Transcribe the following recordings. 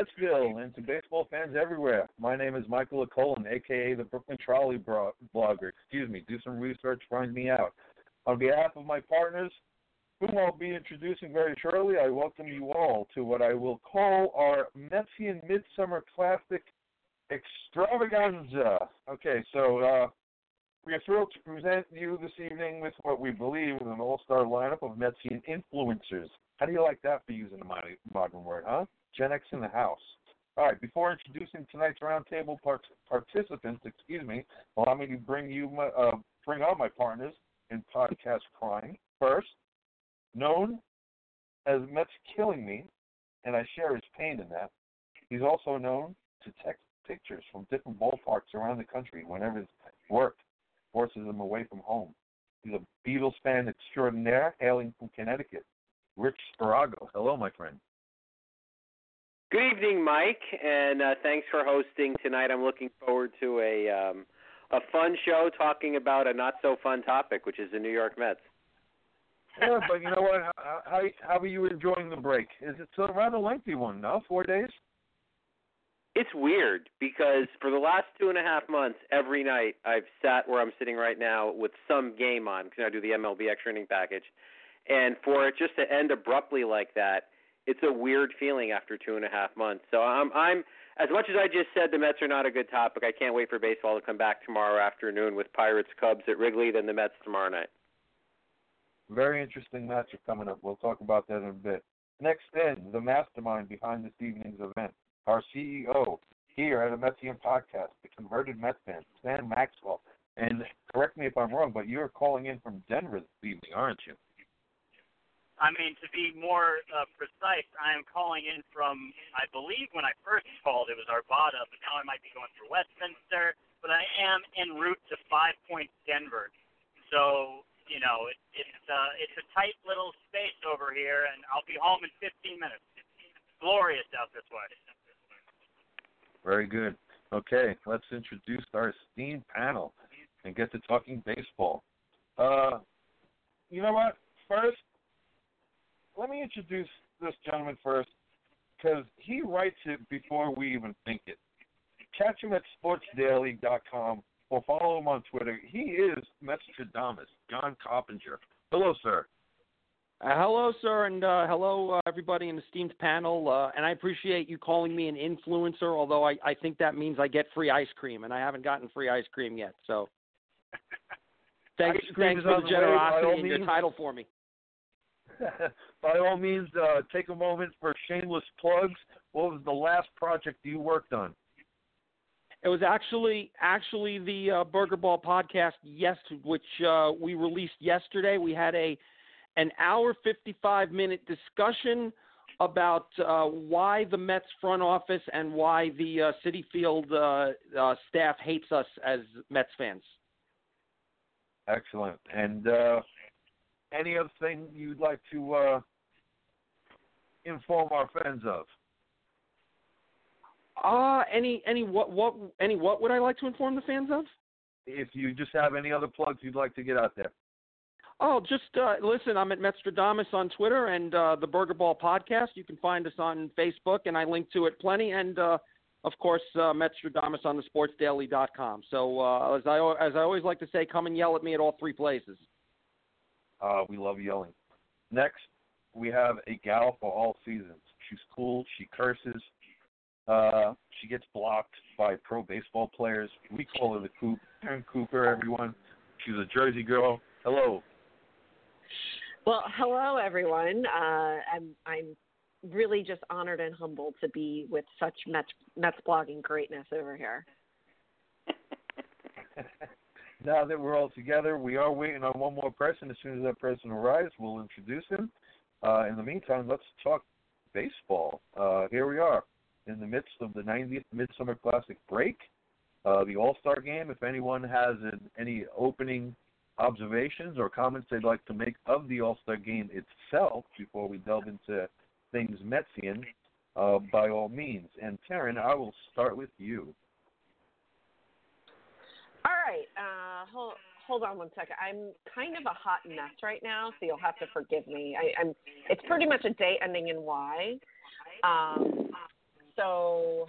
Metsville, and to baseball fans everywhere. My name is Michael Acolin, aka the Brooklyn Trolley Blogger. Excuse me, do some research, find me out. On behalf of my partners, whom I'll be introducing very shortly, I welcome you all to what I will call our Metsian Midsummer Classic Extravaganza. Okay, so uh, we are thrilled to present you this evening with what we believe is an all-star lineup of Metsian influencers. How do you like that for using a modern word, huh? Gen X in the house. All right, before introducing tonight's roundtable part- participants, excuse me, allow me to bring you my, uh, bring on my partners in podcast crime. First, known as Mets Killing Me, and I share his pain in that. He's also known to text pictures from different ballparks around the country whenever his work forces him away from home. He's a Beatles fan extraordinaire hailing from Connecticut. Rich Sparago. Hello, my friend. Good evening, Mike, and uh, thanks for hosting tonight. I'm looking forward to a um, a fun show talking about a not so fun topic, which is the New York Mets. yeah, but you know what? How, how how are you enjoying the break? Is it a rather lengthy one? No, four days. It's weird because for the last two and a half months, every night I've sat where I'm sitting right now with some game on because I do the MLB extra inning package, and for it just to end abruptly like that, it's a weird feeling after two and a half months. So I'm I'm as much as I just said the Mets are not a good topic. I can't wait for baseball to come back tomorrow afternoon with Pirates Cubs at Wrigley, then the Mets tomorrow night. Very interesting matchup coming up. We'll talk about that in a bit. Next in, the mastermind behind this evening's event, our CEO here at the Metsian Podcast, the converted Mets fan, Stan Maxwell. And correct me if I'm wrong, but you're calling in from Denver this evening, aren't you? I mean, to be more uh, precise, I am calling in from, I believe when I first called, it was Arvada, but now I might be going through Westminster. But I am en route to Five Points, Denver. So, you know, it, it's uh, it's a tight little space over here, and I'll be home in 15 minutes. It's Glorious out this way. Very good. Okay, let's introduce our esteemed panel and get to talking baseball. Uh, you know what? First, let me introduce this gentleman first because he writes it before we even think it. Catch him at sportsdaily.com or follow him on Twitter. He is Metstradamus, John Coppinger. Hello, sir. Uh, hello, sir, and uh, hello, uh, everybody in the esteemed panel. Uh, and I appreciate you calling me an influencer, although I, I think that means I get free ice cream, and I haven't gotten free ice cream yet. So thanks, thanks for the generosity and your title for me. by all means, uh, take a moment for shameless plugs. What was the last project you worked on? It was actually actually the uh, Burger Ball podcast, yes, which uh, we released yesterday. We had a an hour fifty five minute discussion about uh, why the Mets front office and why the uh, Citi Field uh, uh, staff hates us as Mets fans. Excellent. And uh, any other thing you'd like to uh, inform our fans of? Uh any any what what any what would I like to inform the fans of? If you just have any other plugs you'd like to get out there. Oh, just uh, listen. I'm at Metstradamus on Twitter and uh, the Burger Ball podcast. You can find us on Facebook, and I link to it plenty. And uh, of course, uh, Metstradamus on the SportsDaily.com. So uh, as I as I always like to say, come and yell at me at all three places. Uh, we love yelling. Next, we have a gal for all seasons. She's cool. She curses. Uh, she gets blocked by pro baseball players. We call her the Coop. Taryn Cooper, everyone. She's a Jersey girl. Hello. Well, hello everyone. Uh, I'm I'm really just honored and humbled to be with such Mets, Mets blogging greatness over here. now that we're all together, we are waiting on one more person. As soon as that person arrives, we'll introduce him. Uh, in the meantime, let's talk baseball. Uh, here we are in the midst of the 90th Midsummer Classic break. Uh, the All Star game. If anyone has an, any opening observations or comments they'd like to make of the All Star game itself before we delve into things Metsian, uh, by all means. And Taryn, I will start with you. All right. Uh, hold, hold on one second. I'm kind of a hot mess right now, so you'll have to forgive me. I, I'm. It's pretty much a day ending in Y. Um, so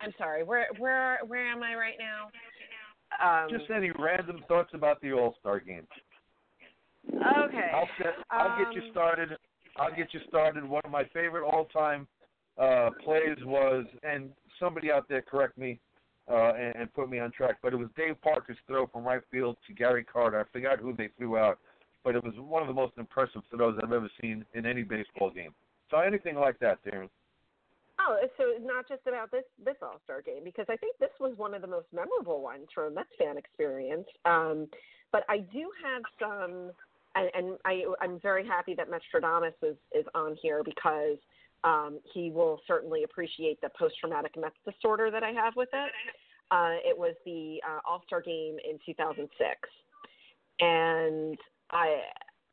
I'm sorry. Where where where am I right now? Um, Just any random thoughts about the All Star game. okay. I'll set, I'll get you Um, started. I'll get you started. One of my favorite all time uh plays was and somebody out there correct me uh and, and put me on track, but it was Dave Parker's throw from right field to Gary Carter. I forgot who they threw out, but it was one of the most impressive throws I've ever seen in any baseball game. So anything like that, Taryn. Oh, so not just about this this All Star game because I think this was one of the most memorable ones for a Mets fan experience. Um, but I do have some, and, and I I'm very happy that Metstradamus is is on here because um, he will certainly appreciate the post traumatic Mets disorder that I have with it. Uh, it was the uh, All Star game in 2006, and I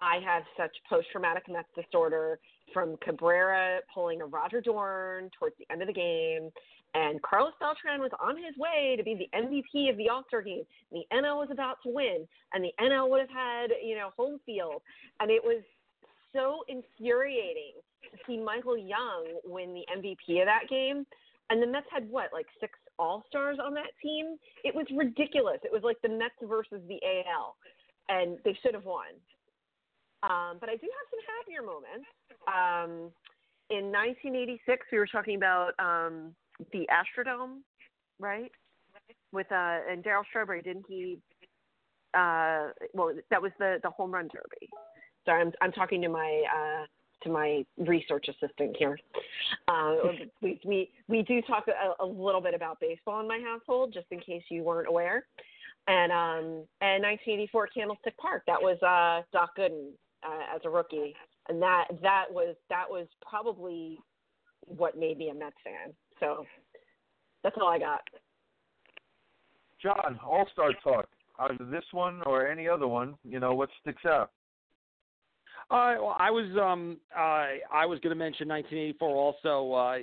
I have such post traumatic Mets disorder from Cabrera pulling a Roger Dorn towards the end of the game, and Carlos Beltran was on his way to be the MVP of the All Star game. The NL was about to win, and the NL would have had you know home field, and it was so infuriating to see Michael Young win the MVP of that game. And the Mets had what, like six All Stars on that team? It was ridiculous. It was like the Mets versus the AL, and they should have won. Um, but I do have some happier moments. Um, in 1986, we were talking about um, the Astrodome, right? With uh, and Darryl Strawberry, didn't he? Uh, well, that was the the home run derby. Sorry, I'm I'm talking to my uh, to my research assistant here. Uh, we, we we do talk a, a little bit about baseball in my household, just in case you weren't aware. And um, and 1984 Candlestick Park, that was uh, Doc Gooden uh, as a rookie, and that that was that was probably what made me a Mets fan. So that's all I got. John, All Star talk. Either this one or any other one, you know, what sticks out? Uh, well, I was um uh, I was going to mention 1984 also. Uh,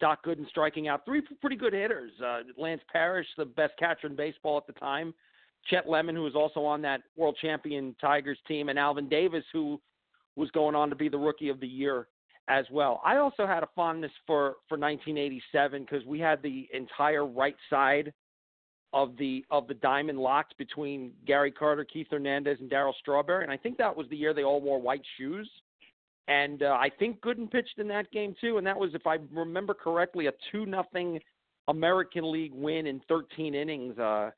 Doc Gooden striking out three pretty good hitters. Uh, Lance Parrish, the best catcher in baseball at the time. Chet Lemon, who was also on that world champion Tigers team, and Alvin Davis, who was going on to be the rookie of the year as well. I also had a fondness for for 1987 because we had the entire right side of the of the diamond locked between Gary Carter, Keith Hernandez, and Darryl Strawberry, and I think that was the year they all wore white shoes. And uh, I think Gooden pitched in that game too, and that was, if I remember correctly, a two nothing American League win in 13 innings. Uh,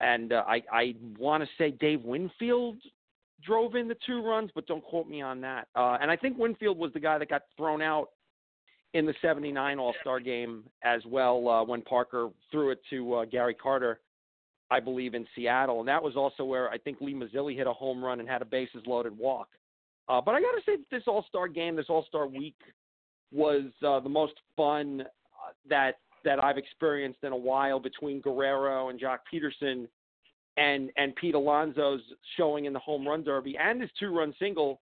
and uh, I I want to say Dave Winfield drove in the two runs, but don't quote me on that. Uh, and I think Winfield was the guy that got thrown out in the 79 All-Star game as well uh, when Parker threw it to uh, Gary Carter, I believe, in Seattle. And that was also where I think Lee Mazzilli hit a home run and had a bases loaded walk. Uh, but I got to say, that this All-Star game, this All-Star week was uh, the most fun uh, that that I've experienced in a while between Guerrero and Joc Pederson and and Pete Alonso's showing in the home run derby and his two run single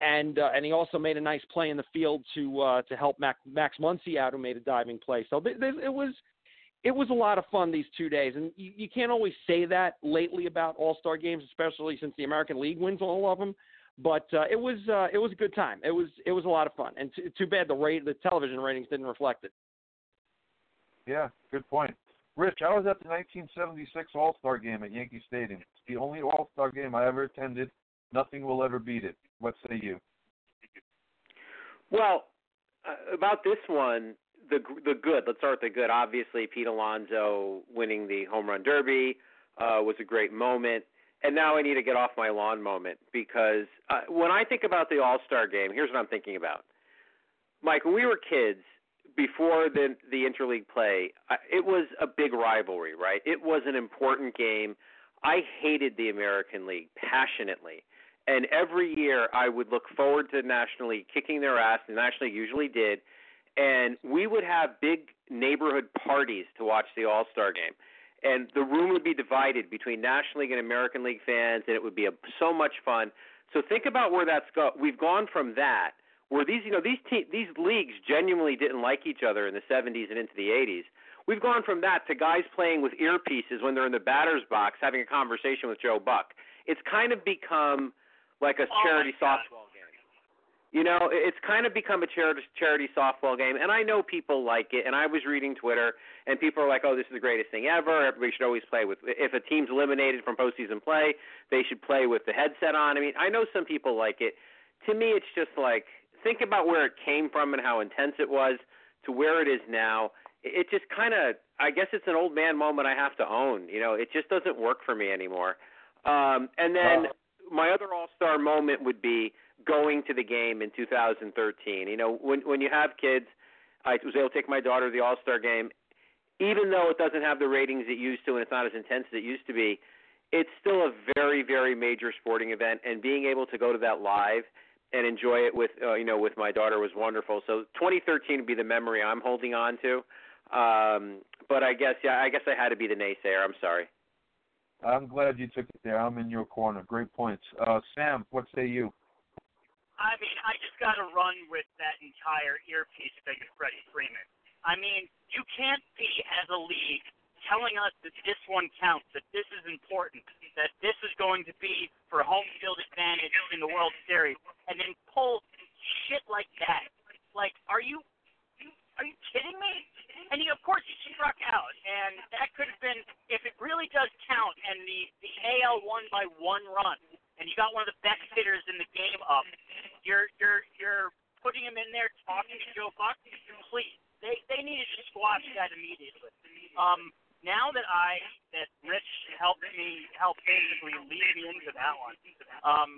and uh, and he also made a nice play in the field to uh, to help Mac, Max Muncy out who made a diving play. So th- th- it was it was a lot of fun these two days, and you, you can't always say that lately about All Star games, especially since the American League wins all of them. But uh, it was uh, it was a good time. It was it was a lot of fun, and t- too bad the rate the television ratings didn't reflect it. Yeah, good point. Rich, I was at the 1976 All Star game at Yankee Stadium. It's the only All Star game I ever attended. Nothing will ever beat it. What say you? Well, uh, about this one, the the good. Let's start with the good. Obviously, Pete Alonso winning the home run derby uh, was a great moment. And now I need to get off my lawn moment because uh, when I think about the All Star game, here's what I'm thinking about. Mike, when we were kids, before the the interleague play, it was a big rivalry, right? It was an important game. I hated the American League passionately. And every year I would look forward to the National League kicking their ass, and the National League usually did. And we would have big neighborhood parties to watch the All Star game. And the room would be divided between National League and American League fans, and it would be a, so much fun. So think about where that's go. We've gone from that, where these, you know, these te- these leagues genuinely didn't like each other in the 70s and into the 80s. We've gone from that to guys playing with earpieces when they're in the batter's box having a conversation with Joe Buck. It's kind of become like a Oh, charity my softball game. You know, it's kind of become a charity charity softball game, and I know people like it. And I was reading Twitter, and people are like, "Oh, this is the greatest thing ever. Everybody should always play with. If a team's eliminated from postseason play, they should play with the headset on." I mean, I know some people like it. To me, it's just like think about where it came from and how intense it was to where it is now. It just kind of, I guess, it's an old man moment I have to own. You know, it just doesn't work for me anymore. Um, and then uh, my other All Star moment would be going to the game in 2013. You know, when when you have kids, I was able to take my daughter to the All Star game. Even though it doesn't have the ratings it used to and it's not as intense as it used to be, it's still a very very major sporting event. And being able to go to that live and enjoy it with uh, you know with my daughter was wonderful. So 2013 would be the memory I'm holding on to. Um, but I guess yeah, I guess I had to be the naysayer. I'm sorry. I'm glad you took it there. I'm in your corner. Great points. Uh, Sam, what say you? I mean, I just got to run with that entire earpiece thing of Freddie Freeman. I mean, you can't be as a league telling us that this one counts, that this is important, that this is going to be for home field advantage in the World Series, and then pull shit like that. Like, are you are you kidding me? And he, of course, he struck out, and that could have been if it really does count, and the the AL won by one run and you got one of the best hitters in the game up, you're you're you're putting him in there talking to Joe Buck. Please, they they needed to squash that immediately. Um, now that I that Rich helped me help basically lead me into that one, um,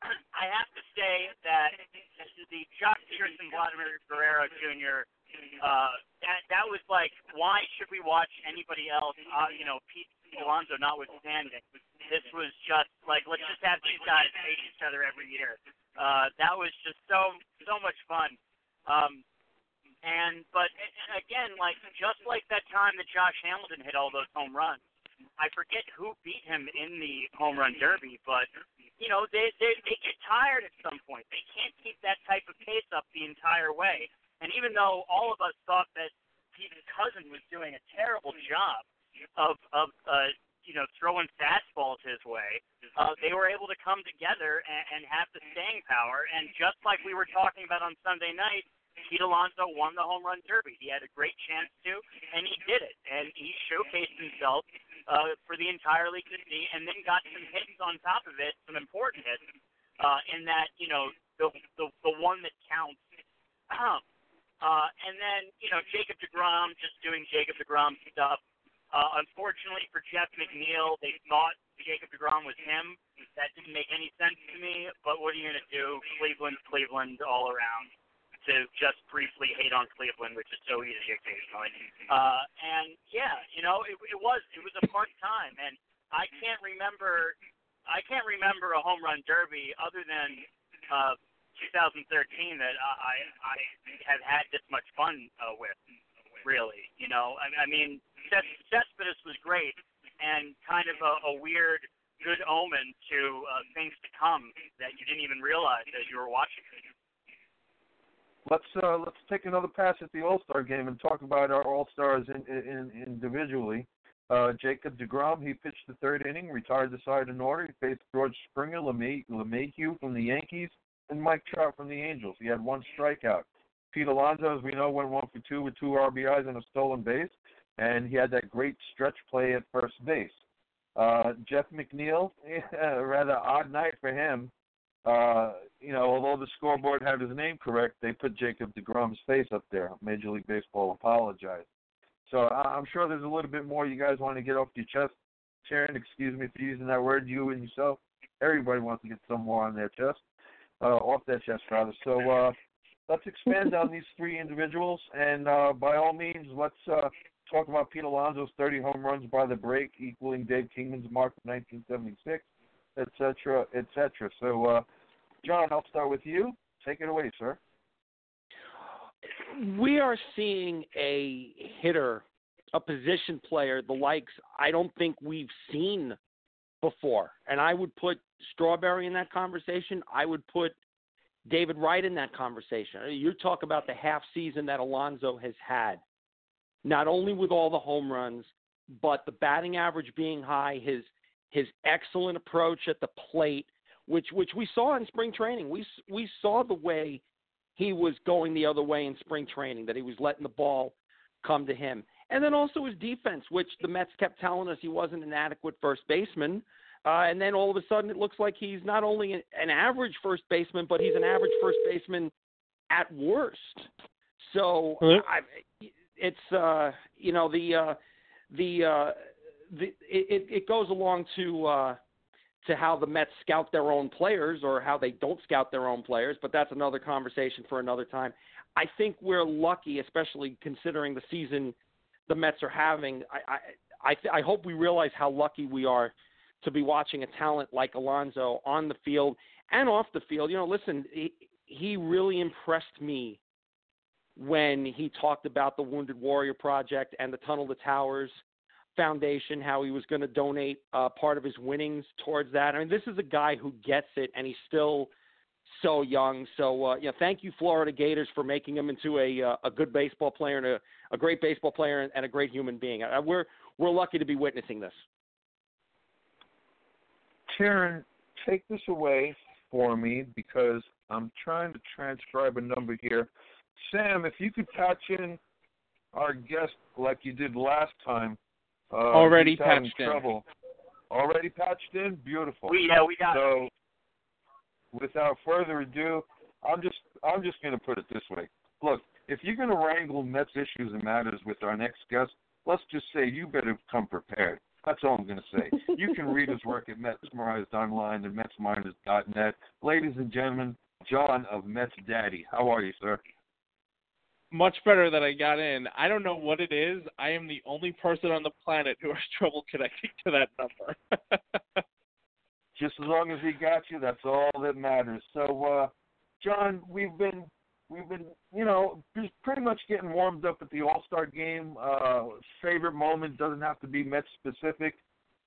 I have to say that this is the Joc Pederson Vladimir Guerrero Jr. Uh, that that was like, why should we watch anybody else? Uh, you know, Pete Alonso notwithstanding this was just like let's just have these guys face each other every year. Uh, that was just so so much fun. Um, and but again, like just like that time that Josh Hamilton hit all those home runs, I forget who beat him in the home run derby, but you know they they they get tired at some point. They can't keep that type of pace up the entire way. And even though all of us thought that Pete's cousin was doing a terrible job of of uh, you know, throwing fastballs his way, uh, they were able to come together and, and have the staying power. And just like we were talking about on Sunday night, Pete Alonso won the home run derby. He had a great chance to, and he did it. And he showcased himself uh, for the entire league to see, and then got some hits on top of it, some important hits. Uh, in that, you know, the the, the one that counts. uh, and then, you know, Jacob Degrom just doing Jacob Degrom stuff. Uh, unfortunately for Jeff McNeil, they thought Jacob DeGrom was him. That didn't make any sense to me. But what are you going to do? Cleveland, Cleveland, all around. To just briefly hate on Cleveland, which is so easy occasionally. Uh, and yeah, you know, it, it was it was a fun time, and I can't remember I can't remember a home run derby other than uh, 2013 that I I have had this much fun uh, with. Really, you know, I, I mean, Cespedes was great and kind of a, a weird good omen to uh, things to come that you didn't even realize as you were watching. Let's uh, let's take another pass at the All Star game and talk about our All Stars in, in, individually. Uh, Jacob Degrom, he pitched the third inning, retired the side in order. He faced George Springer, LeMahieu from the Yankees, and Mike Trout from the Angels. He had one strikeout. Pete Alonso, as we know, went one for two with two RBIs and a stolen base and he had that great stretch play at first base. Uh, Jeff McNeil, a rather odd night for him. Uh, you know, although the scoreboard had his name correct, they put Jacob DeGrom's face up there. Major League Baseball apologized. So I'm sure there's a little bit more you guys want to get off your chest. Sharon, excuse me for using that word, you and yourself. Everybody wants to get some more on their chest, off their chest rather. So uh, let's expand on these three individuals, and uh, by all means, let's uh, talk about Pete Alonso's 30 home runs by the break, equaling Dave Kingman's mark of 1976, etc., etc. So, uh, John, I'll start with you. Take it away, sir. We are seeing a hitter, a position player, the likes I don't think we've seen before. And I would put Strawberry in that conversation. I would put David Wright in that conversation. Uh, you talk about the half season that Alonso has had not only with all the home runs, but the batting average being high, his his excellent approach at the plate, which which we saw in spring training. We we saw the way he was going the other way in spring training, that he was letting the ball come to him. And then also his defense, which the Mets kept telling us he wasn't an adequate first baseman. Uh, and then all of a sudden, it looks like he's not only an average first baseman, but he's an average first baseman at worst. So I, it's uh, you know the uh, the uh, the it, it goes along to uh, to how the Mets scout their own players or how they don't scout their own players, but that's another conversation for another time. I think we're lucky, especially considering the season the Mets are having. I I I, th- I hope we realize how lucky we are to be watching a talent like Alonso on the field and off the field. You know, listen, he, he really impressed me when he talked about the Wounded Warrior Project and the Tunnel to Towers Foundation, how he was going to donate uh, part of his winnings towards that. I mean, this is a guy who gets it, and he's still so young. So, uh, yeah, thank you, Florida Gators, for making him into a uh, a good baseball player and a, a great baseball player and a great human being. Uh, we're we're lucky to be witnessing this. Taryn, take this away for me because I'm trying to transcribe a number here. Sam, if you could patch in our guest like you did last time. Uh, Already patched in. Trouble. Already patched in? Beautiful. We, yeah, we got so, without further ado, I'm just I'm just going to put it this way. Look, if you're going to wrangle Mets issues and matters with our next guest, let's just say you better come prepared. That's all I'm going to say. you can read his work at Metsmerized Online and MetsMinors.net. Ladies and gentlemen, John of Mets Daddy. How are you, sir? Much better that I got in. I don't know what it is. I am the only person on the planet who has trouble connecting to that number. Just as long as he got you, that's all that matters. So, uh, John, we've been we've been, you know, just pretty much getting warmed up at the All Star game. Uh, favorite moment doesn't have to be Mets specific,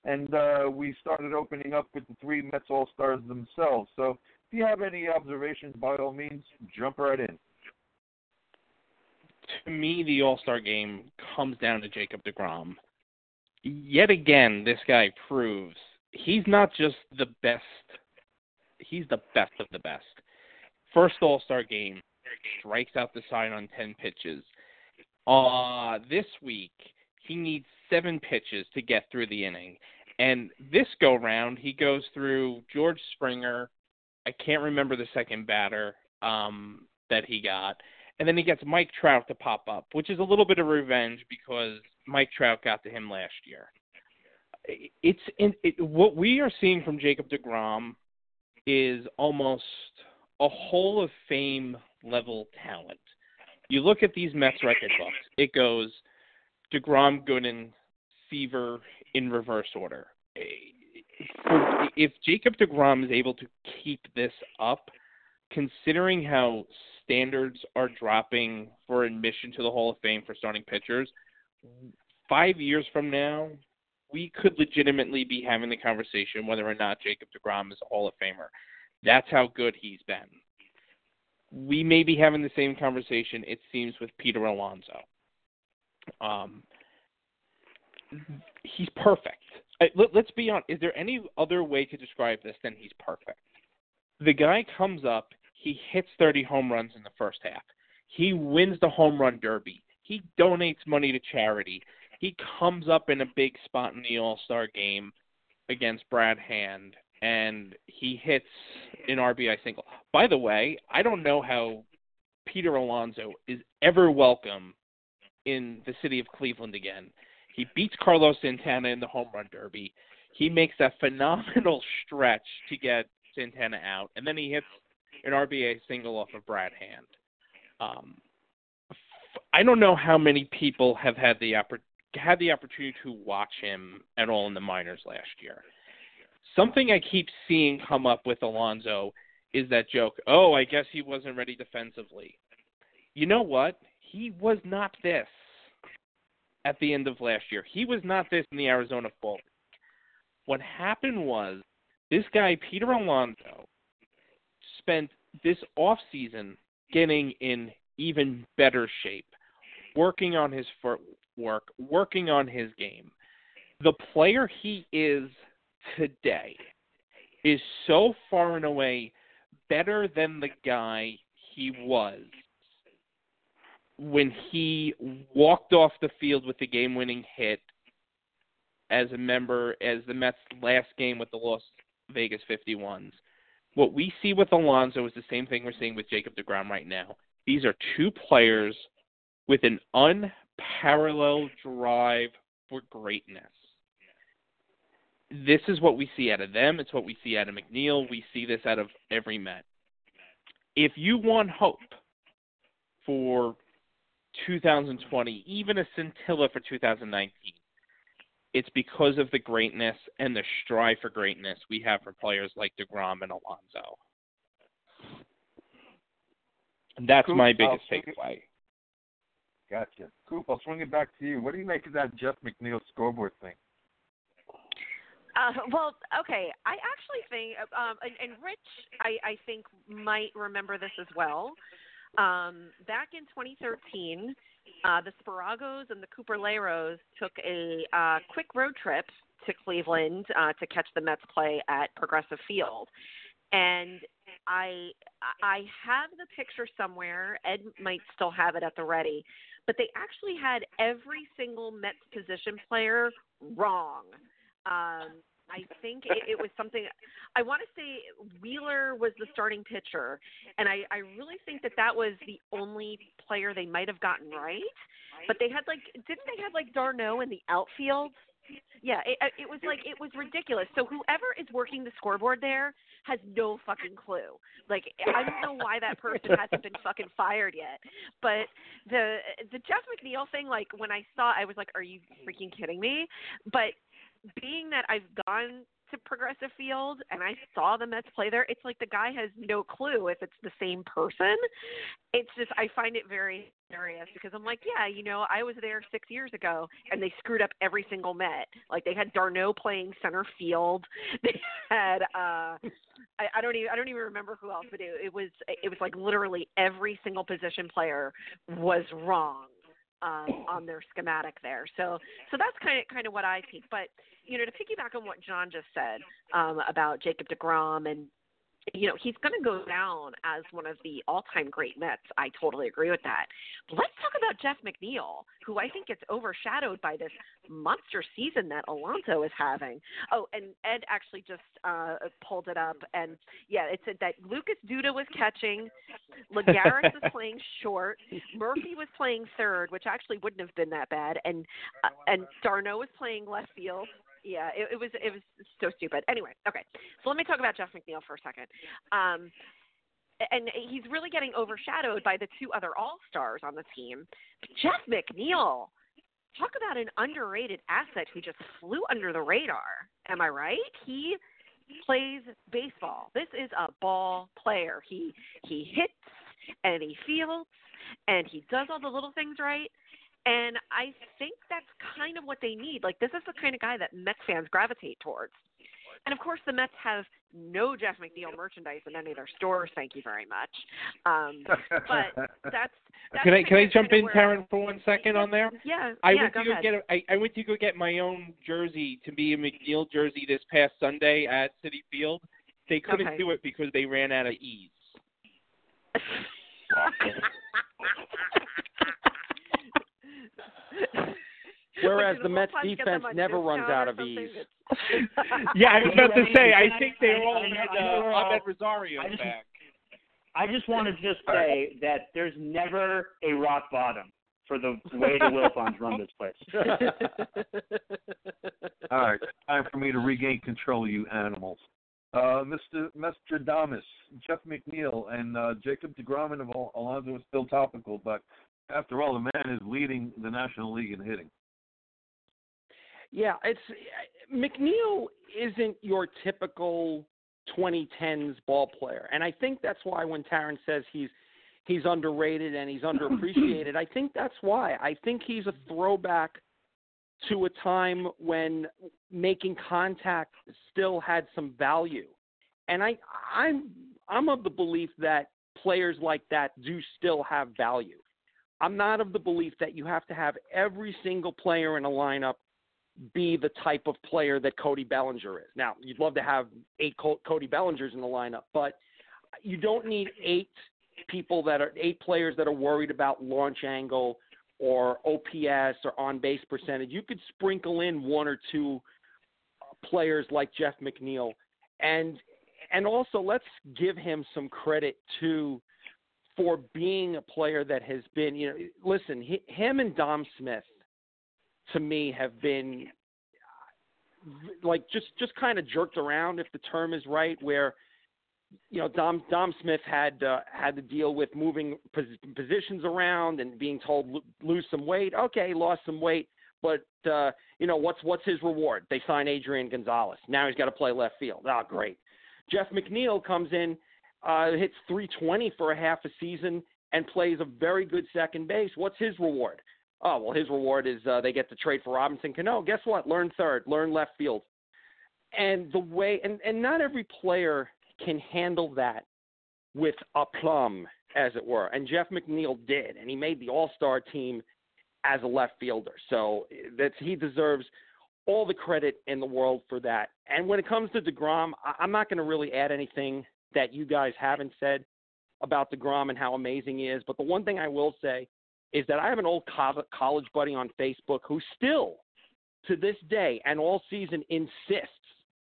and uh, we started opening up with the three Mets All Stars themselves. So, if you have any observations, by all means, jump right in. To me, the All Star game comes down to Jacob DeGrom. Yet again, this guy proves he's not just the best; he's the best of the best. First All Star game, strikes out the side on 10 pitches. Uh, this week, he needs seven pitches to get through the inning. And this go round, he goes through George Springer. I can't remember the second batter um, that he got. And then he gets Mike Trout to pop up, which is a little bit of revenge because Mike Trout got to him last year. It's in, it, what we are seeing from Jacob DeGrom is almost a Hall of Fame level talent. You look at these Mets record books, it goes DeGrom, Gooden, Seaver in reverse order. If Jacob DeGrom is able to keep this up, considering how standards are dropping for admission to the Hall of Fame for starting pitchers, five years from now, we could legitimately be having the conversation whether or not Jacob DeGrom is a Hall of Famer. That's how good he's been we may be having the same conversation, it seems, with Peter Alonso. Um, he's perfect. Let, us be honest. Is there any other way to describe this than he's perfect? The guy comes up, he hits 30 home runs in the first half. He wins the home run derby. He donates money to charity. He comes up in a big spot in the All Star game against Brad Hand and he hits an RBI single. By the way, I don't know how Peter Alonso is ever welcome in the city of Cleveland again. He beats Carlos Santana in the home run derby. He makes that phenomenal stretch to get Santana out, and then he hits an RBI single off of Brad Hand. Um, I don't know how many people have had the oppor- had the opportunity to watch him at all in the minors last year something I keep seeing come up with Alonso is that joke, oh, I guess he wasn't ready defensively. You know what? He was not this at the end of last year. He was not this in the Arizona Fall. What happened was this guy, Peter Alonso, spent this off season getting in even better shape, working on his footwork, working on his game. The player he is today is so far and away better than the guy he was when he walked off the field with the game winning hit as a member as the Mets last game with the Las Vegas 51s. What we see with Alonso is the same thing we're seeing with Jacob DeGrom right now. These are two players with an unparalleled drive for greatness. This is what we see out of them. It's what we see out of McNeil. We see this out of every Met. If you want hope for 2020, even a scintilla for 2019, it's because of the greatness and the strive for greatness we have for players like DeGrom and Alonso. And that's Coop, my biggest takeaway. Gotcha. Coop, I'll swing it back to you. What do you make of that Jeff McNeil scoreboard thing? Uh, well, okay. I actually think, um, and, and Rich, I, I think might remember this as well. Um, back in 2013, uh, the Sparagos and the Cooper Leros took a uh, quick road trip to Cleveland uh, to catch the Mets play at Progressive Field, and I I have the picture somewhere. Ed might still have it at the ready, but they actually had every single Mets position player wrong. Um, I think it, it was something. I want to say Wheeler was the starting pitcher, and I, I really think that that was the only player they might have gotten right. But they had like, didn't they have like d'Arnaud in the outfield? Yeah, it, uh, it was like it was ridiculous. So whoever is working the scoreboard there has no fucking clue. Like I don't know why that person hasn't been fucking fired yet. But the the Jeff McNeil thing, like when I saw, I was like, "Are you freaking kidding me?" But being that I've gone to Progressive Field and I saw the Mets play there, it's like the guy has no clue if it's the same person. It's just I find it very because I'm like, yeah, you know, I was there six years ago and they screwed up every single Met. Like they had d'Arnaud playing center field. They had uh I, I don't even I don't even remember who else, but it, it was it was like literally every single position player was wrong um, on their schematic there. So so that's kind of kind of what I think. But you know, to piggyback on what John just said um, about Jacob Degrom and you know he's going to go down as one of the all-time great Mets. I totally agree with that. But let's talk about Jeff McNeil, who I think gets overshadowed by this monster season that Alonso is having. Oh, and Ed actually just uh, pulled it up, and yeah, it said that Lucas Duda was catching, Lagares was playing short, Murphy was playing third, which actually wouldn't have been that bad, and uh, and d'Arnaud was playing left field. Yeah, it, it was it was so stupid. Anyway, okay, so let me talk about Jeff McNeil for a second. Um, and he's really getting overshadowed by the two other all stars on the team. Jeff McNeil, talk about an underrated asset who just flew under the radar. Am I right? He plays baseball. This is a ball player. He he hits and he fields and he does all the little things right. And I think that's kind of what they need. Like this is the kind of guy that Mets fans gravitate towards. And of course, the Mets have no Jeff McNeil merchandise in any of their stores. Thank you very much. Um, but that's, that's Can I can I jump in, Taryn, for one second on there? Yeah, I yeah, went go to go ahead. get a, I, I went to go get my own jersey to be a McNeil jersey this past Sunday at Citi Field. They couldn't Okay. do it because they ran out of E's. Whereas Would the Mets defense never runs out of ease. Yeah, I was about to say. I I- think they I- all I- had uh, Amed Rosario I just- back. I just want to just say that there's never a rock bottom for the way the Wilpons run this place. All right, time for me to regain control you animals. Uh, Mr. Mr. Damas, Jeff McNeil, and uh, Jacob DeGrom and Al- Alonso is still topical, but after all, the man is leading the National League in hitting. Yeah, it's McNeil isn't your typical 2010s ball player, and I think that's why when Taryn says he's he's underrated and he's underappreciated, I think that's why. I think he's a throwback to a time when making contact still had some value, and I I'm I'm of the belief that players like that do still have value. I'm not of the belief that you have to have every single player in a lineup be the type of player that Cody Bellinger is. Now, you'd love to have eight Cody Bellingers in the lineup, but you don't need eight people that are eight players that are worried about launch angle or OPS or on base percentage. You could sprinkle in one or two players like Jeff McNeil and and also let's give him some credit too for being a player that has been, you know, listen, he, him and Dom Smith to me have been like just just kind of jerked around if the term is right where you know Dom Dom Smith had uh, had to deal with moving pos- positions around and being told lo- lose some weight. Okay, lost some weight, but uh, you know what's what's his reward? They sign Adrian Gonzalez. Now he's got to play left field. Oh, great. Jeff McNeil comes in, uh, hits 320 for a half a season, and plays a very good second base. What's his reward? Oh well, his reward is uh, they get to trade for Robinson Cano. Guess what? Learn third, learn left field, and the way and and not every player can handle that with aplomb, as it were. And Jeff McNeil did, and he made the All Star team as a left fielder. So that's he deserves all the credit in the world for that. And when it comes to Degrom, I'm not going to really add anything that you guys haven't said about Degrom and how amazing he is. But the one thing I will say is that I have an old college buddy on Facebook who still, to this day and all season, insists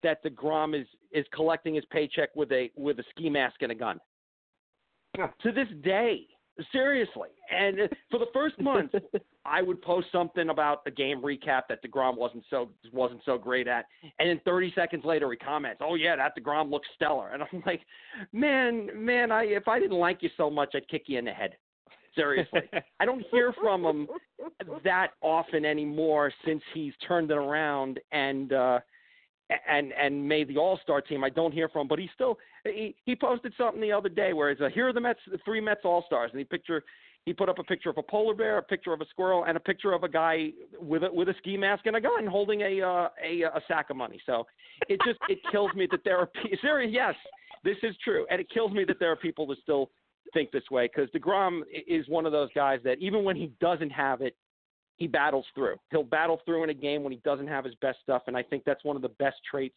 that Degrom is is collecting his paycheck with a with a ski mask and a gun. Yeah. To this day, seriously. And for the first month, I would post something about a game recap that Degrom wasn't so wasn't so great at, and then 30 seconds later he comments, "Oh yeah, that Degrom looks stellar," and I'm like, "Man, man, I if I didn't like you so much, I'd kick you in the head." Seriously, I don't hear from him that often anymore since he's turned it around and uh, and and made the All Star team. I don't hear from but he still he, he posted something the other day where it's a here are the Mets, the three Mets All Stars, and he picture he put up a picture of a polar bear, a picture of a squirrel, and a picture of a guy with a with a ski mask and a gun holding a uh, a a sack of money. So it just it kills me that there are serious. Yes, this is true, and it kills me that there are people that still think this way because Degrom is one of those guys that even when he doesn't have it, he battles through. He'll battle through in a game when he doesn't have his best stuff, and I think that's one of the best traits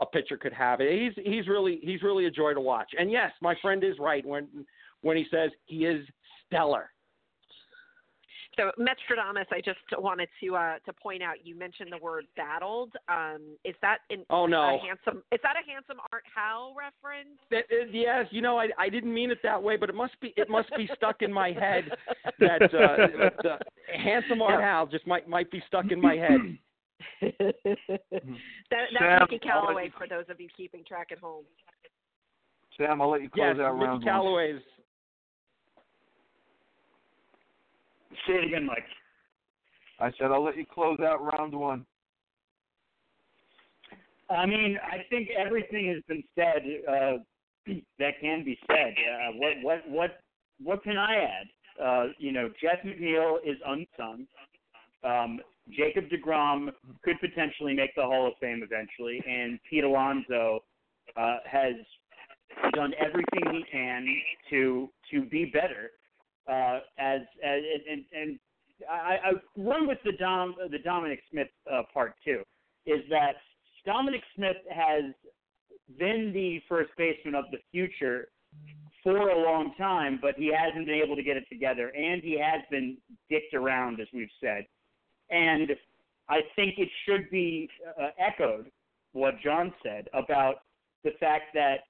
a pitcher could have. He's he's really he's really a joy to watch. And yes, my friend is right when when he says he is stellar. So Metstradamus, I just wanted to uh, to point out. You mentioned the word "battled." Um, is that in oh no a handsome? Is that a handsome Art Howe reference? That, uh, yes, you know I I didn't mean it that way, but it must be it must be stuck in my head that uh, the handsome Art Howe just might might be stuck in my head. that, that's Sam, Mickey Callaway for those of you keeping track at home. Sam, I'll let you close yes, out Mickey round Say it again, Mike. I said I'll let you close out round one. I mean, I think everything has been said uh, that can be said. Uh, what what what what can I add? Uh, you know, Jeff McNeil is unsung. Um, Jacob Degrom could potentially make the Hall of Fame eventually, and Pete Alonso uh, has done everything he can to to be better. Uh, as, as and and I, I run with the Dom the Dominic Smith uh, part too. Is that Dominic Smith has been the first baseman of the future for a long time, but he hasn't been able to get it together, and he has been dicked around, as we've said. And I think it should be uh, echoed what John said about the fact that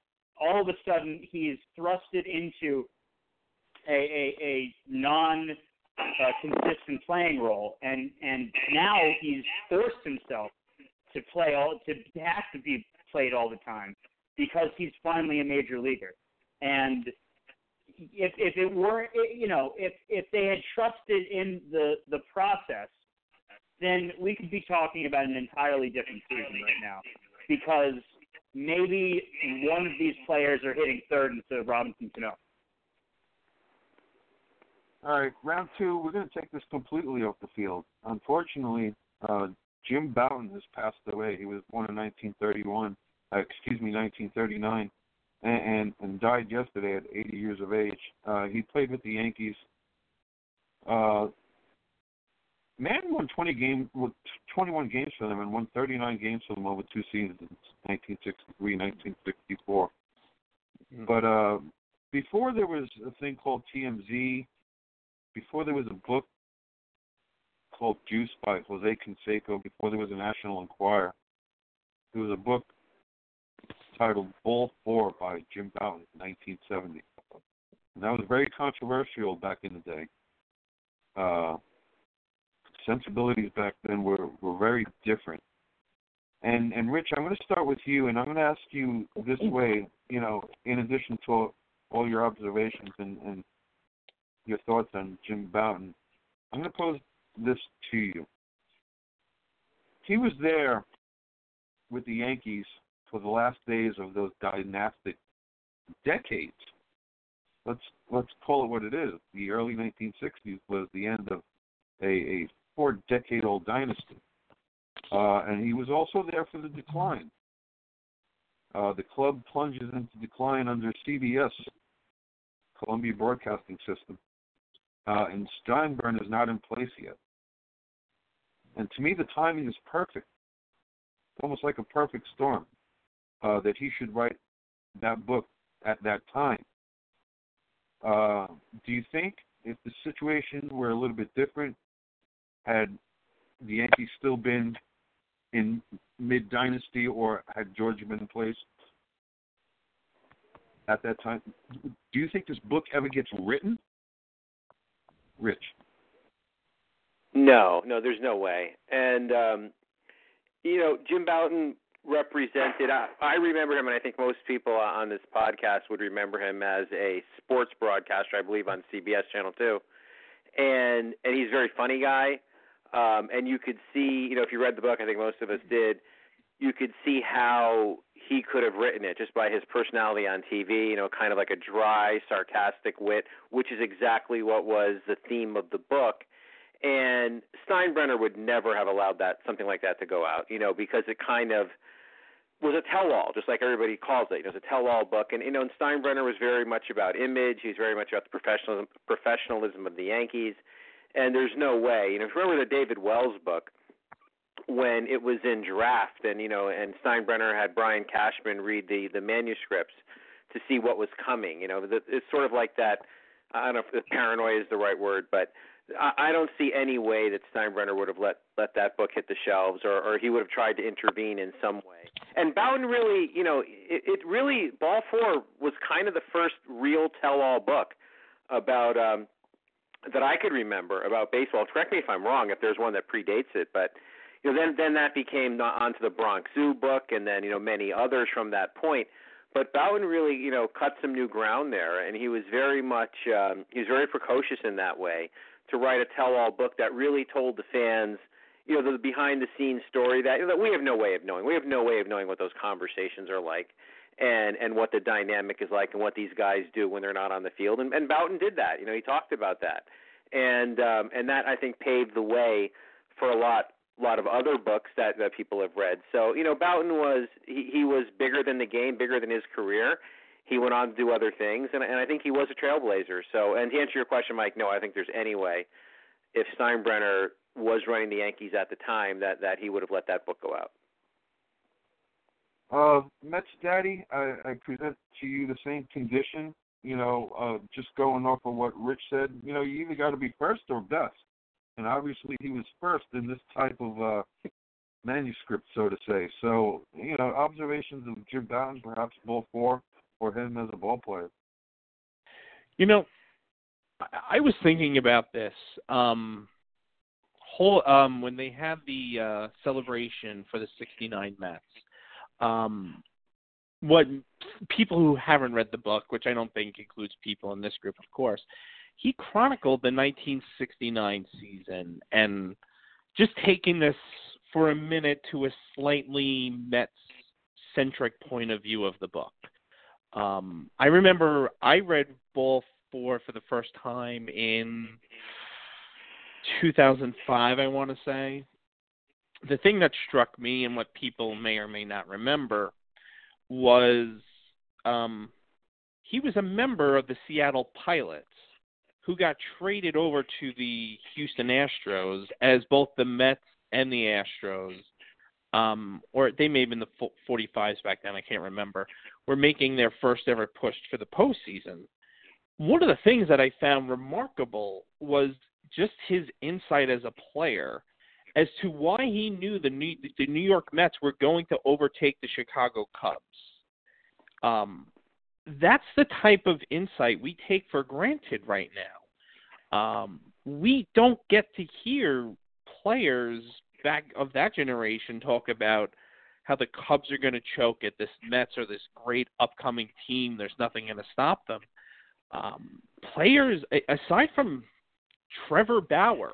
all of a sudden he's thrusted into a, a, a non uh, consistent playing role, and and now he's forced himself to play all to have to be played all the time because he's finally a major leaguer. And if if it were you know if if they had trusted in the the process, then we could be talking about an entirely different season right now because maybe one of these players are hitting third instead of Robinson Cano. All right, round two. We're going to take this completely off the field. Unfortunately, uh, Jim Bouton has passed away. He was born in 1931. Uh, excuse me, 1939, and, and and died yesterday at 80 years of age. Uh, he played with the Yankees. Uh, Mann won 20 game, 21 games for them and won 39 games for them over two seasons, 1963, 1964. Mm. But uh, before there was a thing called TMZ, before there was a book called Juice by Jose Canseco, before there was a National Enquirer, there was a book titled Ball Four by Jim Bouton in 1970. And that was very controversial back in the day. Uh, sensibilities back then were, were very different. And and Rich, I'm going to start with you, and I'm going to ask you this way. You know, in addition to all your observations and, and your thoughts on Jim Bouton, I'm going to pose this to you. He was there with the Yankees for the last days of those dynastic decades. Let's let's call it what it is. The early 1960s was the end of a, a four-decade-old dynasty, uh, and he was also there for the decline. Uh, the club plunges into decline under CBS, Columbia Broadcasting System, uh, and Steinbrenner is not in place yet. And to me, the timing is perfect. Almost like a perfect storm uh, that he should write that book at that time. Uh, do you think if the situation were a little bit different, had the Yankees still been in mid dynasty or had Georgia been in place at that time, do you think this book ever gets written? Rich. No, no, there's no way. And um, you know, Jim Bouton represented. I, I remember him, and I think most people on this podcast would remember him as a sports broadcaster, I believe, on CBS Channel Two. And and he's a very funny guy. Um, and you could see, you know, if you read the book, I think most of us did. You could see how he could have written it just by his personality on TV. You know, kind of like a dry, sarcastic wit, which is exactly what was the theme of the book and Steinbrenner would never have allowed that something like that to go out, you know, because it kind of was a tell-all, just like everybody calls it. It was a tell-all book, and you know, and Steinbrenner was very much about image. He's very much about the professionalism professionalism of the Yankees, and there's no way. You know, if you remember the David Wells book when it was in draft, and you know, and Steinbrenner had Brian Cashman read the the manuscripts to see what was coming. You know, it's sort of like that. I don't know if paranoia is the right word, but I don't see any way that Steinbrenner would have let let that book hit the shelves, or or he would have tried to intervene in some way. And Bouton really, you know, it, it really Ball Four was kind of the first real tell-all book about um that I could remember about baseball. Correct me if I'm wrong, if there's one that predates it, but you know, then then that became onto the Bronx Zoo book, and then you know many others from that point. But Bouton really, you know, cut some new ground there, and he was very much um, he was very precocious in that way to write a tell-all book that really told the fans, you know, the behind-the-scenes story that that we have no way of knowing. We have no way of knowing what those conversations are like, and and what the dynamic is like, and what these guys do when they're not on the field. And, and Bouton did that. You know, he talked about that, and um, and that I think paved the way for a lot lot of other books that that people have read. So you know, Bouton was he, he was bigger than the game, bigger than his career he went on to do other things, and, and I think he was a trailblazer. So, and to answer your question, Mike, no, I think there's any way if Steinbrenner was running the Yankees at the time that that he would have let that book go out. Uh, Mets Daddy, I, I present to you the same condition. You know, uh, just going off of what Rich said, you know, you either got to be first or best, and obviously he was first in this type of uh, manuscript, so to say. So, you know, observations of Jim Bouton, perhaps Four, for him as a ball player? You know, I, I was thinking about this. Um, whole um, when they had the uh, celebration for the '69 Mets. Um, what people who haven't read the book, which I don't think includes people in this group, of course, he chronicled the 1969 season and just taking this for a minute to a slightly Mets centric point of view of the book. Um, I remember I read Ball Four for the first time in 2005. I want to say the thing that struck me and what people may or may not remember was um, he was a member of the Seattle Pilots, who got traded over to the Houston Astros as both the Mets and the Astros, um, or they may have been the 45s back then, I can't remember, were making their first ever push for the postseason. One of the things that I found remarkable was just his insight as a player as to why he knew the New, the New York Mets were going to overtake the Chicago Cubs. Um, that's the type of insight we take for granted right now. Um, we don't get to hear players back of that generation talk about how the Cubs are going to choke it. This Mets or this great upcoming team. There's nothing going to stop them. Um, players, aside from Trevor Bauer,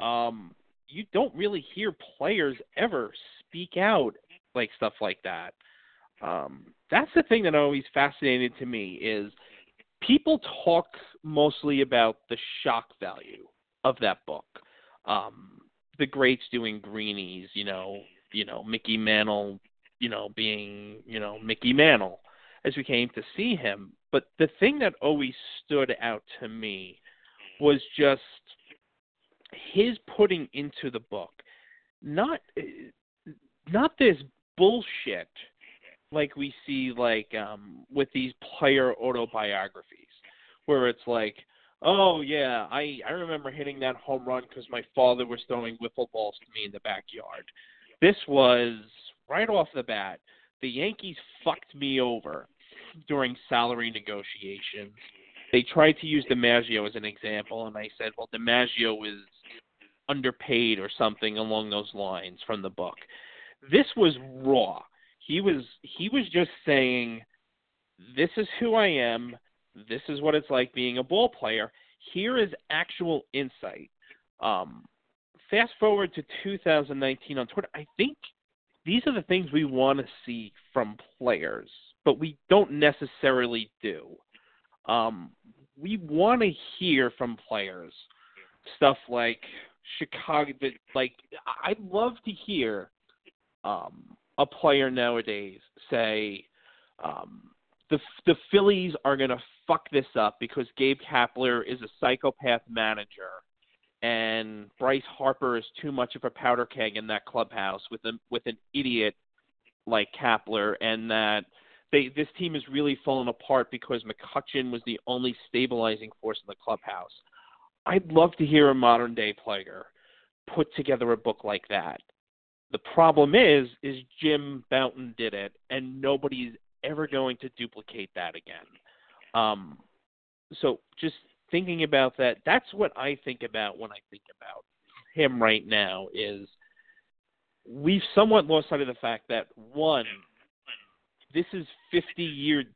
um, you don't really hear players ever speak out like stuff like that. Um, that's the thing that always fascinated to me is people talk mostly about the shock value of that book. Um, the greats doing greenies, you know, you know, Mickey Mantle, you know, being, you know, Mickey Mantle as we came to see him. But the thing that always stood out to me was just his putting into the book not not this bullshit like we see like um with these player autobiographies where it's like oh yeah i i remember hitting that home run because my father was throwing wiffle balls to me in the backyard this was right off the bat the yankees fucked me over during salary negotiations they tried to use DiMaggio as an example, and I said, well, DiMaggio was underpaid or something along those lines from the book. This was raw. He was he was just saying, "This is who I am. This is what it's like being a ball player. Here is actual insight." Um, fast forward to 2019 on Twitter. I think these are the things we want to see from players, but we don't necessarily do. Um, we want to hear from players stuff like Chicago. Like I'd love to hear um, a player nowadays say um, the the Phillies are going to fuck this up because Gabe Kapler is a psychopath manager and Bryce Harper is too much of a powder keg in that clubhouse with a with an idiot like Kapler and that they this team is really fallen apart because McCutchen was the only stabilizing force in the clubhouse. I'd love to hear a modern day player put together a book like that. The problem is, is Jim Bouton did it, and nobody's ever going to duplicate that again. Um, so just thinking about that, that's what I think about when I think about him right now. Is we've somewhat lost sight of the fact that one, this is 50 years.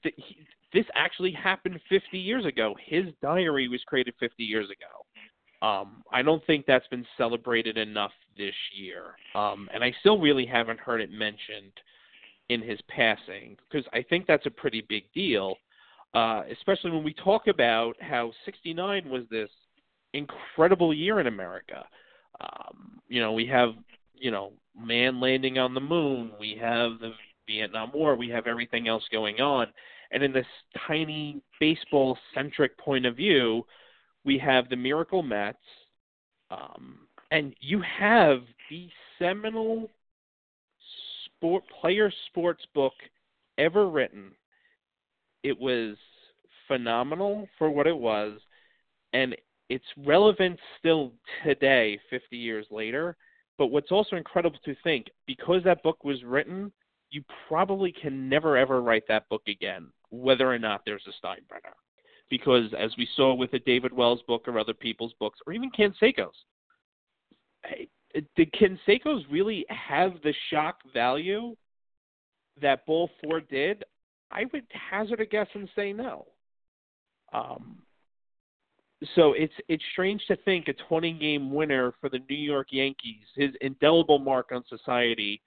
This actually happened 50 years ago. His diary was created 50 years ago. Um, I don't think that's been celebrated enough this year, um, and I still really haven't heard it mentioned in his passing because I think that's a pretty big deal, uh, especially when we talk about how '69 was this incredible year in America. Um, you know, we have you know man landing on the moon, we have the Vietnam War, we have everything else going on, and in this tiny baseball centric point of view we have the Miracle Mets, um, and you have the seminal sport player sports book ever written. It was phenomenal for what it was, and it's relevant still today, 50 years later. But what's also incredible to think, because that book was written, you probably can never ever write that book again, whether or not there's a Steinbrenner because as we saw with the David Wells book or other people's books, or even Canseco's, did Canseco's really have the shock value that Ball Four did? I would hazard a guess and say no. Um, so it's it's strange to think a 20 game winner for the New York Yankees, his indelible mark on society,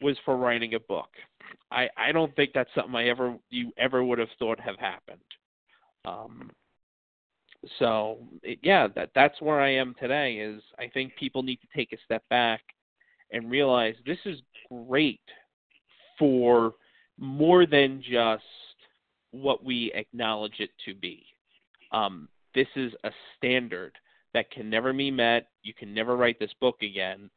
was for writing a book. I I don't think that's something I ever you ever would have thought have happened. Um, so it, yeah, that that's where I am today. Is I think people need to take a step back and realize this is great for more than just what we acknowledge it to be. Um, this is a standard that can never be met. You can never write this book again.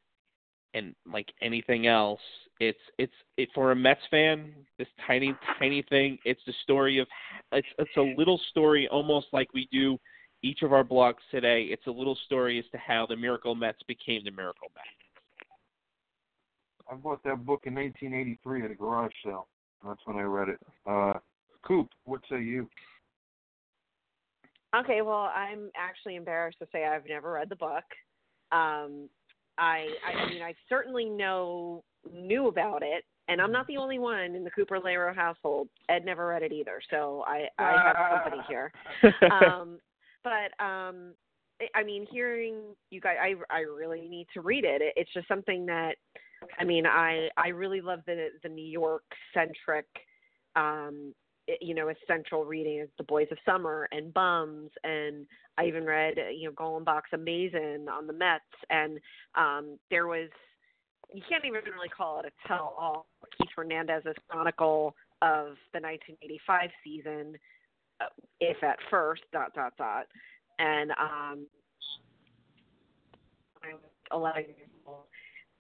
And like anything else, it's it's it for a Mets fan, this tiny tiny thing, it's the story of it's it's a little story almost like we do each of our blogs today. It's a little story as to how the Miracle Mets became the Miracle Mets. I bought that book in 1983 at a garage sale. That's when I read it. Uh, Coop, what say you? Okay, well, I'm actually embarrassed to say I've never read the book. Um, I, I mean, I certainly know knew about it, and I'm not the only one in the Cooper Laro household. Ed never read it either, so I, I have company here. Um, but um, I mean, hearing you guys, I, I really need to read it. it. It's just something that, I mean, I, I really love the the New York centric um you know, essential reading is The Boys of Summer and Bums, and I even read, you know, Golenbock's Amazing on the Mets, and um, there was, you can't even really call it a tell-all. Keith Hernandez's chronicle of the 1985 season, uh, if at first, dot dot dot, and um, I'm 11 years old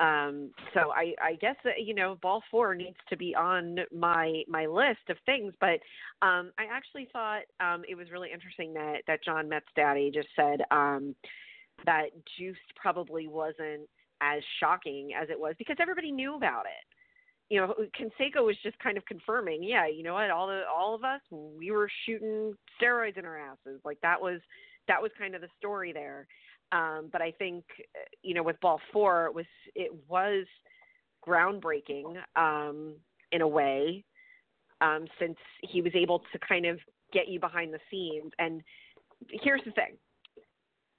um, so I, I guess that, you know ball four needs to be on my my list of things. But um, I actually thought um, it was really interesting that that John Mets Daddy just said um, that Juice probably wasn't as shocking as it was because everybody knew about it. You know, Canseco was just kind of confirming, yeah, you know what, all the all of us, we were shooting steroids in our asses. Like that was that was kind of the story there. Um, but I think you know with ball four it was it was groundbreaking um, in a way um, since he was able to kind of get you behind the scenes. And here's the thing.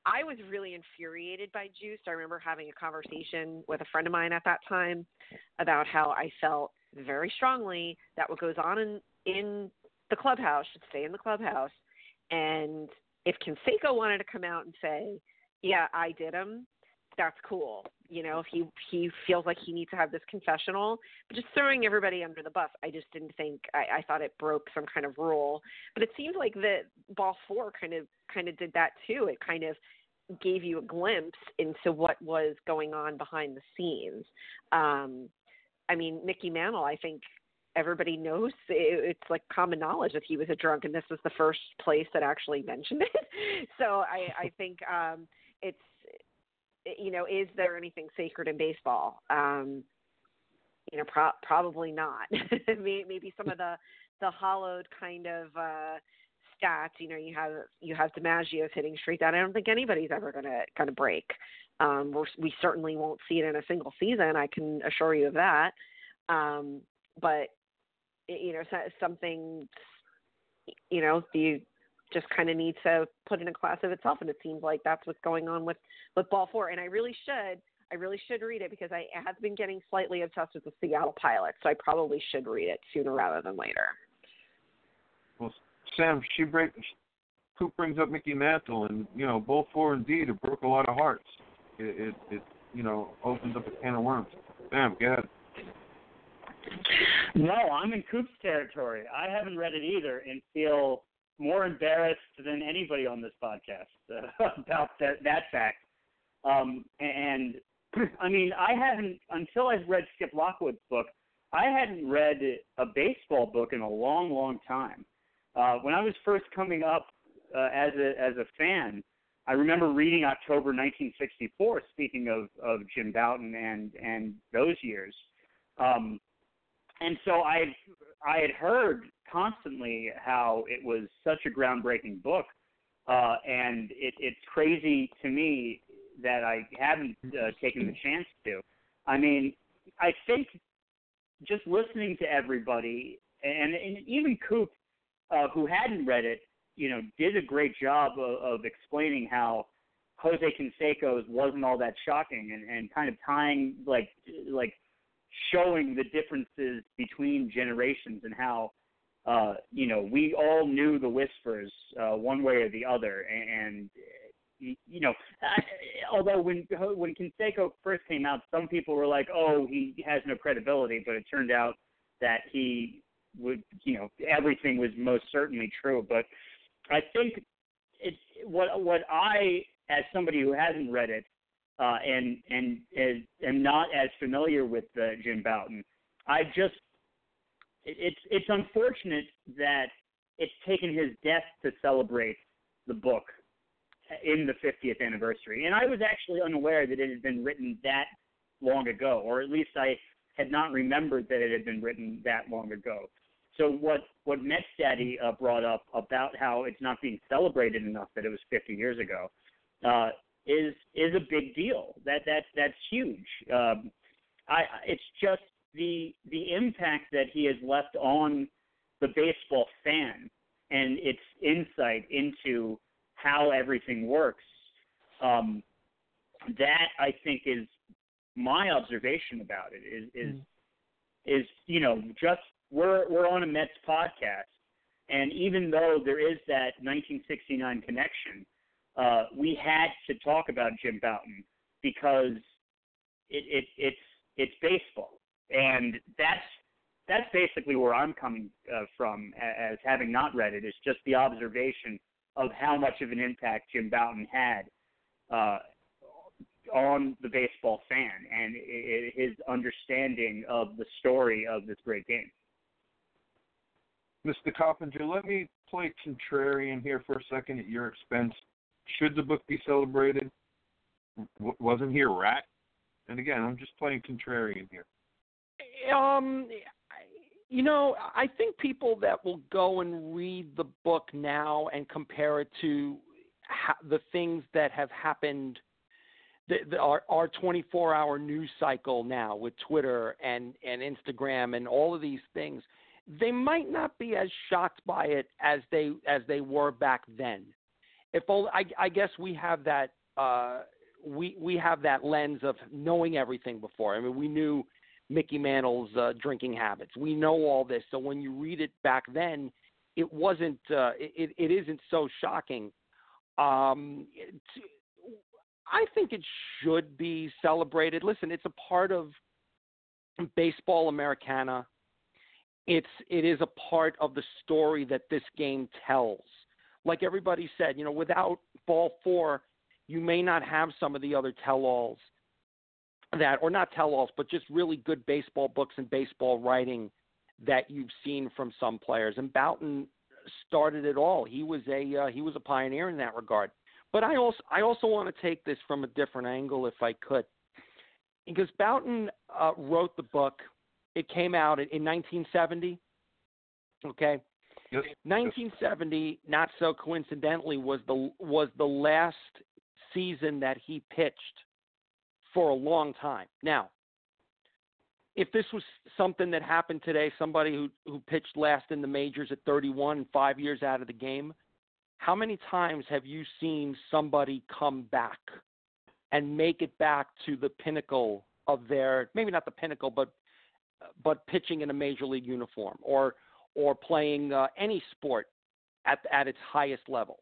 I was really infuriated by Juice. I remember having a conversation with a friend of mine at that time about how I felt very strongly that what goes on in in the clubhouse should stay in the clubhouse. And if Canseco wanted to come out and say, yeah, I did him, that's cool. You know, if he he feels like he needs to have this confessional, but just throwing everybody under the bus, I just didn't think. I, I thought it broke some kind of rule. But it seems like the ball four kind of kind of did that too. It kind of gave you a glimpse into what was going on behind the scenes. Um, I mean, Mickey Mantle, I think everybody knows it's like common knowledge that he was a drunk, and this was the first place that actually mentioned it. so I, I think um, it's you know, is there anything sacred in baseball? Um, you know, pro- probably not. Maybe some of the the hollowed kind of uh, stats. You know, you have you have DiMaggio's hitting streak that I don't think anybody's ever going to kind of break. Um, we're, we certainly won't see it in a single season. I can assure you of that. Um, but you know, something. You know, the just kind of needs to put in a class of itself. And it seems like that's what's going on with with Ball Four. And I really should, I really should read it because I have been getting slightly obsessed with the Seattle Pilots. So I probably should read it sooner rather than later. Well, Sam, she break. Coop brings up Mickey Mantle, and you know, Ball Four indeed it broke a lot of hearts. It, it, it you know, opens up a can of worms. Sam, go ahead. No, I'm in Coop's territory. I haven't read it either and feel more embarrassed than anybody on this podcast uh, about that that fact. Um, and I mean, I hadn't until I read Skip Lockwood's book. I hadn't read a baseball book in a long, long time. Uh, when I was first coming up uh, as a as a fan, I remember reading October 1964. Speaking of of Jim Bouton and and those years, um, and so I I had heard constantly how it was such a groundbreaking book, uh, and it, it's crazy to me that I haven't uh, taken the chance to. I mean, I think just listening to everybody, and, and even Coop, uh, who hadn't read it, you know, did a great job of, of explaining how Jose Canseco's wasn't all that shocking, and, and kind of tying like like showing the differences between generations and how uh, you know we all knew the whispers uh, one way or the other, and, and you know, I, although when when Canseco first came out, some people were like, "Oh, he has no credibility," but it turned out that he would, you know, everything was most certainly true. But I think it's what what I, as somebody who hasn't read it, uh, and and am not as familiar with uh, Jim Bouton, I just it's it's unfortunate that it's taken his death to celebrate the book in the 50th anniversary. And I was actually unaware that it had been written that long ago, or at least I had not remembered that it had been written that long ago. So what what Mets Daddy uh, brought up about how it's not being celebrated enough that it was 50 years ago uh, is is a big deal. That that that's huge. Um, I it's just the the impact that he has left on the baseball fan and its insight into how everything works. Um, that I think is my observation about it is is mm. is you know just we're we're on a Mets podcast, and even though there is that 1969 connection, uh, we had to talk about Jim Bouton because it, it it's it's baseball, and that's that's basically where I'm coming uh, from as having not read it. It's just the observation of how much of an impact Jim Bouton had uh, on the baseball fan and it, his understanding of the story of this great game. Mr. Coppinger, let me play contrarian here for a second at your expense. Should the book be celebrated? W- wasn't here Rat? And again, I'm just playing contrarian here. Um, you know, I think people that will go and read the book now and compare it to ha- the things that have happened – the, the, our our 24 hour news cycle now with Twitter and and Instagram and all of these things, they might not be as shocked by it as they as they were back then. If only, I, I guess we have that uh, we we have that lens of knowing everything before. I mean, we knew Mickey Mantle's uh, drinking habits. We know all this, so when you read it back then, it wasn't uh, it it isn't so shocking. Um, I think it should be celebrated. Listen, it's a part of baseball Americana. It's it is a part of the story that this game tells. Like everybody said, you know, without ball four, you may not have some of the other tell-alls that, or not tell-alls, but just really good baseball books and baseball writing that you've seen from some players. And Bouton started it all. He was a uh, he was a pioneer in that regard. But I also I also want to take this from a different angle, if I could, because Bouton uh, wrote the book. It came out in 1970. Okay. Yes. 1970, not so coincidentally, was the was the last season that he pitched for a long time. Now, if this was something that happened today, somebody who who pitched last in the majors at 31, five years out of the game, how many times have you seen somebody come back and make it back to the pinnacle of their maybe not the pinnacle but but pitching in a major league uniform or or playing uh, any sport at at its highest level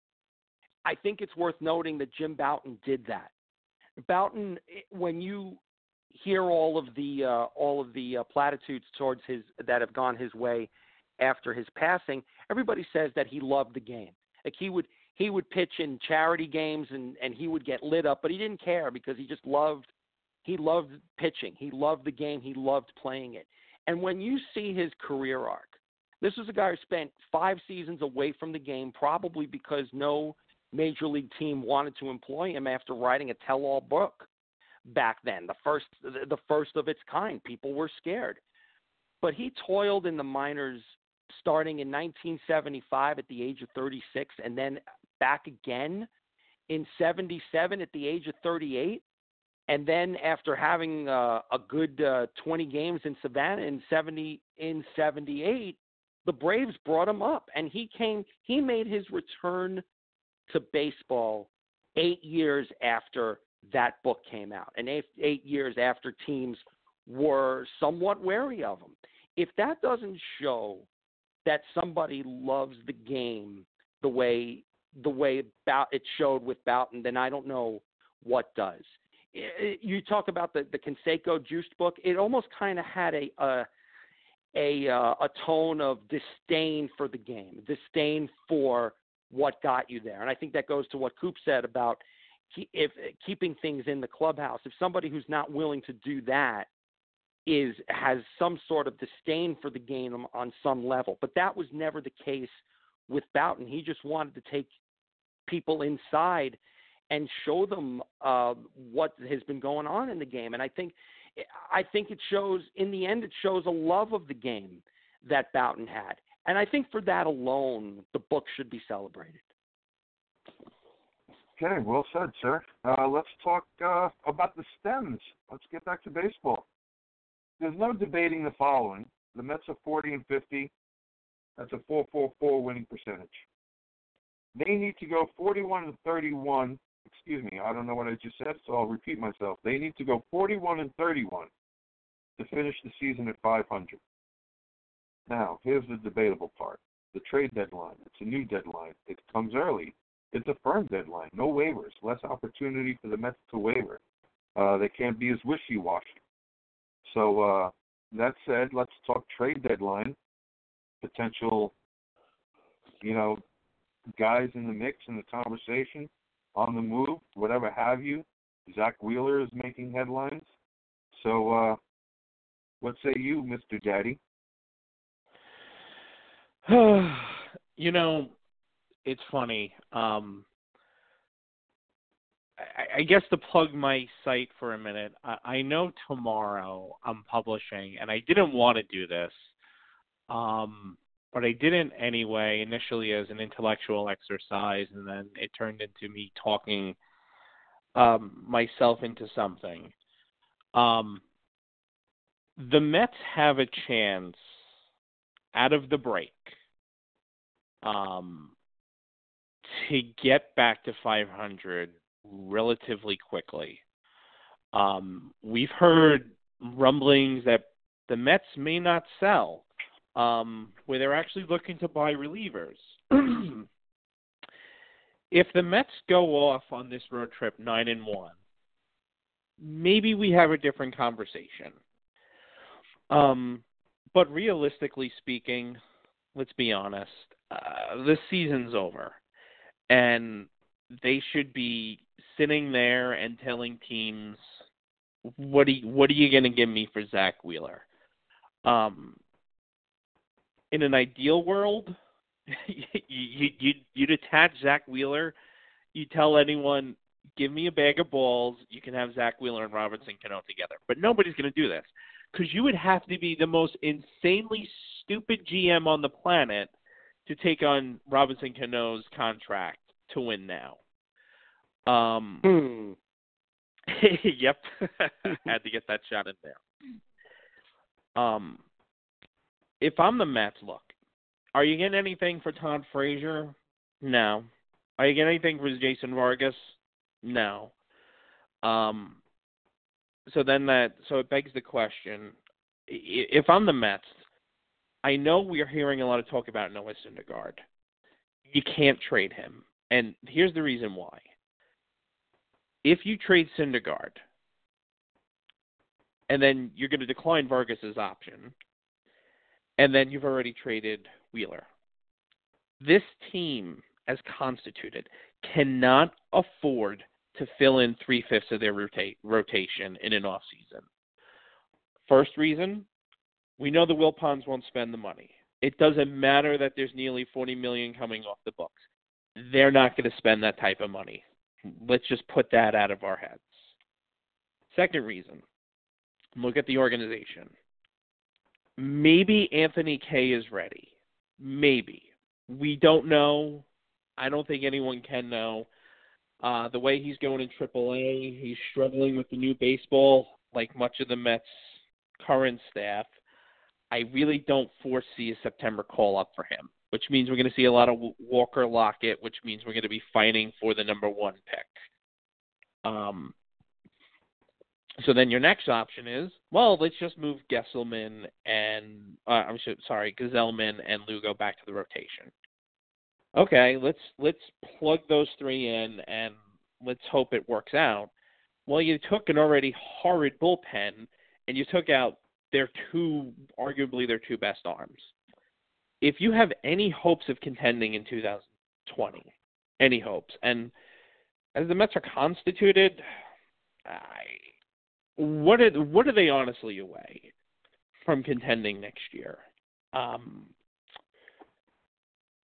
i think it's worth noting that jim bouton did that bouton when you hear all of the uh, all of the uh, platitudes towards his that have gone his way after his passing everybody says that he loved the game like he would he would pitch in charity games and and he would get lit up, but he didn't care because he just loved he loved pitching. He loved the game. He loved playing it. And when you see his career arc, this was a guy who spent five seasons away from the game, probably because no major league team wanted to employ him after writing a tell-all book back then, the first the first of its kind. People were scared. But he toiled in the minors starting in 1975 at the age of 36 and then back again in 77 at the age of 38 and then after having uh, a good uh, 20 games in Savannah in 70 in 78 the Braves brought him up and he came he made his return to baseball 8 years after that book came out and eight, 8 years after teams were somewhat wary of him if that doesn't show that somebody loves the game the way the way about it showed with Bouton, then I don't know what does. You talk about the the Canseco juiced book. It almost kind of had a a a, uh, a tone of disdain for the game, disdain for what got you there. And I think that goes to what Coop said about if keeping things in the clubhouse. If somebody who's not willing to do that is has some sort of disdain for the game on some level, but that was never the case with Bouton. He just wanted to take people inside and show them uh, what has been going on in the game. And I think I think it shows in the end it shows a love of the game that Bouton had. And I think for that alone, the book should be celebrated. Okay, well said, sir. Uh, let's talk uh, about the stems. Let's get back to baseball. There's no debating the following: the Mets are 40 and 50. That's a 4.44 winning percentage. They need to go 41 and 31. Excuse me, I don't know what I just said, so I'll repeat myself. They need to go 41 and 31 to finish the season at 500. Now, here's the debatable part the trade deadline. It's a new deadline. It comes early. It's a firm deadline. No waivers. Less opportunity for the Mets to waiver. Uh, they can't be as wishy washy. So, uh, that said, let's talk trade deadline. Potential, you know, guys in the mix in the conversation, on the move, whatever have you. Zack Wheeler is making headlines. So, uh, what say you, Mr. Daddy? you know, it's funny. Um, I, I guess to plug my site for a minute, I, I know tomorrow I'm publishing, and I didn't want to do this, um, but I didn't anyway. Initially as an intellectual exercise, and then it turned into me talking um, myself into something. Um, the Mets have a chance out of the break um, to get back to 500 relatively quickly. Um, we've heard rumblings that the Mets may not sell, um, where they're actually looking to buy relievers. if the Mets go off on this road trip nine and one, maybe we have a different conversation. Um, but realistically speaking, let's be honest, uh, the season's over, and they should be sitting there and telling teams, "What are you, what are you going to give me for Zack Wheeler?" Um, in an ideal world, you, you you'd attach Zack Wheeler. You tell anyone, "Give me a bag of balls. You can have Zack Wheeler and Robinson Cano together." But nobody's going to do this because you would have to be the most insanely stupid GM on the planet to take on Robinson Cano's contract to win now. Um, hmm. yep, had to get that shot in there. Um, if I'm the Mets, look, are you getting anything for Todd Frazier? No. Are you getting anything for Jason Vargas? No. Um, so then that so it begs the question: if I'm the Mets, I know we are hearing a lot of talk about Noah Syndergaard. You can't trade him, and here's the reason why. If you trade Syndergaard, and then you're going to decline Vargas's option, and then you've already traded Wheeler. This team, as constituted, cannot afford to fill in three fifths of their rota- rotation in an off season. First reason, we know the Wilpons won't spend the money. It doesn't matter that there's nearly 40 million coming off the books. They're not going to spend that type of money. Let's just put that out of our heads. Second reason, look at the organization. Maybe Anthony Kay is ready. Maybe. We don't know. I don't think anyone can know. Uh, the way he's going in AAA, he's struggling with the new baseball, like much of the Mets' current staff. I really don't foresee a September call up for him, which means we're going to see a lot of Walker Lockett, which means we're going to be fighting for the number one pick. Um, so then your next option is, well, let's just move Gesselman and uh, I'm sorry, Gsellman and Lugo back to the rotation. Okay, let's let's plug those three in and let's hope it works out. Well, you took an already horrid bullpen and you took out their two, arguably their two best arms. If you have any hopes of contending in 2020, Any hopes? And as the Mets are constituted, I, what are what are they honestly away from contending next year? Um,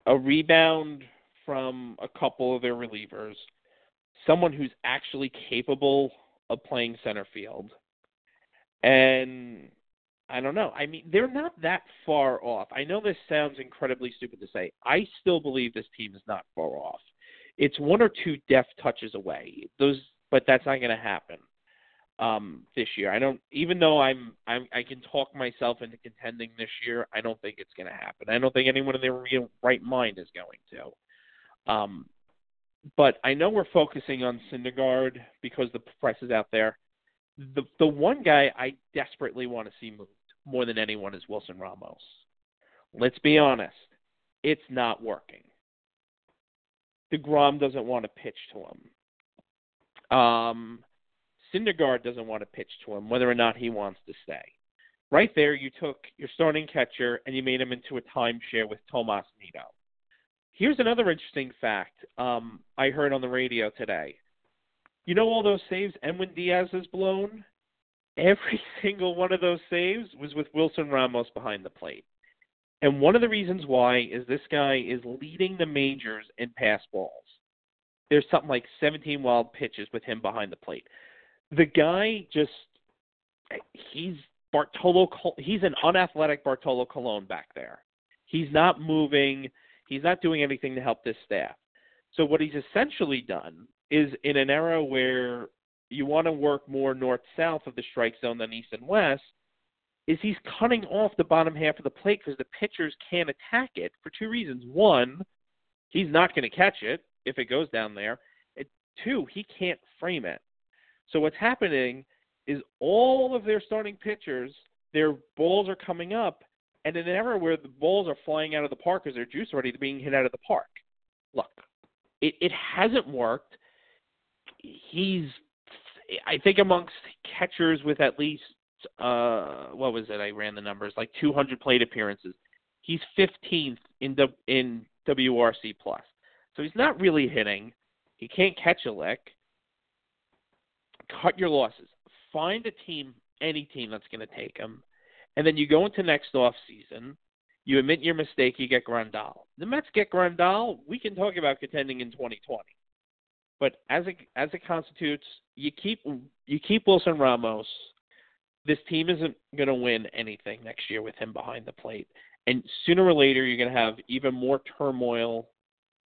a rebound from a couple of their relievers, someone who's actually capable of playing center field, and I don't know. I mean, they're not that far off. I know this sounds incredibly stupid to say. I still believe this team is not far off. It's one or two deft touches away. Those, but that's not going to happen um, this year. I don't. Even though I'm, I'm, I can talk myself into contending this year. I don't think it's going to happen. I don't think anyone in their real right mind is going to. Um, but I know we're focusing on Syndergaard because the press is out there. The the one guy I desperately want to see moved more than anyone is Wilson Ramos. Let's be honest, it's not working. DeGrom doesn't want to pitch to him. Um, Syndergaard doesn't want to pitch to him, whether or not he wants to stay. Right there, you took your starting catcher and you made him into a timeshare with Tomas Nido. Here's another interesting fact um, I heard on the radio today. You know all those saves Edwin Diaz has blown? Every single one of those saves was with Wilson Ramos behind the plate. And one of the reasons why is this guy is leading the majors in pass balls. There's something like 17 wild pitches with him behind the plate the guy just he's Bartolo he's an unathletic Bartolo Colon back there. He's not moving, he's not doing anything to help this staff. So what he's essentially done is in an era where you want to work more north south of the strike zone than east and west, is he's cutting off the bottom half of the plate because the pitchers can't attack it for two reasons. One, he's not going to catch it if it goes down there. And two, he can't frame it. So what's happening is all of their starting pitchers, their balls are coming up, and in an era where the balls are flying out of the park because they're juice already, being hit out of the park. Look, it, it hasn't worked. He's, I think, amongst catchers with at least, uh, what was it? I ran the numbers like 200 plate appearances. He's 15th in the in WRC plus. So he's not really hitting. He can't catch a lick cut your losses. Find a team, any team that's going to take him, and then you go into next off season. You admit your mistake. You get Grandal. The Mets get Grandal. We can talk about contending in 2020. But as it as it constitutes, you keep you keep Wilson Ramos. This team isn't going to win anything next year with him behind the plate, and sooner or later you're going to have even more turmoil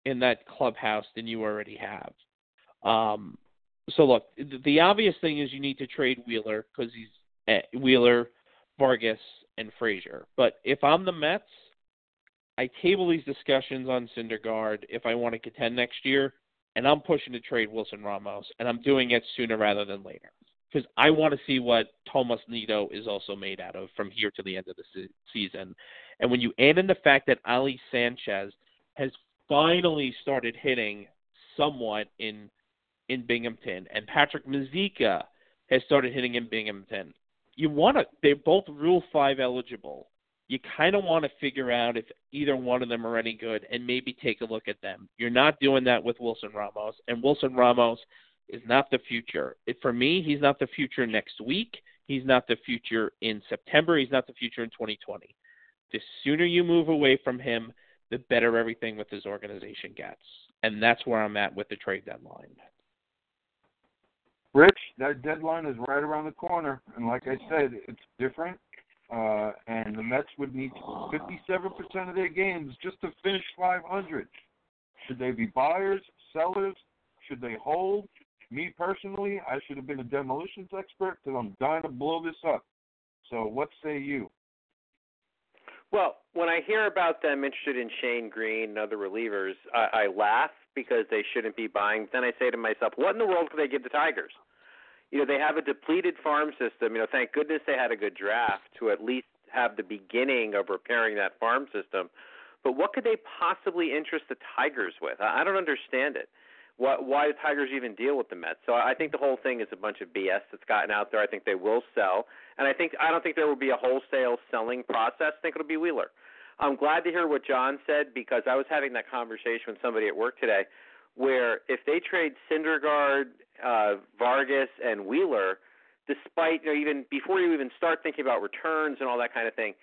in that clubhouse than you already have. Um, so look, the obvious thing is you need to trade Wheeler because he's eh, Wheeler, Vargas, and Frazier. But if I'm the Mets, I table these discussions on Syndergaard if I want to contend next year, and I'm pushing to trade Wilson Ramos, and I'm doing it sooner rather than later because I want to see what Tomas Nido is also made out of from here to the end of the se- season. And when you add in the fact that Ali Sanchez has finally started hitting somewhat in in Binghamton, and Patrick Mazeika has started hitting in Binghamton. You want to, they're both Rule 5 eligible. You kind of want to figure out if either one of them are any good and maybe take a look at them. You're not doing that with Wilson Ramos, and Wilson Ramos is not the future. It, for me, he's not the future next week. He's not the future in September. He's not the future in 2020. The sooner you move away from him, the better everything with his organization gets. And that's where I'm at with the trade deadline. Rich, that deadline is right around the corner, and like I said, it's different. Uh, and the Mets would need 57% of their games just to finish 500. Should they be buyers, sellers? Should they hold? Me personally, I should have been a demolitions expert because I'm dying to blow this up. So, what say you? Well, when I hear about them interested in Shane Greene and other relievers, I, I laugh because they shouldn't be buying. Then I say to myself, what in the world could they give the Tigers? You know, they have a depleted farm system. You know, thank goodness they had a good draft to at least have the beginning of repairing that farm system. But what could they possibly interest the Tigers with? I don't understand it. Why, why the Tigers even deal with the Mets? So I think the whole thing is a bunch of BS that's gotten out there. I think they will sell, and I think I don't think there will be a wholesale selling process. I think it'll be Wheeler. I'm glad to hear what John said because I was having that conversation with somebody at work today, where if they trade Syndergaard, uh, Vargas, and Wheeler, despite you know, even before you even start thinking about returns and all that kind of thing,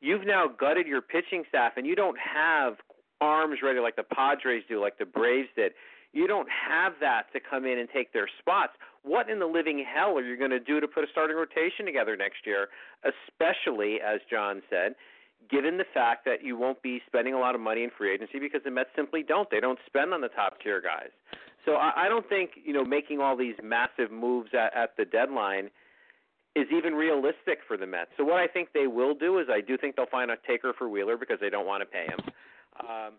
you've now gutted your pitching staff, and you don't have arms ready like the Padres do, like the Braves did. You don't have that to come in and take their spots. What in the living hell are you going to do to put a starting rotation together next year? Especially, as John said, given the fact that you won't be spending a lot of money in free agency because the Mets simply don't. They don't spend on the top tier guys. So I, I don't think you know making all these massive moves at, at the deadline is even realistic for the Mets. So what I think they will do is I do think they'll find a taker for Wheeler because they don't want to pay him. Um,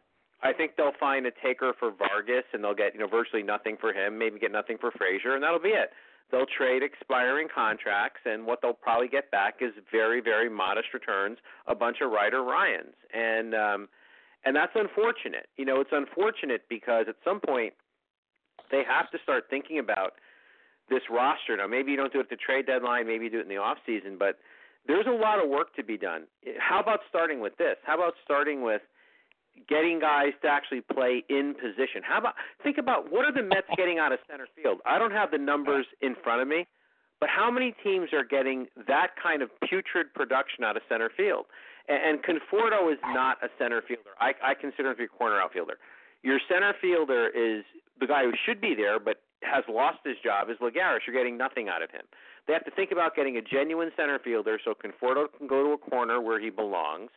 I think they'll find a taker for Vargas, and they'll get you know virtually nothing for him. Maybe get nothing for Frazier, and that'll be it. They'll trade expiring contracts, and what they'll probably get back is very very modest returns, a bunch of Ryder Ryans, and um, and that's unfortunate. You know, it's unfortunate because at some point they have to start thinking about this roster. Now, maybe you don't do it at the trade deadline, maybe you do it in the off season, but there's a lot of work to be done. How about starting with this? How about starting with getting guys to actually play in position. How about think about what are the Mets getting out of center field? I don't have the numbers in front of me, but how many teams are getting that kind of putrid production out of center field? And, and Conforto is not a center fielder. I, I consider him to be a corner outfielder. Your center fielder is the guy who should be there, but has lost his job is Lagares. You're getting nothing out of him. They have to think about getting a genuine center fielder so Conforto can go to a corner where he belongs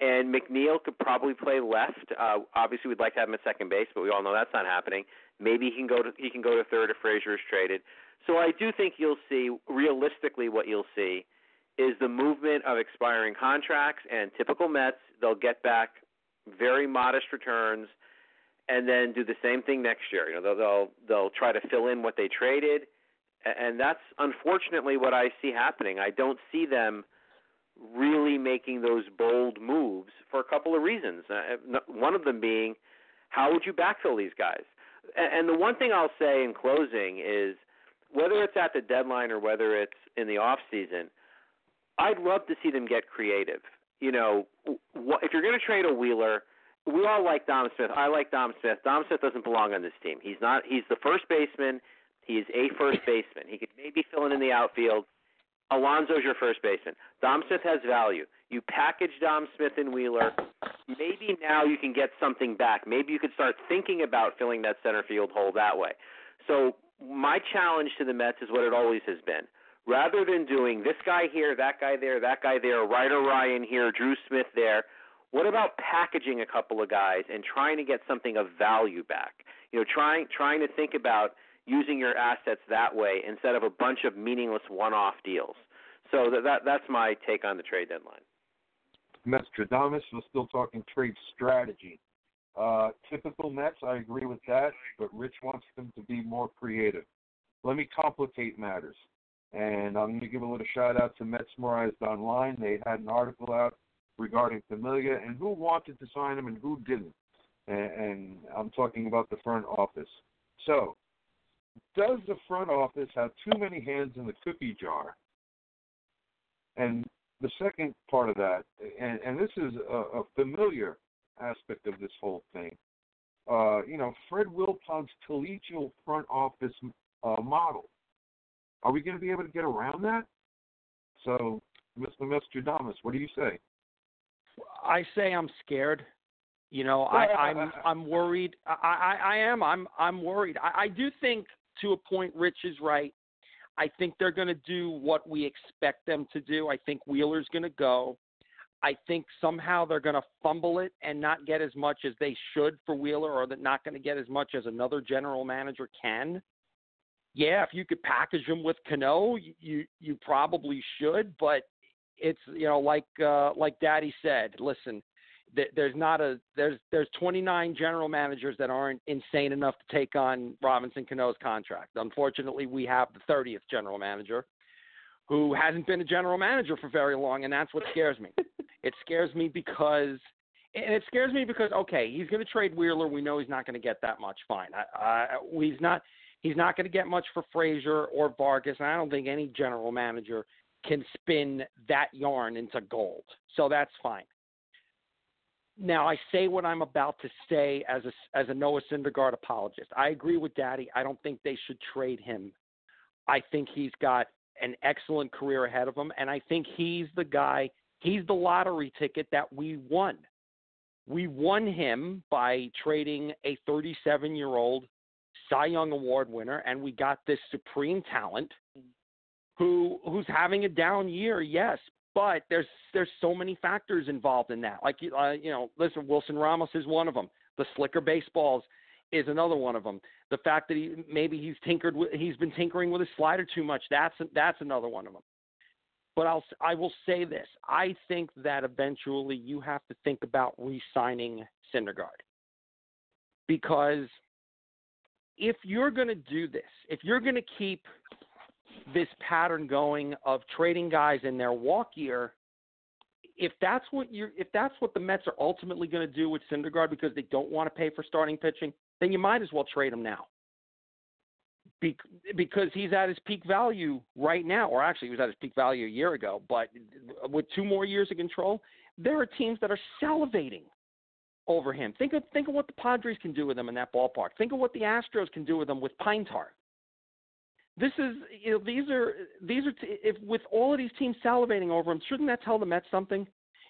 and McNeil could probably play left. Uh, obviously, we'd like to have him at second base, but we all know that's not happening. Maybe he can go to he can go to third if Frazier is traded. So I do think you'll see realistically what you'll see is the movement of expiring contracts and typical Mets. They'll get back very modest returns, and then do the same thing next year. You know, they'll they'll, they'll try to fill in what they traded, and that's unfortunately what I see happening. I don't see them really making those bold moves for a couple of reasons. Uh, one of them being, how would you backfill these guys? And the one thing I'll say in closing is, whether it's at the deadline or whether it's in the off season, I'd love to see them get creative. You know, if you're going to trade a Wheeler, we all like Dom Smith. I like Dom Smith. Dom Smith doesn't belong on this team. He's not. He's the first baseman. He is a first baseman. He could maybe fill in in the outfield. Alonso's your first baseman. Dom Smith has value. You package Dom Smith and Wheeler. Maybe now you can get something back. Maybe you could start thinking about filling that center field hole that way. So my challenge to the Mets is what it always has been. Rather than doing this guy here, that guy there, that guy there, Ryder Ryan here, Drew Smith there, what about packaging a couple of guys and trying to get something of value back? You know, trying trying to think about using your assets that way instead of a bunch of meaningless one-off deals. So that, that that's my take on the trade deadline. Metstradamus was still talking trade strategy. Uh, typical Mets, I agree with that, but Rich wants them to be more creative. Let me complicate matters. And I'm going to give a little shout out to Metsmerized Online. They had an article out regarding Familia and who wanted to sign him and who didn't. And, and I'm talking about the front office. So does the front office have too many hands in the cookie jar? And the second part of that, and, and this is a, a familiar aspect of this whole thing, uh, you know, Fred Wilpon's collegial front office uh, model. Are we going to be able to get around that? So, Mr. Nostradamus, what do you say? I say I'm scared. You know, I, I'm I'm worried. I, I I am. I'm I'm worried. I, I do think to a point, Rich is right. I think they're going to do what we expect them to do. I think Wheeler's going to go. I think somehow they're going to fumble it and not get as much as they should for Wheeler, or they're not going to get as much as another general manager can. Yeah, if you could package them with Cano, you you probably should, but it's you know like uh, like Daddy said. Listen, there's not a there's there's 29 general managers that aren't insane enough to take on Robinson Cano's contract. Unfortunately, we have the 30th general manager who hasn't been a general manager for very long, and that's what scares me. it scares me because and it scares me because okay, he's going to trade Wheeler. We know he's not going to get that much. Fine, I, I, he's not he's not going to get much for Frazier or Vargas, and I don't think any general manager can spin that yarn into gold. So that's fine. Now I say what I'm about to say as a as a Noah Syndergaard apologist. I agree with Daddy. I don't think they should trade him. I think he's got an excellent career ahead of him, and I think he's the guy. He's the lottery ticket that we won. We won him by trading a 37 year old Cy Young Award winner, and we got this supreme talent mm. who who's having a down year, yes, but there's there's so many factors involved in that. Like uh, you know, listen, Wilson Ramos is one of them. The slicker baseballs is another one of them. The fact that he maybe he's tinkered with, he's been tinkering with his slider too much. That's that's another one of them. But I'll I will say this: I think that eventually you have to think about re-signing Syndergaard because if you're going to do this, if you're going to keep this pattern going of trading guys in their walk year, if that's what you if that's what the Mets are ultimately going to do with Syndergaard because they don't want to pay for starting pitching, then you might as well trade him now. Be, because he's at his peak value right now, or actually he was at his peak value a year ago. But with two more years of control, there are teams that are salivating over him. Think of think of what the Padres can do with him in that ballpark. Think of what the Astros can do with him with Pine Tar. This is you know these are these are t- if with all of these teams salivating over him, shouldn't that tell the Mets something?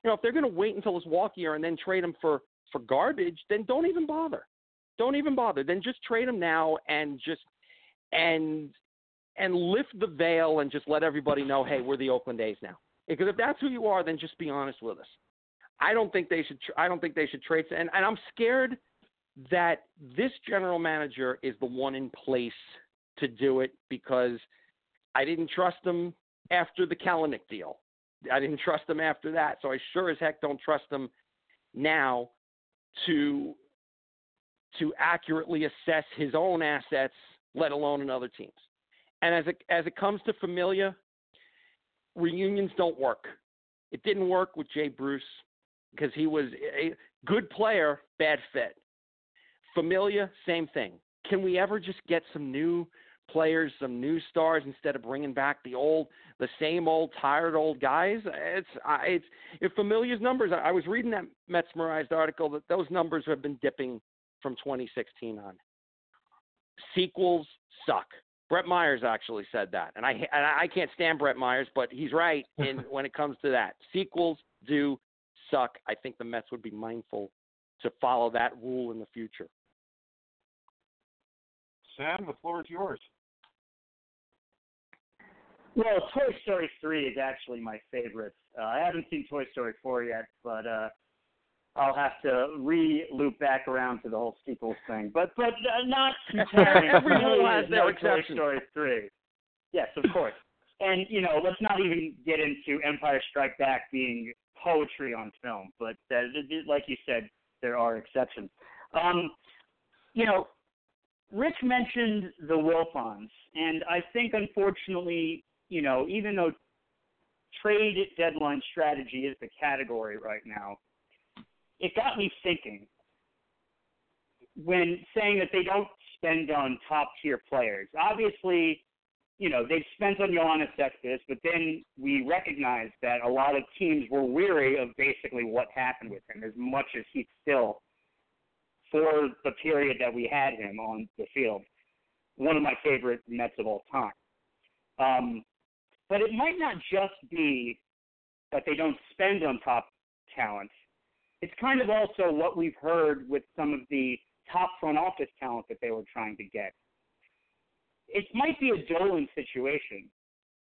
You know, if they're going to wait until his walk year and then trade him for for garbage, then don't even bother. Don't even bother. Then just trade him now and just and and lift the veil and just let everybody know, hey, we're the Oakland A's now. Because if that's who you are, then just be honest with us. I don't think they should. Tr- I don't think they should trade. And, and I'm scared that this general manager is the one in place to do it because I didn't trust him after the Kelenic deal. I didn't trust him after that, so I sure as heck don't trust him now to to accurately assess his own assets, let alone another team's. And as it as it comes to Familia, reunions don't work. It didn't work with Jay Bruce because he was a good player, bad fit. Familia, same thing. Can we ever just get some new players, some new stars instead of bringing back the old, the same old tired old guys? It's it's if Familia's numbers. I was reading that Metsmerized article that those numbers have been dipping from 2016 on. Sequels suck. Brett Myers actually said that, and I and I can't stand Brett Myers, but he's right in when it comes to that. Sequels do suck. I think the Mets would be mindful to follow that rule in the future. Sam, the floor is yours. Well, Toy Story 3 is actually my favorite. Uh, I haven't seen Toy Story 4 yet, but uh, I'll have to re-loop back around to the whole sequels thing. But but uh, not comparing Every rule has no. Toy Story 3. Yes, of course. and you know, let's not even get into Empire Strike Back being poetry on film. But uh, like you said, there are exceptions. Um, you know, Rich mentioned the Wilpons, and I think unfortunately, you know, even though trade deadline strategy is the category right now, it got me thinking when saying that they don't spend on top tier players. Obviously, you know, they've spent on Yoenis Cespedes, but then we recognized that a lot of teams were weary of basically what happened with him, as much as he's still, for the period that we had him on the field, one of my favorite Mets of all time. Um, but it might not just be that they don't spend on top talent. It's kind of also what we've heard with some of the top front office talent that they were trying to get it might be a Dolan situation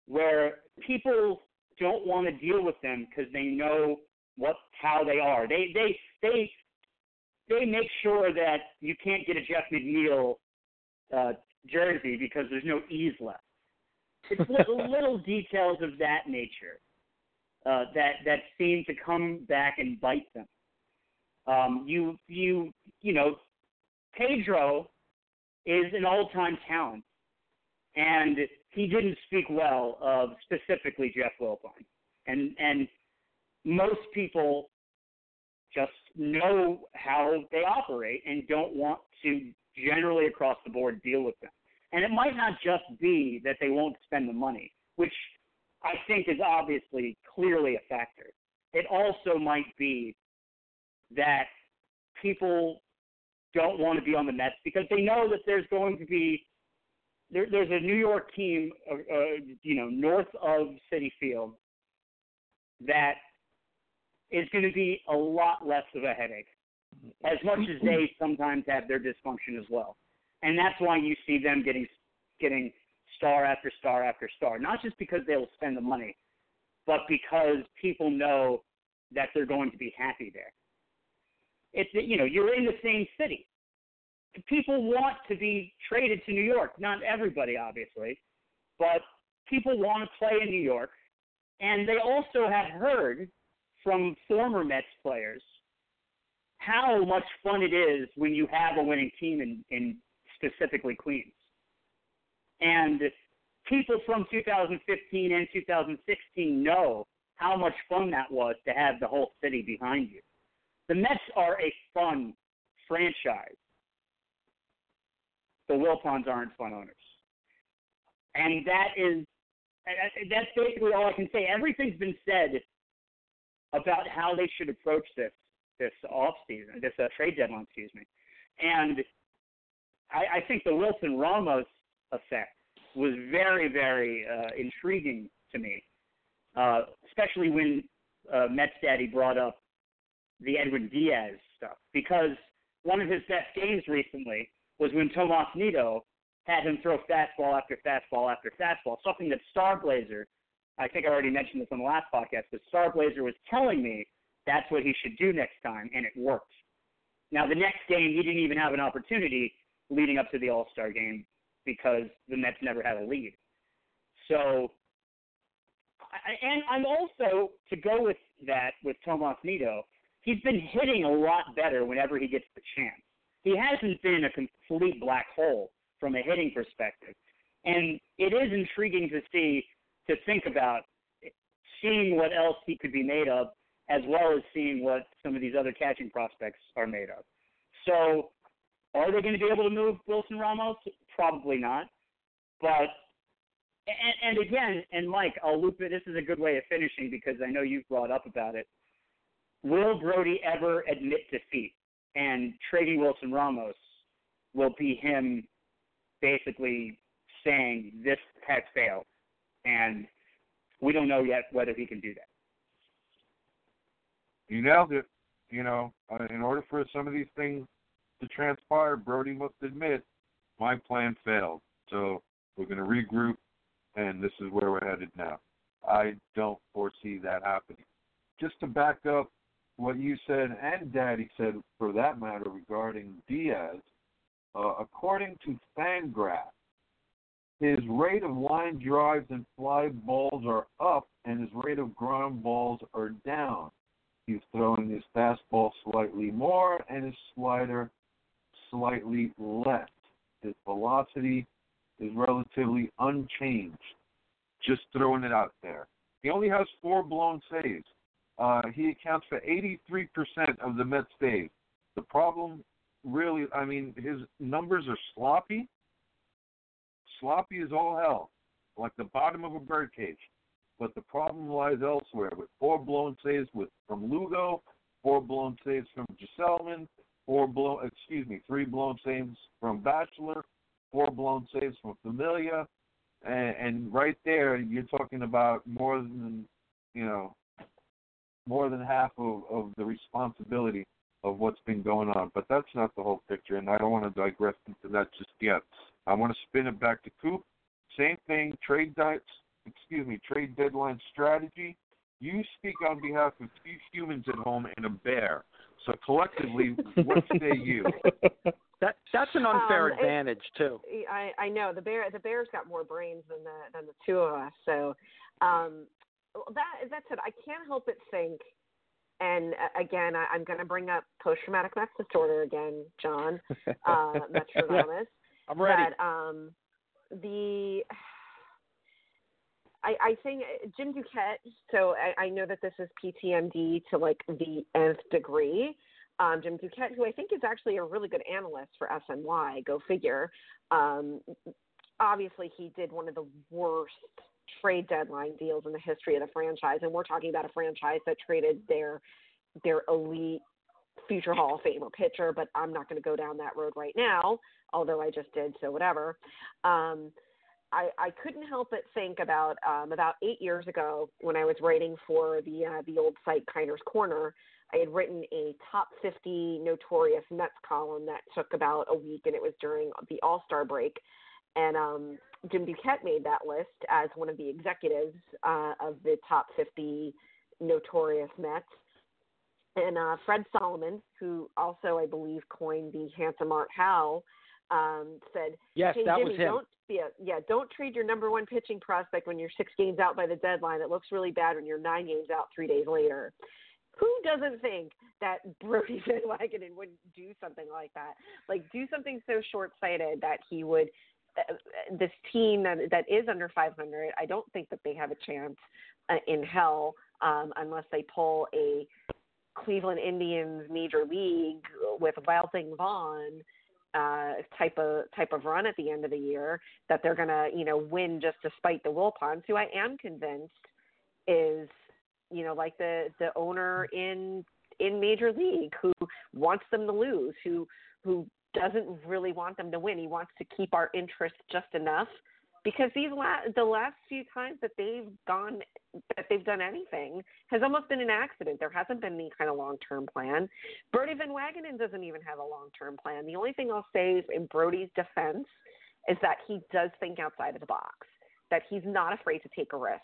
where people don't want to deal with them because they know what how they are. They they they they make sure that you can't get a Jeff McNeil uh, jersey because there's no ease left. It's little, little details of that nature uh, that that seem to come back and bite them. Um, you you you know, Pedro is an all-time talent and he didn't speak well of specifically Jeff Wilpon. And and most people just know how they operate and don't want to generally across the board deal with them. And it might not just be that they won't spend the money, which I think is obviously clearly a factor. It also might be that people don't want to be on the Mets because they know that there's going to be there, there's a New York team, uh, uh, you know, north of Citi Field that is going to be a lot less of a headache, as much as they sometimes have their dysfunction as well, and that's why you see them getting getting star after star after star, not just because they will spend the money, but because people know that they're going to be happy there. It's you know you're in the same city. People want to be traded to New York. Not everybody, obviously, but people want to play in New York, and they also have heard from former Mets players how much fun it is when you have a winning team in, in specifically Queens. And people from 2015 and 2016 know how much fun that was to have the whole city behind you. The Mets are a fun franchise. The Wilpons aren't fun owners. And that is that's basically all I can say. Everything's been said about how they should approach this this off season, this uh, trade deadline, excuse me. And I, I think the Wilson Ramos effect was very, very uh, intriguing to me, uh, especially when uh, Mets Daddy brought up the Edwin Diaz stuff because one of his best games recently was when Tomas Nido had him throw fastball after fastball after fastball, something that Star Blazer, I think I already mentioned this on the last podcast, but Star Blazer was telling me that's what he should do next time, and it worked. Now, the next game, he didn't even have an opportunity leading up to the All Star game because the Mets never had a lead. So, and I'm also to go with that with Tomas Nido. He's been hitting a lot better whenever he gets the chance. He hasn't been a complete black hole from a hitting perspective, and it is intriguing to see, to think about, seeing what else he could be made of, as well as seeing what some of these other catching prospects are made of. So, are they going to be able to move Wilson Ramos? Probably not. But and, and again, and Mike, I'll loop it. This is a good way of finishing because I know you've brought up about it. Will Brodie ever admit defeat? And trading Wilson Ramos will be him basically saying this has failed, and we don't know yet whether he can do that. You nailed it. You know, uh, in order for some of these things to transpire, Brodie must admit my plan failed. So we're going to regroup, and this is where we're headed now. I don't foresee that happening. Just to back up what you said and Daddy said, for that matter, regarding Diaz, uh, according to Fangraph, his rate of line drives and fly balls are up, and his rate of ground balls are down. He's throwing his fastball slightly more and his slider slightly left. His velocity is relatively unchanged. Just throwing it out there. He only has four blown saves. Uh, he accounts for 83% of the Mets saves. The problem, really, I mean, his numbers are sloppy. Sloppy as all hell, like the bottom of a birdcage. But the problem lies elsewhere with four blown saves with from Lugo, four blown saves from Gsellman, four blown excuse me, three blown saves from Bashlor, four blown saves from Familia, and, and right there you're talking about more than you know more than half of, of the responsibility of what's been going on. But that's not the whole picture, and I don't want to digress into that just yet. I want to spin it back to Coop. Same thing, trade diets excuse me, trade deadline strategy. You speak on behalf of two humans at home and a bear. So collectively, what say you? That that's an unfair Um, advantage too. I I know the bear the bear's got more brains than the than the two of us. So um, that that said, I can't help but think. And uh, again, I, I'm going to bring up post-traumatic stress disorder again, John uh, Metronomus. I'm ready. That um, the I, I think uh, Jim Duquette. So I, I know that this is PTMD to like the nth degree. Um, Jim Duquette, who I think is actually a really good analyst for SNY. Go figure. Um, obviously, he did one of the worst trade deadline deals in the history of the franchise, and we're talking about a franchise that traded their their elite future Hall of Famer pitcher, but I'm not going to go down that road right now, although I just did, so whatever. Um, I, I couldn't help but think about um, about eight years ago when I was writing for the uh, the old site Kiner's Corner. I had written a top 50 notorious Mets column that took about a week, and it was during the All Star break. And um, Jim Duquette made that list as one of the executives uh, of the top 50 notorious Mets. And uh, Fred Solomon, who also I believe coined the handsome Art Howe, um, said, Yes, "Hey that Jimmy, was him. don't yeah, yeah, don't trade your number one pitching prospect when you're six games out by the deadline. It looks really bad when you're nine games out three days later." Who doesn't think that Brodie Van Wagenen would do something like that? Like do something so short-sighted that he would uh, this team that that is under 500. I don't think that they have a chance uh, in hell um, unless they pull a Cleveland Indians major league with Wild Thing Vaughn uh, type of type of run at the end of the year that they're gonna you know win just despite the Wilpons, who I am convinced is you know like the the owner in in Major League who wants them to lose, who who doesn't really want them to win. He wants to keep our interest just enough because these la- the last few times that they've gone that they've done anything has almost been an accident. There hasn't been any kind of long term plan. Brodie Van Wagenen doesn't even have a long term plan. The only thing I'll say is in Brodie's defense is that he does think outside of the box, that he's not afraid to take a risk.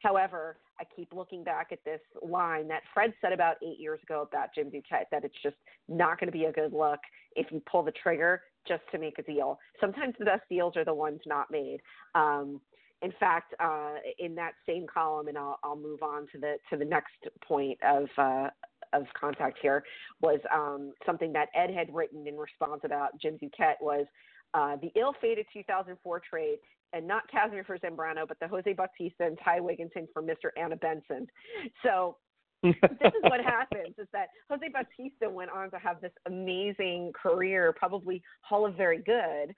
However, I keep looking back at this line that Fred said about eight years ago about Jim Duquette that it's just not going to be a good look if you pull the trigger just to make a deal. Sometimes the best deals are the ones not made. Um, in fact, uh, in that same column, and I'll, I'll move on to the to the next point of uh, of contact here was um, something that Ed had written in response about Jim Duquette was uh, the ill-fated 2004 trade, and not Kazmir for Zambrano, but the Jose Bautista and Ty Wigginton for Mr. Anna Benson. So this is what happens is that Jose Bautista went on to have this amazing career, probably Hall of Very Good,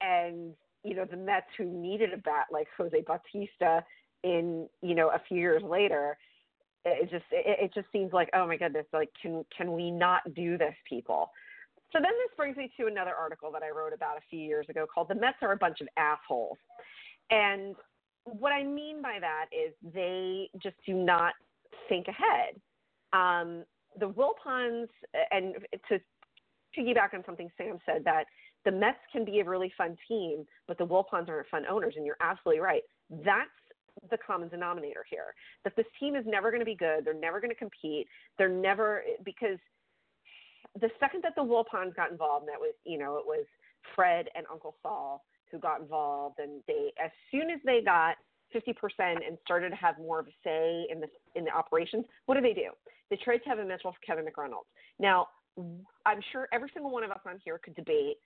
and you know the Mets who needed a bat like Jose Bautista in you know a few years later, it just it, it just seems like oh my goodness, like can can we not do this, people? So then this brings me to another article that I wrote about a few years ago called "The Mets Are a Bunch of Assholes," and what I mean by that is they just do not think ahead. Um, the Wilpons, and to piggyback on something Sam said, that the Mets can be a really fun team, but the Wilpons aren't fun owners, and you're absolutely right. That's the common denominator here. That this team is never going to be good. They're never going to compete. They're never because the second that the Wilpons got involved, that was you know it was Fred and Uncle Saul who got involved, and they as soon as they got 50% and started to have more of a say in the in the operations, what do they do? They tried Kevin Mitchell for Kevin McReynolds. Now, I'm sure every single one of us on here could debate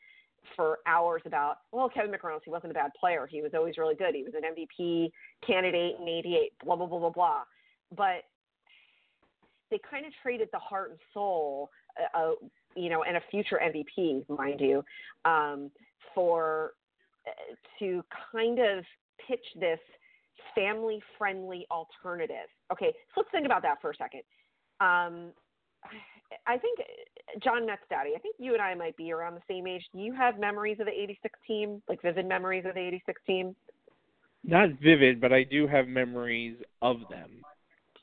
for hours about, well, Kevin McReynolds, he wasn't a bad player. He was always really good. He was an MVP candidate in 88, blah, blah, blah, blah, blah. But they kind of traded the heart and soul, uh, uh, you know, and a future MVP, mind you, um, for uh, to kind of pitch this family friendly alternative. Okay, so let's think about that for a second. Um, I think John Mets Daddy, I think you and I might be around the same age. Do you have memories of the 86 team, like vivid memories of the 86 team? Not vivid, but I do have memories of them.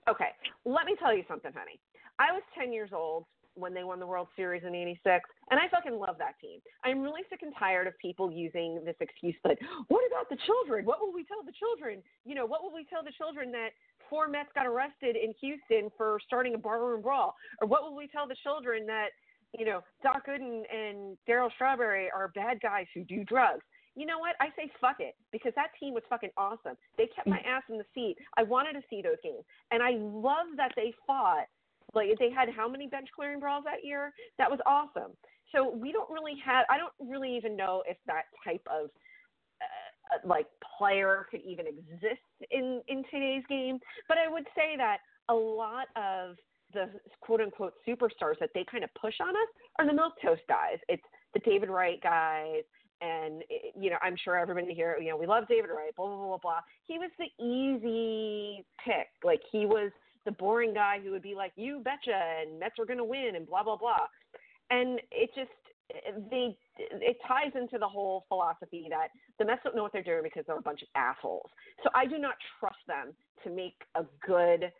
Okay, let me tell you something, honey. I was 10 years old when they won the World Series in 86, and I fucking love that team. I'm really sick and tired of people using this excuse that, what about the children? What will we tell the children? You know, what will we tell the children that four Mets got arrested in Houston for starting a barroom brawl? Or what will we tell the children that, you know, Doc Gooden and Darryl Strawberry are bad guys who do drugs? You know what? I say fuck it because that team was fucking awesome. They kept my ass in the seat. I wanted to see those games. And I love that they fought like they had how many bench clearing brawls that year? That was awesome. So we don't really have. I don't really even know if that type of uh, like player could even exist in in today's game. But I would say that a lot of the quote unquote superstars that they kind of push on us are the milk toast guys. It's the David Wright guys. And you know, I'm sure everybody here, you know, we love David Wright. Blah blah blah blah. He was the easy pick. Like he was the boring guy who would be like, "You betcha," and Mets are going to win, and blah blah blah. And it just they it ties into the whole philosophy that the Mets don't know what they're doing because they're a bunch of assholes. So I do not trust them to make a good,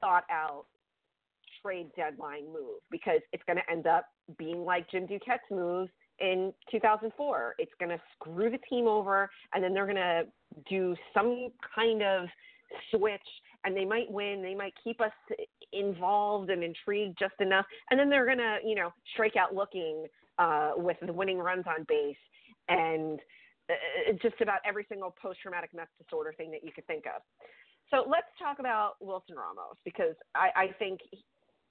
thought out trade deadline move because it's going to end up being like Jim Duquette's moves in 2004. It's going to screw the team over, and then they're going to do some kind of switch, and they might win. They might keep us involved and intrigued just enough, and then they're to, you know, strike out looking uh, with the winning runs on base and uh, just about every single post-traumatic mess disorder thing that you could think of. So let's talk about Wilson Ramos because I, I think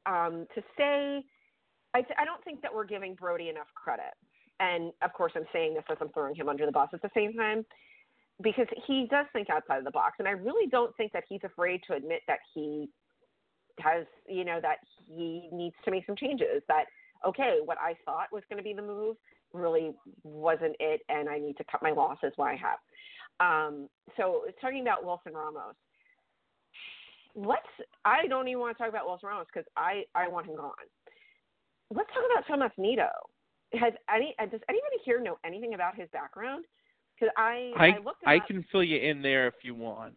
um, to say I, th- I don't think that we're giving Brodie enough credit. And of course, I'm saying this as I'm throwing him under the bus at the same time because he does think outside of the box. And I really don't think that he's afraid to admit that he has, you know, that he needs to make some changes. That, okay, what I thought was going to be the move really wasn't it. And I need to cut my losses while I have. Um, so talking about Wilson Ramos, let's, I don't even want to talk about Wilson Ramos because I, I want him gone let's talk about Tomas Nido. Has any does anybody here know anything about his background? Because I I, I, I can fill you in there if you want.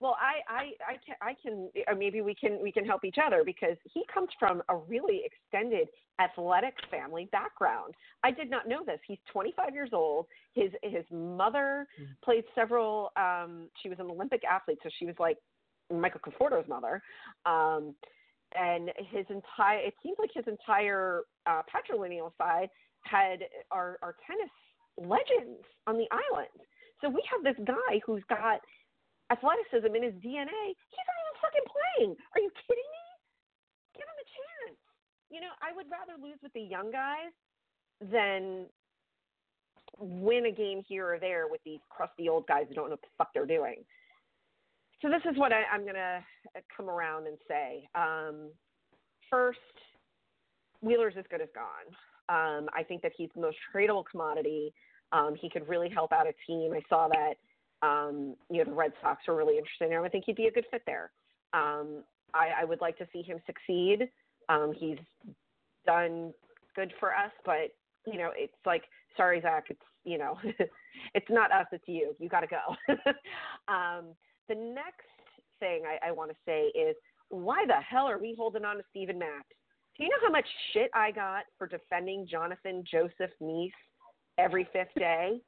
Well, I I I can I can or maybe we can we can help each other because he comes from a really extended athletic family background. I did not know this. He's 25 years old. His his mother Mm-hmm. played several. Um, she was an Olympic athlete, so she was like Michael Conforto's mother. Um, and his entire it seems like his entire uh, patrilineal side had are, are tennis legends on the island. So we have this guy who's got athleticism in his DNA. He's not even fucking playing. Are you kidding me? Give him a chance. You know, I would rather lose with the young guys than win a game here or there with these crusty old guys who don't know what the fuck they're doing. So this is what I, I'm going to come around and say. Um, first, Wheeler's as good as gone. Um, I think that he's the most tradable commodity. Um, he could really help out a team. I saw that um, you know the Red Sox were really interested in him. I think he'd be a good fit there. Um, I, I would like to see him succeed. Um, he's done good for us, but you know it's like sorry Zack, it's you know it's not us, it's you. You got to go. um, the next thing I, I want to say is why the hell are we holding on to Steven Matz? Do you know how much shit I got for defending Jonathan Joseph Niese every fifth day?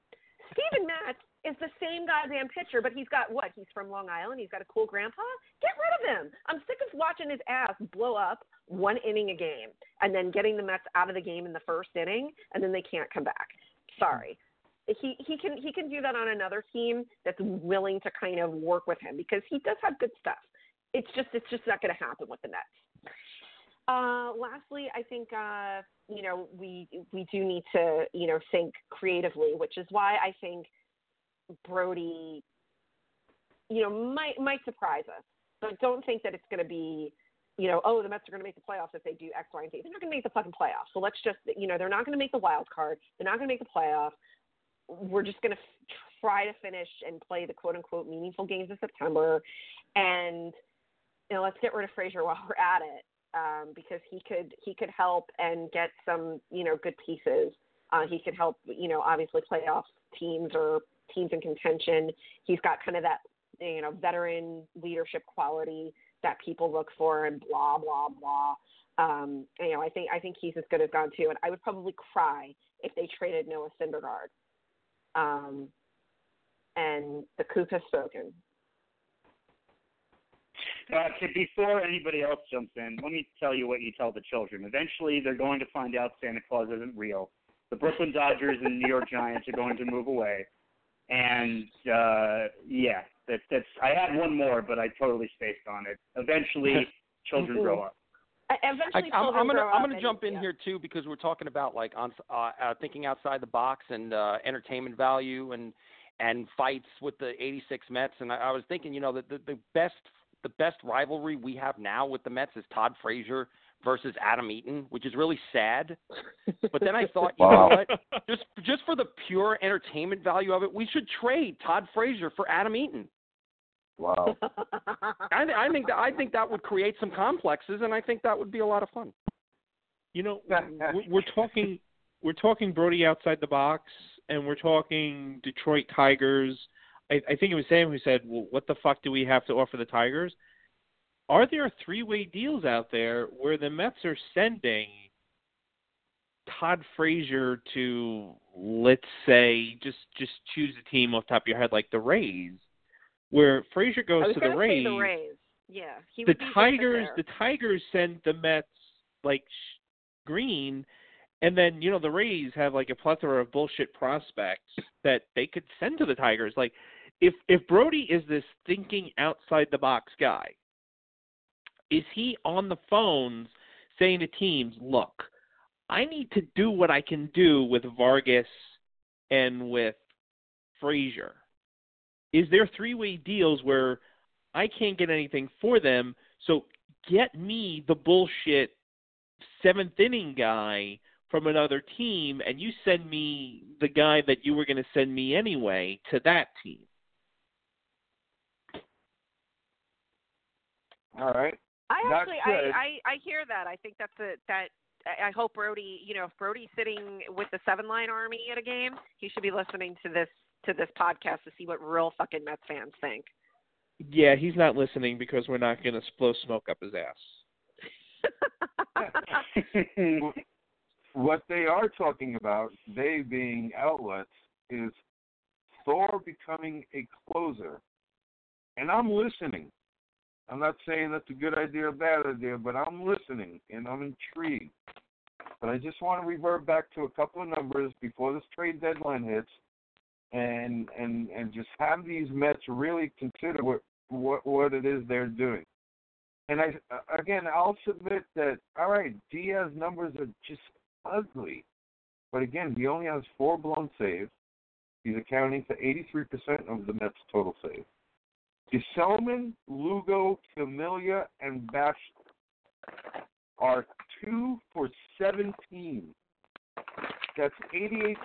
Steven Matz is the same goddamn pitcher, but he's got what? He's from Long Island. He's got a cool grandpa. Get rid of him. I'm sick of watching his ass blow up one inning a game and then getting the Mets out of the game in the first inning, and then they can't come back. Sorry. He he can he can do that on another team that's willing to kind of work with him because he does have good stuff. It's just it's just not going to happen with the Mets. Uh, lastly, I think uh, you know we we do need to you know think creatively, which is why I think Brodie, you know, might might surprise us. But don't think that it's going to be, you know, oh the Mets are going to make the playoffs if they do X, Y, and Z. They're not going to make the fucking playoffs. So let's just you know they're not going to make the wild card. They're not going to make the playoffs. We're just going to f- try to finish and play the quote unquote meaningful games in September, and you know let's get rid of Frazier while we're at it um, because he could he could help and get some you know good pieces. Uh, he could help you know obviously playoff teams or teams in contention. He's got kind of that you know veteran leadership quality that people look for and blah blah blah. Um, you know I think I think he's as good as gone too, and I would probably cry if they traded Noah Syndergaard. Um, and the coup has spoken. Uh, to, before anybody else jumps in, let me tell you what you tell the children. Eventually, they're going to find out Santa Claus isn't real. The Brooklyn Dodgers and New York Giants are going to move away, and uh, yeah, that's that's. I had one more, but I totally spaced on it. Eventually, children grow up. Eventually, I, I'm, children I'm gonna I'm gonna jump in yeah. here too because we're talking about like on uh, uh, thinking outside the box and uh, entertainment value and and fights with the '86 Mets. And I, I was thinking, you know, that the, the best the best rivalry we have now with the Mets is Todd Frazier versus Adam Eaton, which is really sad. But then I thought, you Wow. know what? Just just for the pure entertainment value of it, we should trade Todd Frazier for Adam Eaton. Wow. I, th- I think that I think that would create some complexes, and I think that would be a lot of fun. You know, we're, we're talking we're talking Brodie outside the box, and we're talking Detroit Tigers. I, I think it was Sam who said, "Well, what the fuck do we have to offer the Tigers?" Are there three-way deals out there where the Mets are sending Todd Frazier to, let's say, just just choose a team off the top of your head, like the Rays, where Frazier goes to the Rays. the Rays. Yeah, he the be Tigers, the Tigers send the Mets like green, and then you know the Rays have like a plethora of bullshit prospects that they could send to the Tigers. Like if if Brodie is this thinking outside the box guy, is he on the phones saying to teams, "Look, I need to do what I can do with Vargas and with Frazier." Is there three-way deals where I can't get anything for them, so get me the bullshit seventh inning guy from another team, and you send me the guy that you were going to send me anyway to that team. All right. I That actually, I, I, I hear that. I think that's a that. I I hope Brodie, you know, if Brodie's sitting with the seven line army at a game, he should be listening to this to this podcast to see what real fucking Mets fans think. Yeah, he's not listening because we're not going to blow smoke up his ass. what they are talking about, they being outlets, is Thor becoming a closer. And I'm listening. I'm not saying that's a good idea or bad idea, but I'm listening and I'm intrigued. But I just want to revert back to a couple of numbers before this trade deadline hits and and and just have these Mets really consider what what what it is they're doing. And I again, I'll submit that all right, Diaz numbers are just ugly, but again, he only has four blown saves. He's accounting for 83% of the Mets' total saves. Gsellman, Lugo, Familia, and Bash are two for 17. That's 88%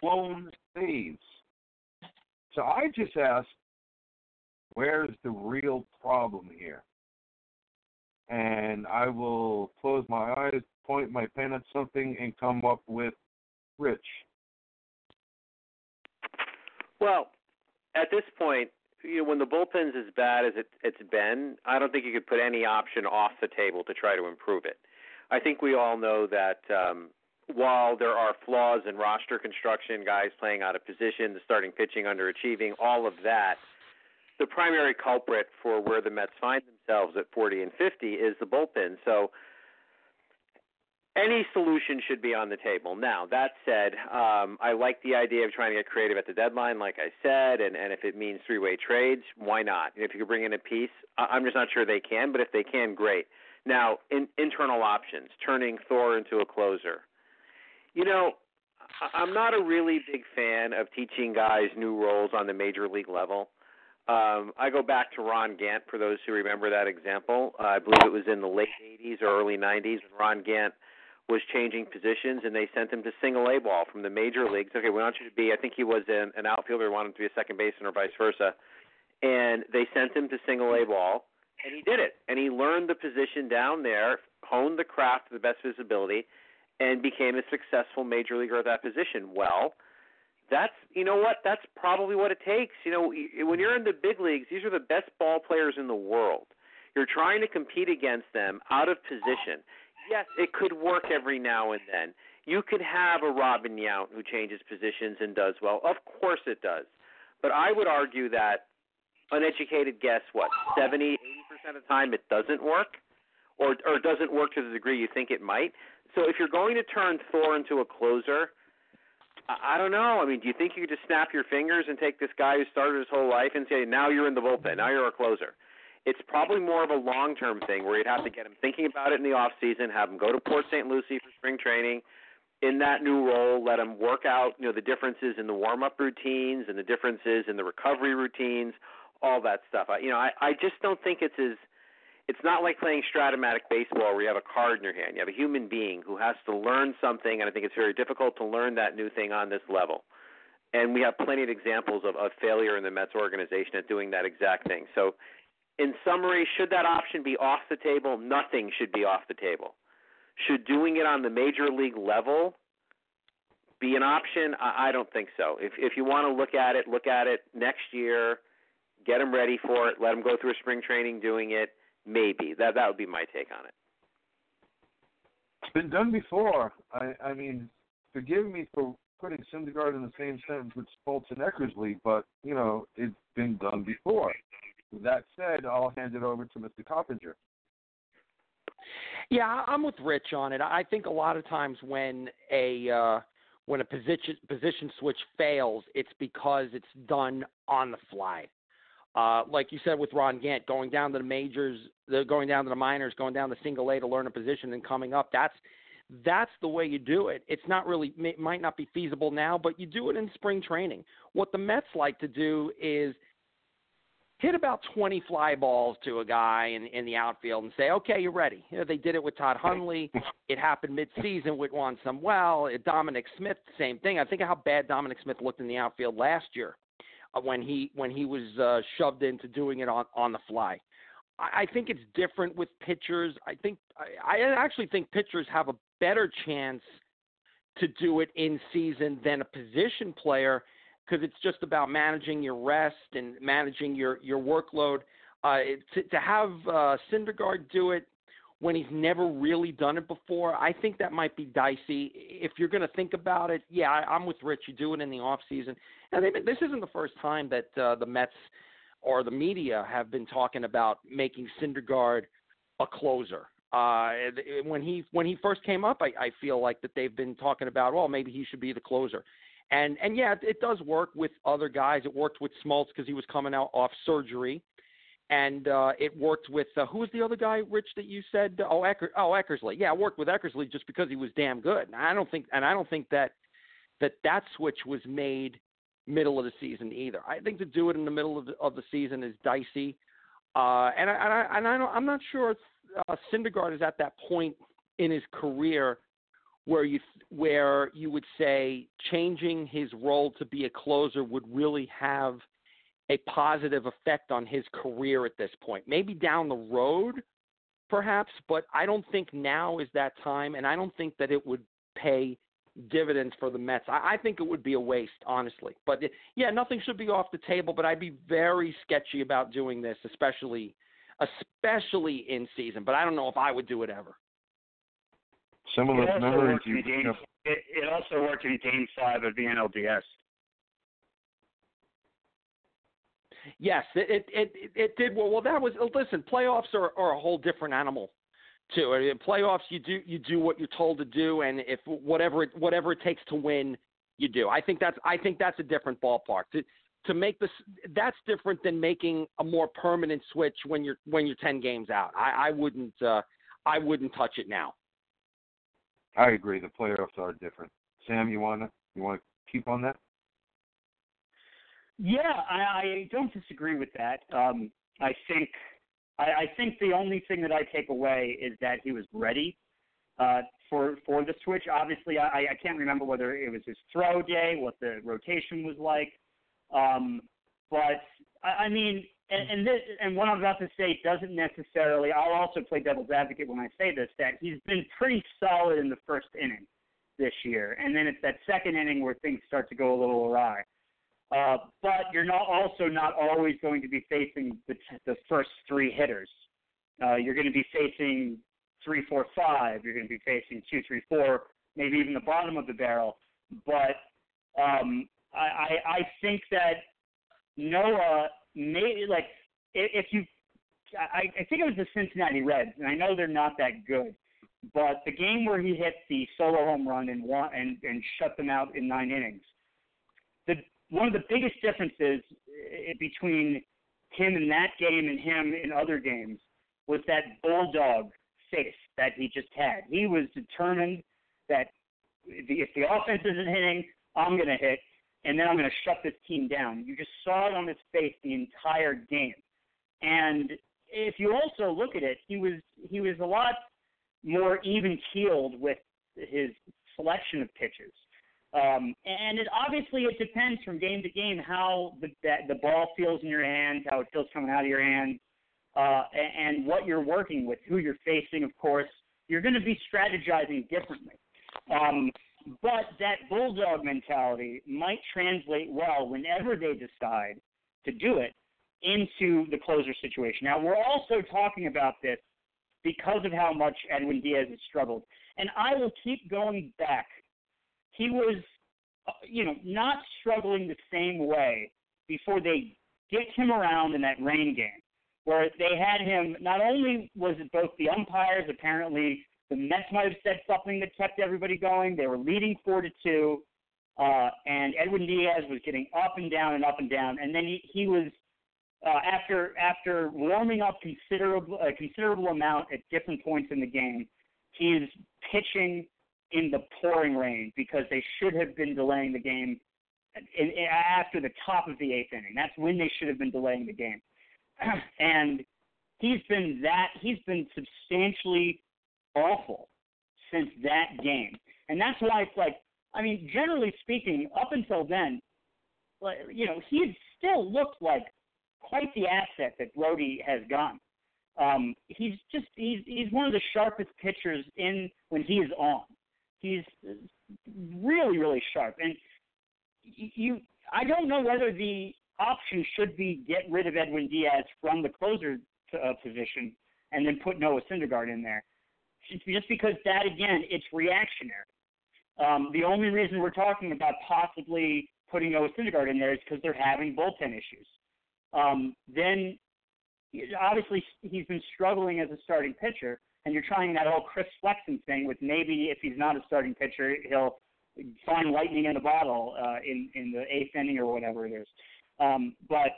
blown saves. So I just asked, where's the real problem here? And I will close my eyes, point my pen at something, and come up with Rich. Well, at this point, you know, when the bullpen's as bad as it, it's been, I don't think you could put any option off the table to try to improve it. I think we all know that um, while there are flaws in roster construction, guys playing out of position, the starting pitching underachieving, all of that, the primary culprit for where the Mets find themselves at 40 and 50 is the bullpen. So any solution should be on the table. Now, that said, um, I like the idea of trying to get creative at the deadline, like I said, and, and if it means three way trades, why not? If you could bring in a piece, I'm just not sure they can, but if they can, great. Now, in, internal options, turning Thor into a closer. You know, I'm not a really big fan of teaching guys new roles on the major league level. Um, I go back to Ron Gant for those who remember that example. Uh, I believe it was in the late 80s or early 90s when Ron Gant was changing positions and they sent him to single A ball from the major leagues. Okay, we want you to be, I think he was an, an outfielder, wanted to be a second baseman or vice versa. And they sent him to single A ball and he did it. And he learned the position down there, honed the craft to the best visibility, and became a successful major leaguer at that position. Well, that's you know what that's probably what it takes you know when you're in the big leagues these are the best ball players in the world you're trying to compete against them out of position yes. It could work every now and then. You could have a robin yount who changes positions and does well. Of course it does. But i would argue that uneducated guess what seventy eighty percent of the time it doesn't work or or doesn't work to the degree you think it might. So if you're going to turn thor into a closer I I don't know. I mean, do you think you could just snap your fingers and take this guy who started his whole life and say, now you're in the bullpen, now you're a closer? It's probably more of a long term thing where you'd have to get him thinking about it in the off season, have him go to Port St. Lucie for spring training, in that new role, let him work out, you know, the differences in the warm up routines and the differences in the recovery routines, all that stuff. I, you know, I, I just don't think it's as it's not like playing Strat-O-Matic baseball where you have a card in your hand. You have a human being who has to learn something, and I think it's very difficult to learn that new thing on this level. and we have plenty of examples of, of failure in the Mets organization at doing that exact thing. So, in summary, should that option be off the table? Nothing should be off the table. Should doing it on the major league level be an option? I, don't think so. If if you want to look at it, look at it next year. Get them ready for it. Let them go through a spring training doing it. Maybe that that would be my take on it. It's been done before. I I mean, forgive me for putting Syndergaard in the same sentence with Smoltz and Eckersley, but you know it's been done before. With that said, I'll hand it over to Mr. Coppinger. Yeah, I'm with Rich on it. I think a lot of times when a uh, when a position position switch fails, it's because it's done on the fly. Uh, like you said with Ron Gant, going down to the majors, the, going down to the minors, going down to single A to learn a position, and coming up. That's that's the way you do it. It's not really it might not be feasible now, but you do it in spring training. What the Mets like to do is hit about 20 fly balls to a guy in, in the outfield and say, okay, you're ready. You know, they did it with Todd Hundley. It happened midseason with Juan Samuel. Dominic Smith, same thing. I think of how bad Dominic Smith looked in the outfield last year uh, when he when he was uh, shoved into doing it on on the fly. I, I think it's different with pitchers. I think I, I actually think pitchers have a better chance to do it in season than a position player because it's just about managing your rest and managing your your workload. Uh, to, to have uh, Syndergaard do it when he's never really done it before, I think that might be dicey. If you're going to think about it, yeah, I, I'm with Rich. You do it in the off season, and they, this isn't the first time that uh, the Mets or the media have been talking about making Syndergaard a closer. Uh, when he when he first came up, I, I feel like that they've been talking about, well, maybe he should be the closer. And and yeah, it does work with other guys. It worked with Smoltz because he was coming out off surgery, and uh, it worked with uh, who was the other guy, Rich, that you said? Oh, Ecker, oh Eckersley. Yeah, it worked with Eckersley just because he was damn good. And I don't think and I don't think that that that switch was made middle of the season either. I think to do it in the middle of the, of the season is dicey. Uh, and I, and I, and I don't, I'm not sure uh, Syndergaard is at that point in his career where you where you would say changing his role to be a closer would really have a positive effect on his career at this point. Maybe down the road, perhaps, but I don't think now is that time, and I don't think that it would pay dividends for the Mets. I, I think it would be a waste, honestly. But it, yeah, nothing should be off the table. But I'd be very sketchy about doing this, especially especially in season. But I don't know if I would do it ever. Similar it also memories. worked in game, it, it also worked in Game Five of the NLDS. Yes, it it it, it did well. Well, that was listen. Playoffs are, are a whole different animal, too. In playoffs, you do you do what you're told to do, and if whatever it, whatever it takes to win, you do. I think that's I think that's a different ballpark. To to make this that's different than making a more permanent switch when you're when you're ten games out. I, I wouldn't uh, I wouldn't touch it now. I agree. The playoffs are different. Sam, you wanna you wanna keep on that? Yeah, I, I don't disagree with that. Um, I think I, I think the only thing that I take away is that he was ready uh, for for the switch. Obviously, I, I can't remember whether it was his throw day, what the rotation was like, um, but I, I mean, and, and this and what I'm about to say doesn't necessarily. I'll also play devil's advocate when I say this that he's been pretty solid in the first inning this year, and then it's that second inning where things start to go a little awry. Uh, but you're not also not always going to be facing the, the first three hitters. Uh, you're going to be facing three, four, five. You're going to be facing two, three, four, maybe even the bottom of the barrel. But um, I, I think that Noah may like if you. I, I think it was the Cincinnati Reds, and I know they're not that good, but the game where he hit the solo home run and and and shut them out in nine innings. The one of the biggest differences eh, between him in that game and him in other games was that bulldog face that he just had. He was determined that if the offense isn't hitting, I'm going to hit, and then I'm going to shut this team down. You just saw it on his face the entire game. And if you also look at it, he was he was a lot more even keeled with his selection of pitches. Um, and it obviously it depends from game to game how the that the ball feels in your hands, how it feels coming out of your hands, uh, and, and what you're working with, who you're facing. Of course, you're going to be strategizing differently. Um, but that bulldog mentality might translate well whenever they decide to do it into the closer situation. Now, we're also talking about this because of how much Edwin Diaz has struggled. And I will keep going back. He was, uh, you know, not struggling the same way before they get him around in that rain game, where they had him. Not only was it both the umpires, apparently the Mets might have said something that kept everybody going. They were leading four to two, uh, and Edwin Diaz was getting up and down and up and down, and then he, he was uh, after after warming up considerable a considerable amount at different points in the game, he's pitching in the pouring rain because they should have been delaying the game in, in, after the top of the eighth inning. That's when they should have been delaying the game, and he's been that he's been substantially awful since that game, and that's why it's like I mean, generally speaking, up until then, like you know, he had still looked like quite the asset that Brodie has gone. Um, he's just he's he's one of the sharpest pitchers in when he is on. He's really really sharp, and you I don't know whether the option should be get rid of Edwin Diaz from the closer to, uh, position and then put Noah Syndergaard in there, just because that again it's reactionary. Um, the only reason we're talking about possibly putting Noah Syndergaard in there is because they're having bullpen issues. Um, then obviously he's been struggling as a starting pitcher, and you're trying that whole Chris Flexen thing with maybe if he's not a starting pitcher, he'll find lightning in a bottle uh, in in the eighth inning or whatever it is. Um, but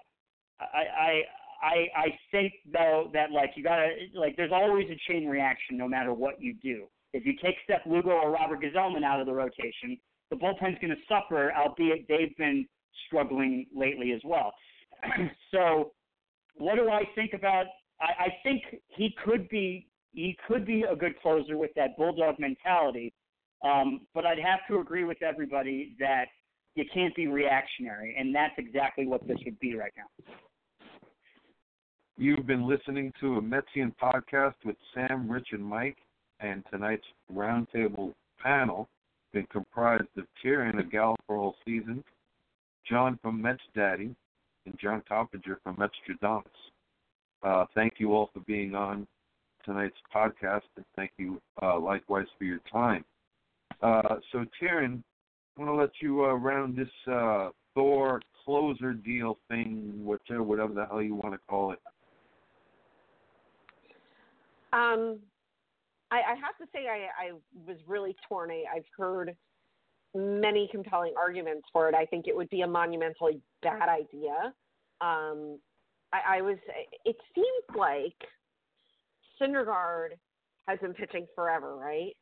I, I I think though that like you gotta like there's always a chain reaction no matter what you do. If you take Seth Lugo or Robert Gsellman out of the rotation, the bullpen's going to suffer, albeit they've been struggling lately as well. so, what do I think about? I, I think he could be he could be a good closer with that bulldog mentality. Um, but I'd have to agree with everybody that you can't be reactionary, and that's exactly what this would be right now. You've been listening to a Metsian podcast with Sam, Rich, and Mike, and tonight's roundtable panel been comprised of Taryn, a gal for all seasons, John from Mets Daddy, and John Coppinger from Metstradamus. Uh, thank you all for being on tonight's podcast, and thank you uh, likewise for your time. Uh, so, Taryn, I want to let you uh, round this uh, Thor closer deal thing, whatever the hell you want to call it. Um, I, I have to say, I, I was really torn. I, I've heard many compelling arguments for it. I think it would be a monumentally bad idea. Um, I, I was. It seems like Syndergaard has been pitching forever, right?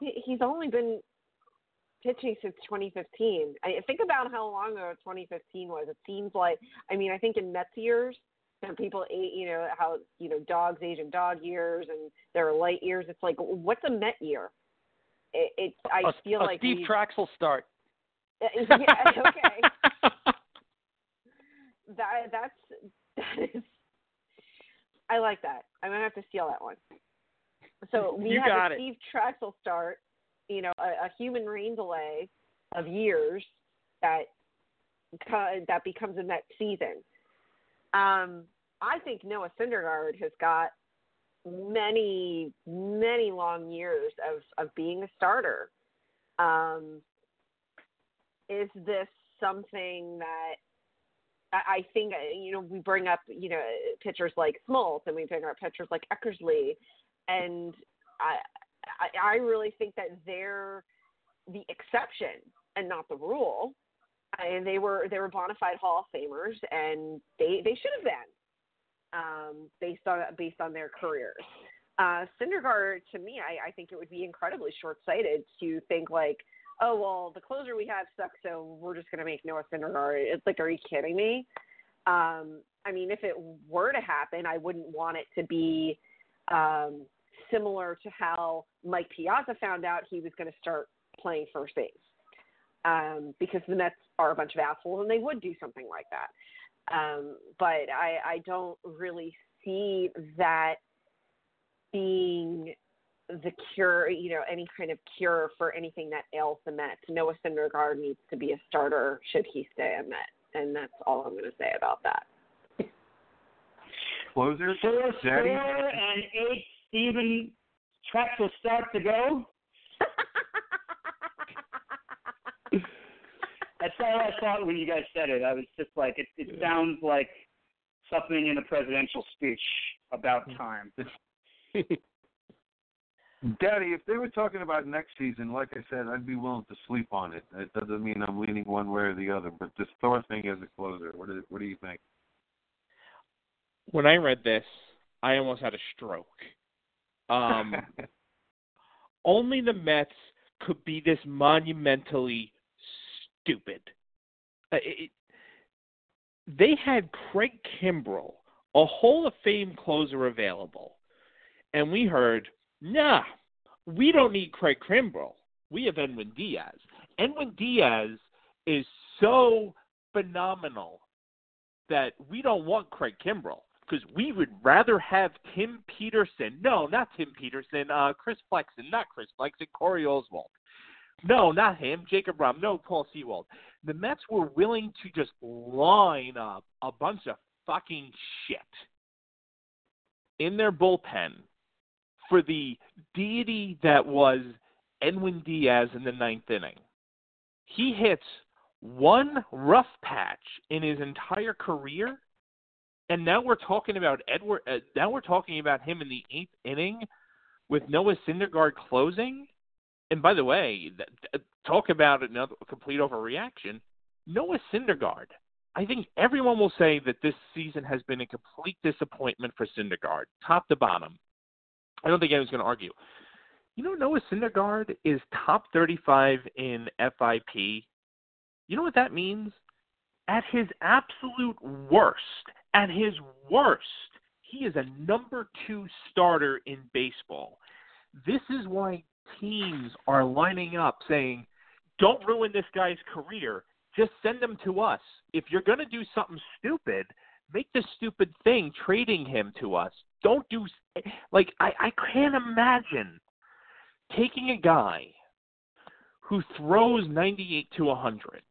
He, he's only been pitching since 2015. I think about how long ago 2015 was. It seems like. I mean, I think in Mets years, and people ate, you know, how you know dogs age in dog years and there are light years. It's like, what's a Met year? It, it I a, feel a like Steve we, Trachsel start. Uh, yeah, okay. that that's that is. I like that. I'm gonna have to steal that one. So we You have a it. Steve Trachsel start. You know, a, a human rain delay of years that that becomes a Met season. Um, I think Noah Syndergaard has got many, many long years of of being a starter. Um, is this something that I think uh, you know we bring up you know pitchers like Smoltz and we bring up pitchers like Eckersley, and I I, I really think that they're the exception and not the rule. And they were they were bona fide Hall of Famers, and they they should have been um, based on based on their careers. Uh, Syndergaard, to me, I, I think it would be incredibly short sighted to think like, oh well, the closer we have sucks, so we're just going to make Noah Syndergaard. It's like, are you kidding me? Um, I mean, if it were to happen, I wouldn't want it to be um, similar to how Mike Piazza found out he was going to start playing first base. Um, because the Mets are a bunch of assholes and they would do something like that. Um, but I, I don't really see that being the cure, you know, any kind of cure for anything that ails the Mets. Noah Syndergaard needs to be a starter should he stay a Met, and that's all I'm going to say about that. Closer, Four Daddy. score and eight Steven tracks will start to go. That's all I thought when you guys said it. I was just like, it, it sounds like something in a presidential speech about time. Daddy, if they were talking about next season, like I said, I'd be willing to sleep on it. It doesn't mean I'm leaning one way or the other, but this Thor thing as a closer, what do, what do you think? When I read this, I almost had a stroke. Um, only the Mets could be this monumentally stupid. Uh, it, they had Craig Kimbrel, a Hall of Fame closer available, and we heard, nah, we don't need Craig Kimbrel. We have Edwin Diaz. Edwin Diaz is so phenomenal that we don't want Craig Kimbrel because we would rather have Tim Peterson. No, not Tim Peterson. Uh, Chris Flexen, not Chris Flexen. Corey Oswalt. No, not him. Jacob Rhame. No, Paul Sewald. The Mets were willing to just line up a bunch of fucking shit in their bullpen for the deity that was Edwin Diaz in the ninth inning. He hits one rough patch in his entire career, and now we're talking about Edward. Uh, now we're talking about him in the eighth inning with Noah Syndergaard closing. And by the way, talk about another complete overreaction. Noah Syndergaard. I think everyone will say that this season has been a complete disappointment for Syndergaard, top to bottom. I don't think anyone's going to argue. You know, Noah Syndergaard is top 35 in FIP. You know what that means? At his absolute worst, at his worst, he is a number two starter in baseball. This is why teams are lining up saying, don't ruin this guy's career. Just send him to us. If you're going to do something stupid, make the stupid thing trading him to us. Don't do like I I can't imagine taking a guy who throws 98 to 100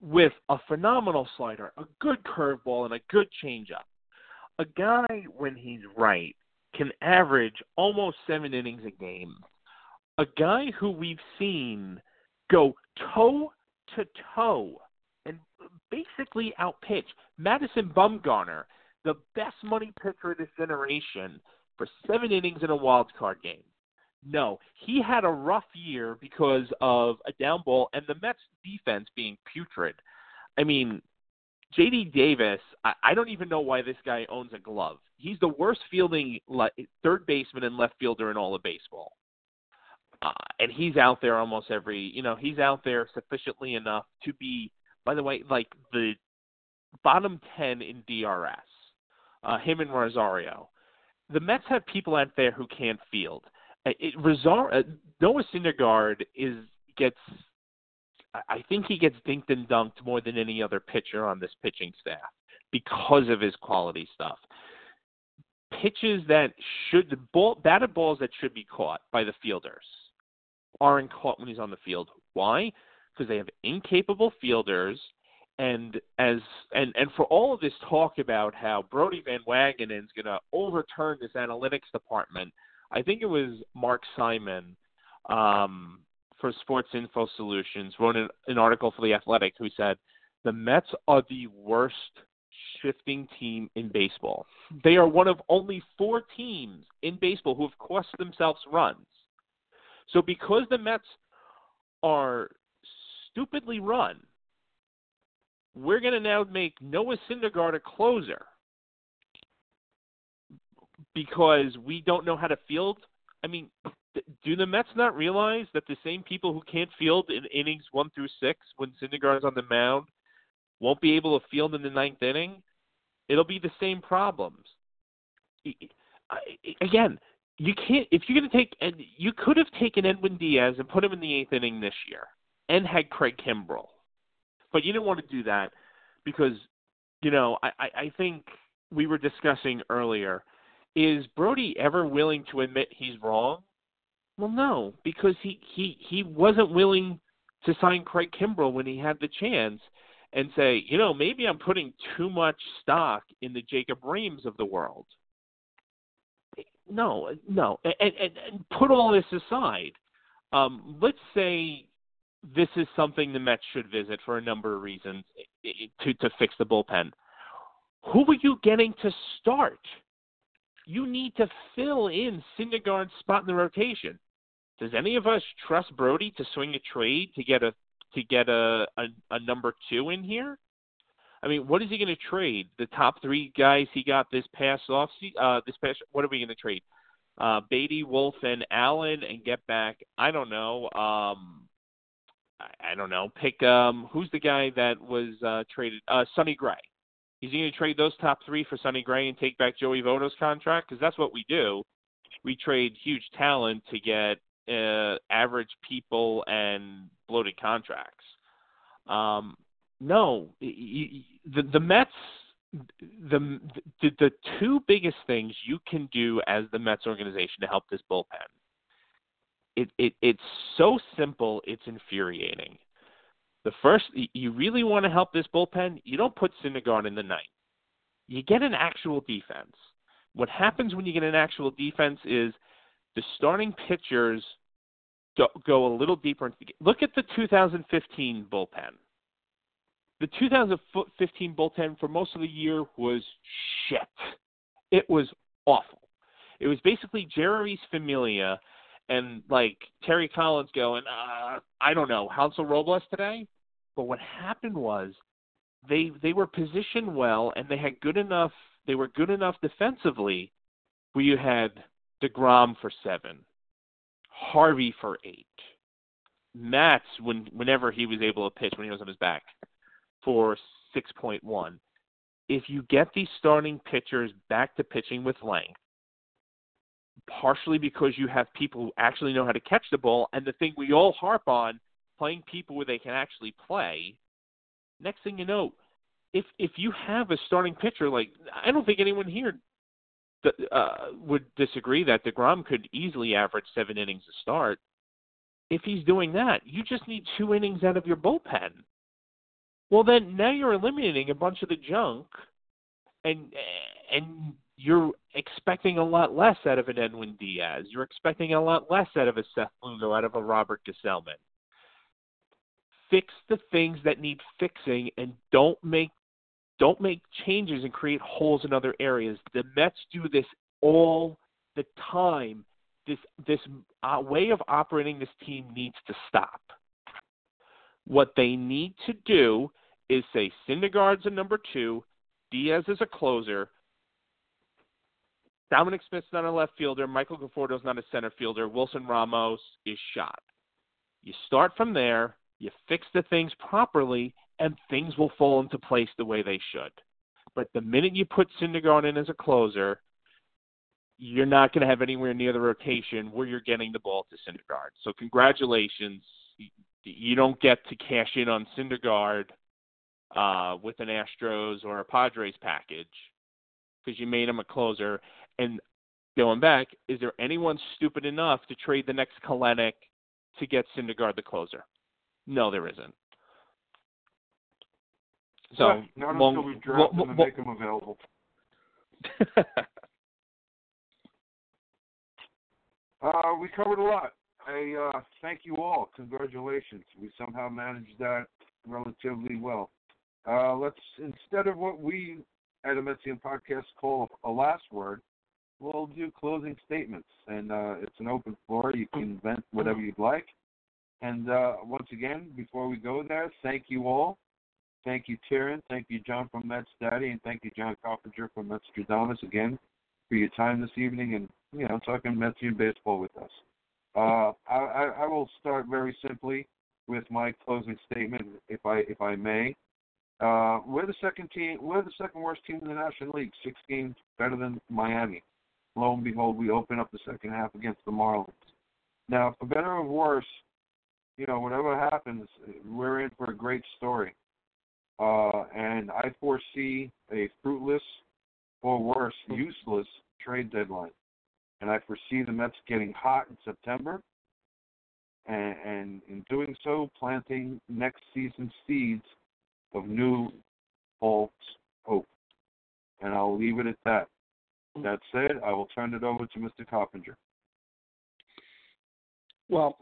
with a phenomenal slider, a good curveball, and a good changeup. A guy, when he's right, can average almost seven innings a game. A guy who we've seen go toe to toe and basically outpitch Madison Bumgarner, the best money pitcher of this generation, for seven innings in a wild card game. No, he had a rough year because of a down ball and the Mets defense being putrid. I mean, JD Davis, I, I don't even know why this guy owns a glove. He's the worst fielding le- third baseman and left fielder in all of baseball. Uh, and he's out there almost every, you know, he's out there sufficiently enough to be, by the way, like the bottom 10 in DRS, uh, him and Rosario. The Mets have people out there who can't field. Uh, it, Rosar- uh, Noah Syndergaard is gets, I think he gets dinked and dunked more than any other pitcher on this pitching staff because of his quality stuff pitches that should the ball batted balls that should be caught by the fielders aren't caught when he's on the field. Why? Because they have incapable fielders and as and and for all of this talk about how Brodie Van Wagenen is going to overturn this analytics department, I think it was Mark Simon um, for Sports Info Solutions wrote an, an article for the Athletic who said the Mets are the worst shifting team in baseball. They are one of only four teams in baseball who have cost themselves runs. So because the Mets are stupidly run, we're going to now make Noah Syndergaard a closer because we don't know how to field. I mean, do the Mets not realize that the same people who can't field in innings one through six when Syndergaard's on the mound won't be able to field in the ninth inning? It'll be the same problems. Again, you can't if you're going to take and you could have taken Edwin Diaz and put him in the eighth inning this year and had Craig Kimbrel. But you didn't want to do that because, you know, I, I, I think we were discussing earlier is Brodie ever willing to admit he's wrong? Well, no, because he he he wasn't willing to sign Craig Kimbrel when he had the chance and say, you know, maybe I'm putting too much stock in the Jacob Rhames of the world. No, no, and, and, and put all this aside. Um, let's say this is something the Mets should visit for a number of reasons to to fix the bullpen. Who are you getting to start? You need to fill in Syndergaard's spot in the rotation. Does any of us trust Brodie to swing a trade to get a to get a a, a number two in here? I mean, what is he going to trade? The top three guys he got this past off uh this past what are we going to trade? Uh Baty, Wolf, and Allan, and get back. I don't know. Um, I, I don't know. Pick um who's the guy that was uh traded? Uh, Sonny Gray. He's going to trade those top three for Sonny Gray and take back Joey Votto's contract because that's what we do. We trade huge talent to get uh, average people and bloated contracts. Um, no, the the Mets. The, the the two biggest things you can do as the Mets organization to help this bullpen. It it it's so simple. It's infuriating. The first, you really want to help this bullpen, you don't put Syndergaard in the ninth. You get an actual defense. What happens when you get an actual defense is the starting pitchers go, go a little deeper. Look at the 2015 bullpen. The 2015 bullpen for most of the year was shit. It was awful. It was basically Jeurys Familia and like Terry Collins going, uh, I don't know, Hansel Robles today. But what happened was they they were positioned well and they had good enough they were good enough defensively where you had DeGrom for seven, Harvey for eight, Matz when whenever he was able to pitch when he was on his back for six point one. If you get these starting pitchers back to pitching with length, partially because you have people who actually know how to catch the ball, and the thing we all harp on, playing people where they can actually play. Next thing you know, if if you have a starting pitcher like I don't think anyone here uh, would disagree that Degrom could easily average seven innings to start. If he's doing that, you just need two innings out of your bullpen. Well, then now you're eliminating a bunch of the junk, and and you're expecting a lot less out of an Edwin Diaz. You're expecting a lot less out of a Seth Lugo, out of a Robert Gsellman. Fix the things that need fixing, and don't make don't make changes and create holes in other areas. The Mets do this all the time. This this uh, way of operating this team needs to stop. What they need to do is say Syndergaard's a number two, Diaz is a closer, Dominic Smith's not a left fielder, Michael Conforto's not a center fielder, Wilson Ramos is shot. You start from there, you fix the things properly, and things will fall into place the way they should. But the minute you put Syndergaard in as a closer, you're not going to have anywhere near the rotation where you're getting the ball to Syndergaard. So congratulations. You don't get to cash in on Syndergaard uh, with an Astros or a Padres package because you made him a closer. And going back, is there anyone stupid enough to trade the next Kelenic to get Syndergaard the closer? No, there isn't. So yeah, not long, until we draft them and make them available. uh, we covered a lot. I uh, thank you all. Congratulations. We somehow managed that relatively well. Uh, let's instead of what we at a Metsian podcast call a last word, we'll do closing statements, and uh, it's an open floor. You can vent whatever you'd like. And uh, once again, before we go there, thank you all Thank you, Taryn. Thank you, John from Mets Daddy, and thank you, John Coppinger from Mets Stradamus again for your time this evening and you know talking Metsian baseball with us. Uh, I, I will start very simply with my closing statement, if I if I may. Uh, we're the second team. We're the second worst team in the National League. Six games better than Miami. Lo and behold, we open up the second half against the Marlins. Now, for better or worse, you know, whatever happens, we're in for a great story. Uh, and I foresee a fruitless, or worse, useless trade deadline. And I foresee the Mets getting hot in September, and, and in doing so, planting next season's seeds of new false hope. And I'll leave it at that. That said, I will turn it over to Mr. Coppinger. Well,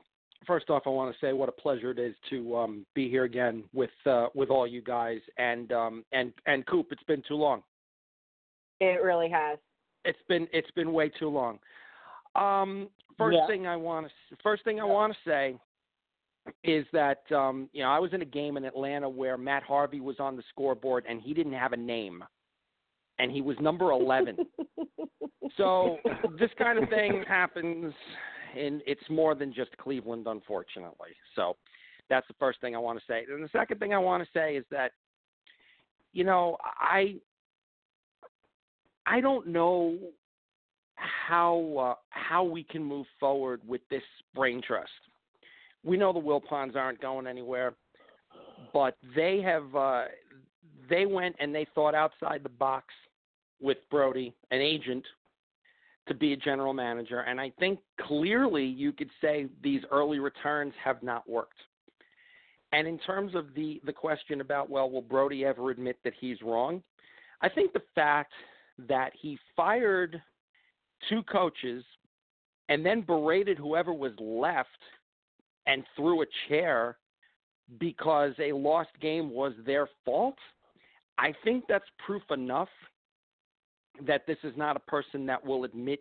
first off, I want to say what a pleasure it is to um, be here again with uh, with all you guys and um, and and Coop. It's been too long. It really has. It's been it's been way too long. Um, first Yeah. thing I want to first thing I want to say is that um, you know I was in a game in Atlanta where Matt Harvey was on the scoreboard and he didn't have a name, and he was number eleven. so this kind of thing happens, and it's more than just Cleveland, unfortunately. So that's the first thing I want to say. And the second thing I want to say is that you know I I don't know how uh, how we can move forward with this brain trust. We know the Wilpons aren't going anywhere, but they have uh, they went and they thought outside the box with Brodie, an agent, to be a general manager, and I think clearly you could say these early returns have not worked. And in terms of the the question about well, will Brodie ever admit that he's wrong? I think the fact that he fired two coaches and then berated whoever was left and threw a chair because a lost game was their fault, I think that's proof enough that this is not a person that will admit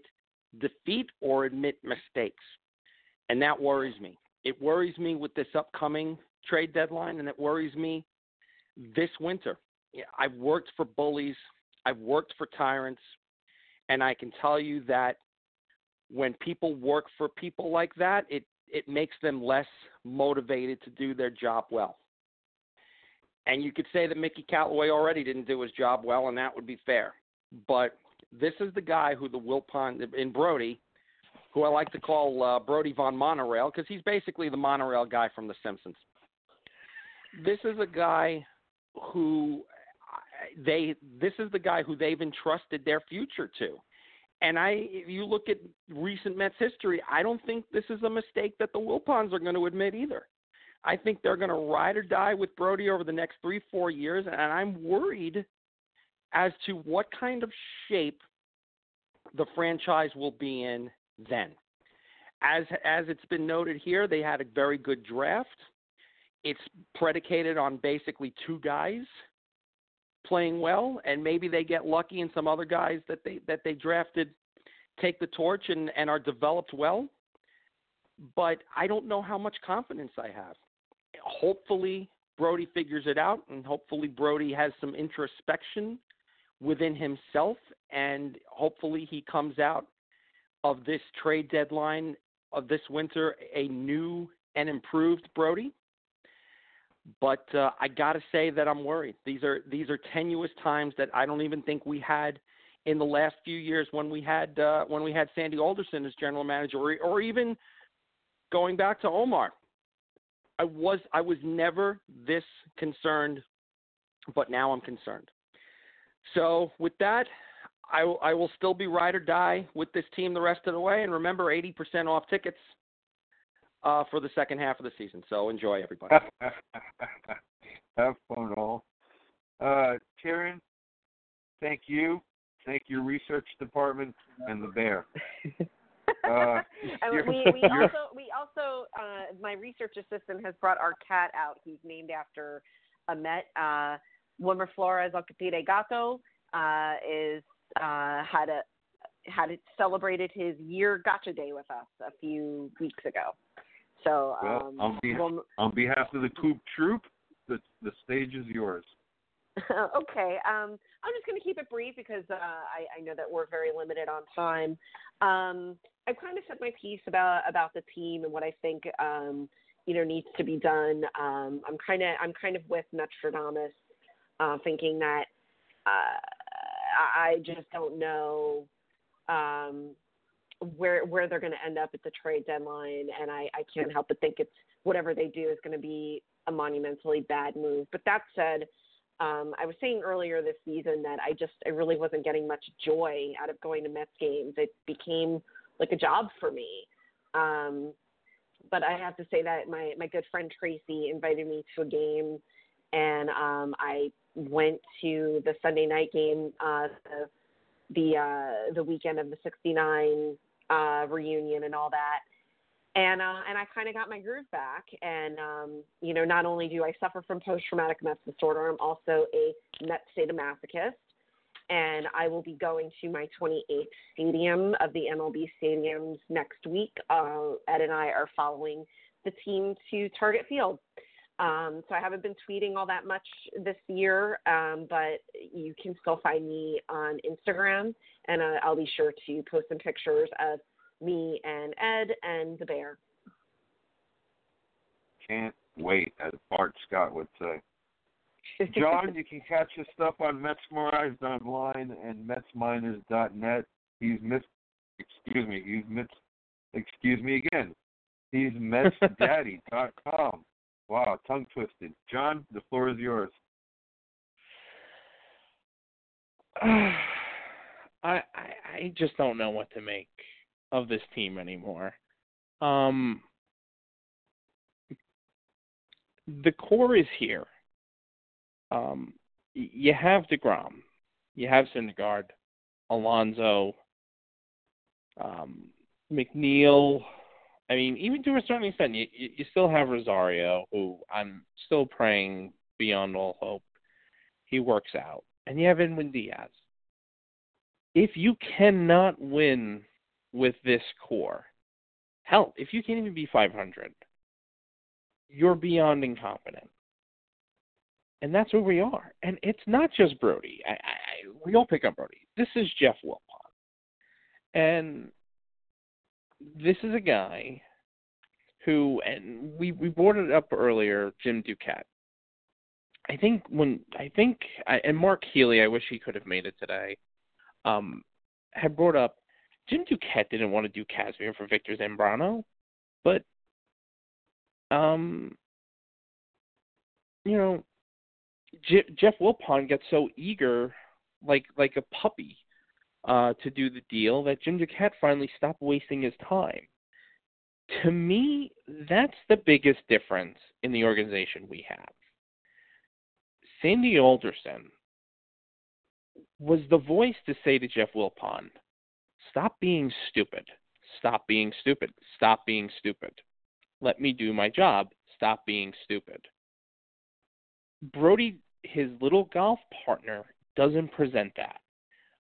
defeat or admit mistakes. And that worries me. It worries me with this upcoming trade deadline, and it worries me this winter. I've worked for bullies, I've worked for tyrants, and I can tell you that when people work for people like that, it it makes them less motivated to do their job well. And you could say that Mickey Callaway already didn't do his job well, and that would be fair. But this is the guy who the Wilpon in Brodie, who I like to call uh, Brodie von Monorail, because he's basically the monorail guy from The Simpsons. This is a guy who they this is the guy who they've entrusted their future to. And I if you look at recent Mets history, I don't think this is a mistake that the Wilpons are going to admit either. I think they're going to ride or die with Brodie over the next 3-4 years and I'm worried as to what kind of shape the franchise will be in then. As as it's been noted here, they had a very good draft. It's predicated on basically two guys playing well, and maybe they get lucky and some other guys that they that they drafted take the torch and, and are developed well. But I don't know how much confidence I have. Hopefully Brodie figures it out and hopefully Brodie has some introspection within himself and hopefully he comes out of this trade deadline of this winter a new and improved Brodie but uh, I got to say that I'm worried. These are these are tenuous times that I don't even think we had in the last few years when we had uh, when we had Sandy Alderson as general manager, or, or even going back to Omar. I was I was never this concerned, but now I'm concerned. So with that, I, I will still be ride or die with this team the rest of the way. And remember, 80% off tickets uh, for the second half of the season. So enjoy, everybody. Have fun, all. Uh, Taryn, thank you. Thank your research department and the bear. Uh, And we, we also we also uh, my research assistant has brought our cat out. He's named after a Met. Uh, Wilmer Flores Alcatire Gato uh, is uh, had a had celebrated his year gotcha day with us a few weeks ago. So Well, um, on behalf- Wilmer- on behalf of the Coop Troop, the the stage is yours. okay. Um, I'm just going to keep it brief because uh, I, I know that we're very limited on time. Um, I've kind of said my piece about about the team and what I think um, you know needs to be done. Um, I'm kind of I'm kind of with Nostradamus, uh, thinking that uh, I I just don't know. Um, where where they're going to end up at the trade deadline, and I, I can't help but think it's whatever they do is going to be a monumentally bad move. But that said, um, I was saying earlier this season that I just I really wasn't getting much joy out of going to Mets games. It became like a job for me. Um, but I have to say that my my good friend Tracy invited me to a game, and um, I went to the Sunday night game, uh, the the, uh, the weekend of the '69 uh, reunion and all that. And uh, and I kind of got my groove back. And um, you know, not only do I suffer from post traumatic Mets disorder, I'm also a Mets sadomasochist. And I will be going to my 28th stadium of the MLB stadiums next week. Uh, Ed and I are following the team to Target Field. Um, so I haven't been tweeting all that much this year, um, but you can still find me on Instagram, and uh, I'll be sure to post some pictures of me and Ed and the bear. Can't wait, as Bart Scott would say. John, you can catch his stuff on Metsmerized online and MetsMinors.net. He's Mets, excuse me, he's Mets, excuse me again. He's MetsDaddy.com. Wow, tongue twisted. John, the floor is yours. I, I just don't know what to make of this team anymore. Um, the core is here. Um, you have Degrom, you have Syndergaard, Alonso, um, McNeil. I mean, even to a certain extent, you, you still have Rosario, who I'm still praying beyond all hope he works out, and you have Edwin Diaz. If you cannot win with this core, hell, if you can't even be 500, you're beyond incompetent. And that's where we are. And it's not just Brodie. I, I, we all pick up Brodie. This is Jeff Wilpon. And this is a guy who, and we we brought it up earlier, Jim Duquette. I think when I think and Mark Healy, I wish he could have made it today. Um, had brought up Jim Duquette didn't want to do Kazmir for Victor Zambrano, but um, you know, J- Jeff Wilpon gets so eager, like like a puppy, uh, to do the deal that Jim Duquette finally stopped wasting his time. To me, that's the biggest difference in the organization we have. Sandy Alderson was the voice to say to Jeff Wilpon, stop being stupid. Stop being stupid. Stop being stupid. Let me do my job. Stop being stupid. Brodie, his little golf partner, doesn't present that.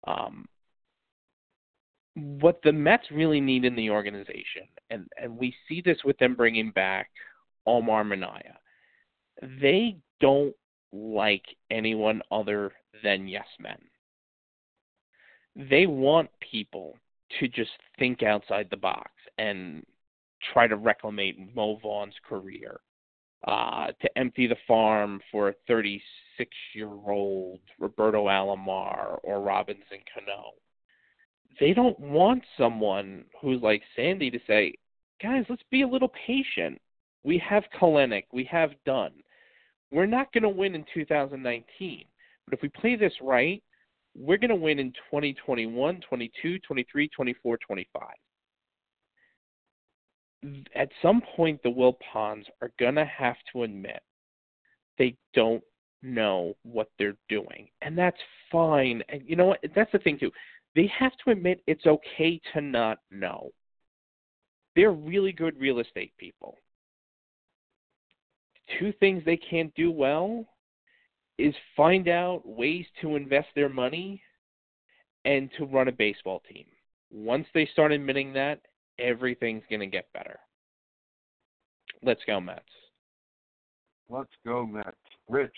Um, what the Mets really need in the organization, and, and we see this with them bringing back Omar Minaya, they don't like anyone other than yes men. They want people to just think outside the box and try to reclaim Mo Vaughn's career, uh, to empty the farm for a 36 year old Roberto Alomar or Robinson Cano they don't want someone who's like Sandy to say, guys, let's be a little patient. We have Kelenic, we have Dunn. We're not going to win in 2019, but if we play this right, we're going to win in 2021, 22, 23, 24, 25. At some point, the Wilpons are going to have to admit they don't know what they're doing, and that's fine. And you know what? That's the thing too they have to admit it's okay to not know. They're really good real estate people. Two things they can't do well is find out ways to invest their money and to run a baseball team. Once they start admitting that, everything's going to get better. Let's go, Mets. Let's go, Mets. Rich.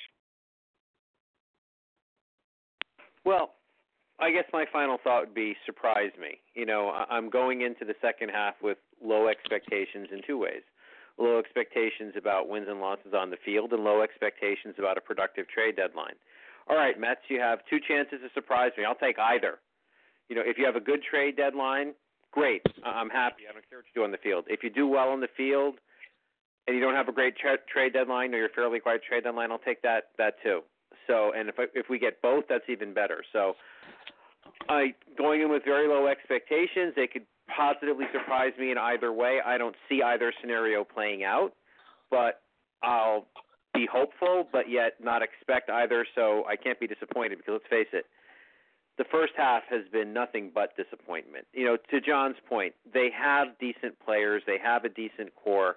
Well, I guess my final thought would be surprise me. You know, I'm going into the second half with low expectations in two ways. Low expectations about wins and losses on the field and low expectations about a productive trade deadline. All right, Mets, you have two chances to surprise me. I'll take either. You know, if you have a good trade deadline, great. I'm happy. I don't care what you do on the field. If you do well on the field and you don't have a great tra- trade deadline or you're fairly quiet trade deadline, I'll take that that too. So, and if I, if we get both, that's even better. So, I going in with very low expectations. They could positively surprise me in either way. I don't see either scenario playing out, but I'll be hopeful, but yet not expect either. So I can't be disappointed because let's face it, the first half has been nothing but disappointment. You know, to John's point, they have decent players, they have a decent core.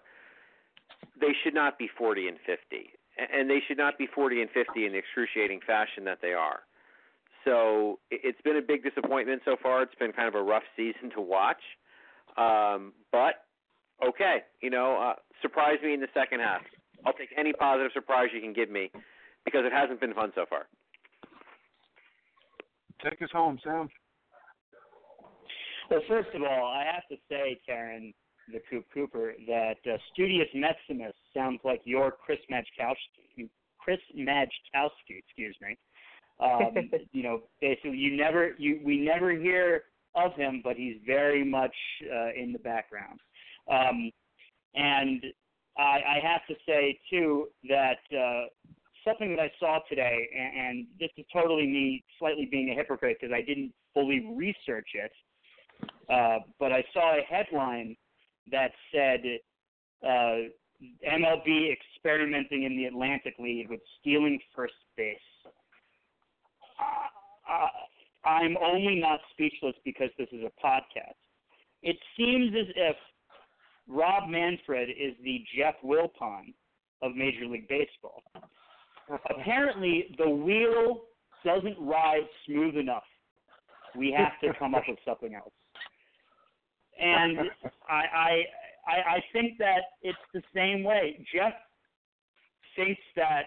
They should not be 40 and 50, and they should not be 40 and 50 in the excruciating fashion that they are. So it's been a big disappointment so far. It's been kind of a rough season to watch, um, but okay, you know, uh, surprise me in the second half. I'll take any positive surprise you can give me because it hasn't been fun so far. Take us home, Sam. Well, first of all, I have to say, Taryn, the Coop Cooper, that uh, Studious Maximus sounds like your Chris Majkowski. Chris Majkowski, excuse me. Um, you know, basically, you never, you we never hear of him, but he's very much uh, in the background. Um, and I, I have to say too that uh, something that I saw today, and, and this is totally me slightly being a hypocrite because I didn't fully research it, uh, but I saw a headline that said uh, MLB experimenting in the Atlantic League with stealing first base. Uh, I'm only not speechless because this is a podcast. It seems as if Rob Manfred is the Jeff Wilpon of Major League Baseball. Apparently, the wheel doesn't ride smooth enough. We have to come up with something else. And I, I, I, I think that it's the same way. Jeff thinks that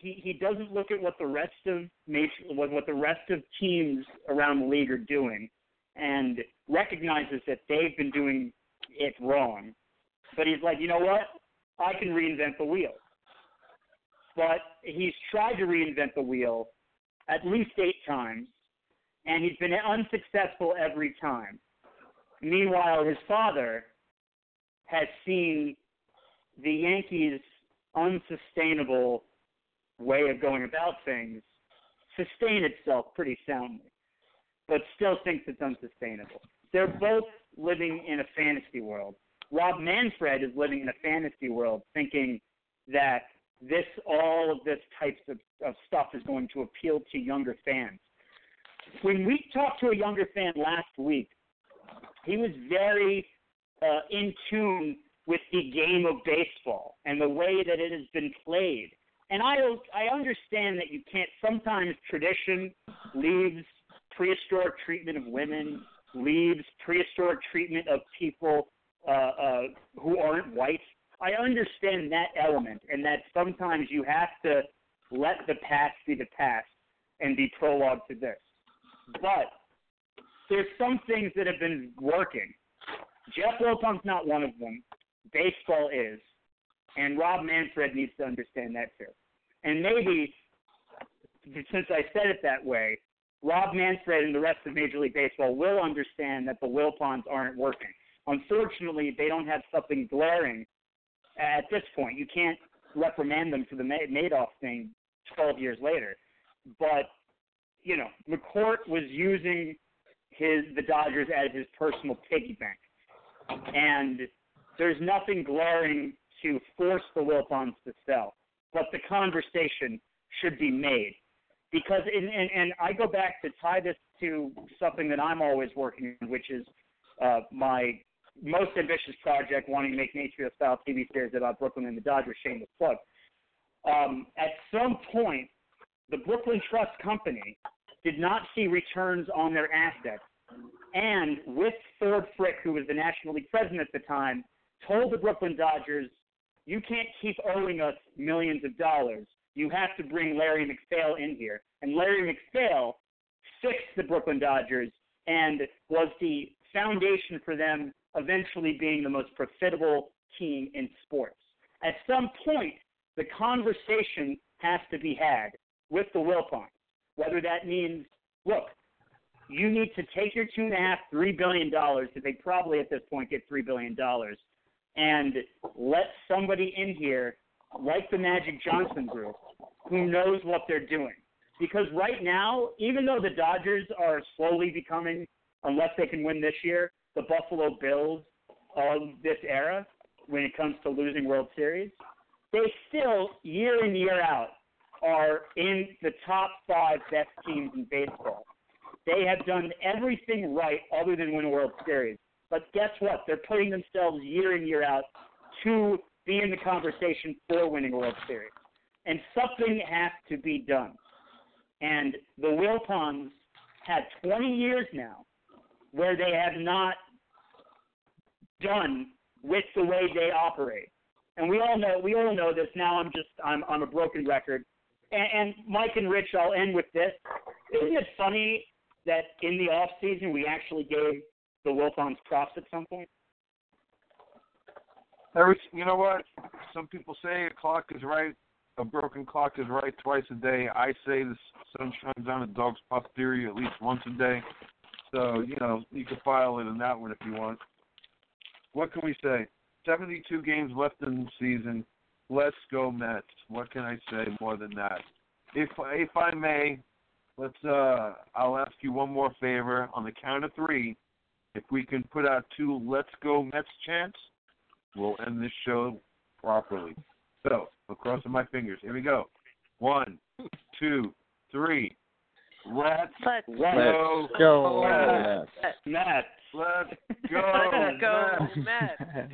he he doesn't look at what the rest of major what what the rest of teams around the league are doing, and recognizes that they've been doing it wrong. But he's like, you know what? I can reinvent the wheel. But he's tried to reinvent the wheel at least eight times, and he's been unsuccessful every time. Meanwhile, his father has seen the Yankees' unsustainable way of going about things sustain itself pretty soundly, but still thinks it's unsustainable. They're both living in a fantasy world. Rob Manfred is living in a fantasy world, thinking that this all of this types of, of stuff is going to appeal to younger fans. When we talked to a younger fan last week, he was very uh, in tune with the game of baseball and the way that it has been played. And I I understand that you can't. Sometimes tradition leaves prehistoric treatment of women, leaves prehistoric treatment of people uh, uh, who aren't white. I understand that element, and that sometimes you have to let the past be the past and be prologue to this. But there's some things that have been working. Jeff Wilpon's not one of them. Baseball is. And Rob Manfred needs to understand that too. And maybe, since I said it that way, Rob Manfred and the rest of Major League Baseball will understand that the Wilpons aren't working. Unfortunately, they don't have something glaring at this point. You can't reprimand them for the Madoff thing 12 years later. But, you know, McCourt was using his the Dodgers as his personal piggy bank. And there's nothing glaring to force the Wilpons to sell. But the conversation should be made. Because, in, and, and I go back to tie this to something that I'm always working on, which is uh, my most ambitious project, wanting to make an HBO style TV series about Brooklyn and the Dodgers, shameless plug. Um, at some point, the Brooklyn Trust Company did not see returns on their assets. And with Ford Frick, who was the National League president at the time, told the Brooklyn Dodgers, you can't keep owing us millions of dollars. You have to bring Larry MacPhail in here. And Larry MacPhail fixed the Brooklyn Dodgers and was the foundation for them eventually being the most profitable team in sports. At some point, the conversation has to be had with the Wilpons, whether that means, look, you need to take your two and a half, three billion dollars, because they probably at this point get three billion dollars, and let somebody in here like the Magic Johnson group who knows what they're doing. Because right now, even though the Dodgers are slowly becoming, unless they can win this year, the Buffalo Bills of this era when it comes to losing World Series, they still, year in, year out, are in the top five best teams in baseball. They have done everything right other than win a World Series. But guess what? They're putting themselves year in, year out to be in the conversation for winning World Series. And something has to be done. And the Wilpons had 20 years now where they have not done with the way they operate. And we all know we all know this. Now I'm just I'm I'm a broken record. And, and Mike and Rich, I'll end with this. Isn't it funny that in the off season we actually gave the Wilpons props at some point? Every, you know what? Some people say a clock is right, a broken clock is right twice a day. I say the sun shines on a dog's posterior at least once a day. So you know you can file it in that one if you want. What can we say? 72 games left in the season. Let's go Mets. What can I say more than that? If if I may, let's. uh I'll ask you one more favor on the count of three. If we can put out two "Let's Go Mets" chants, we'll end this show properly. So, I'm crossing my fingers. Here we go. One, two, three. Let's, Let's go. go, Mets. Mets. Let's go. Let's go, Mets. Mets.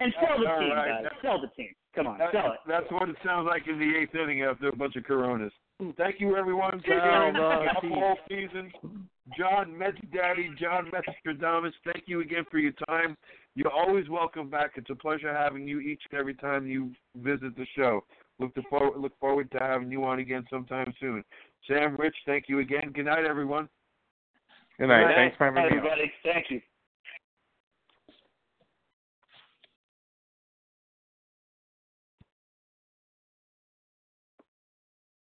And sell the All team, right. guys. Sell the team. Come on, That- sell it. that's what it sounds like in the eighth inning after a bunch of Coronas. Thank you, everyone. for Sell joining the us team. season. John Mets Daddy, John Metstradamus, thank you again for your time. You're always welcome back. It's a pleasure having you each and every time you visit the show. Look to forward, look forward to having you on again sometime soon. Sam, Rich, thank you again. Good night, everyone. Good night. Good Thanks for having me. Everybody, thank you.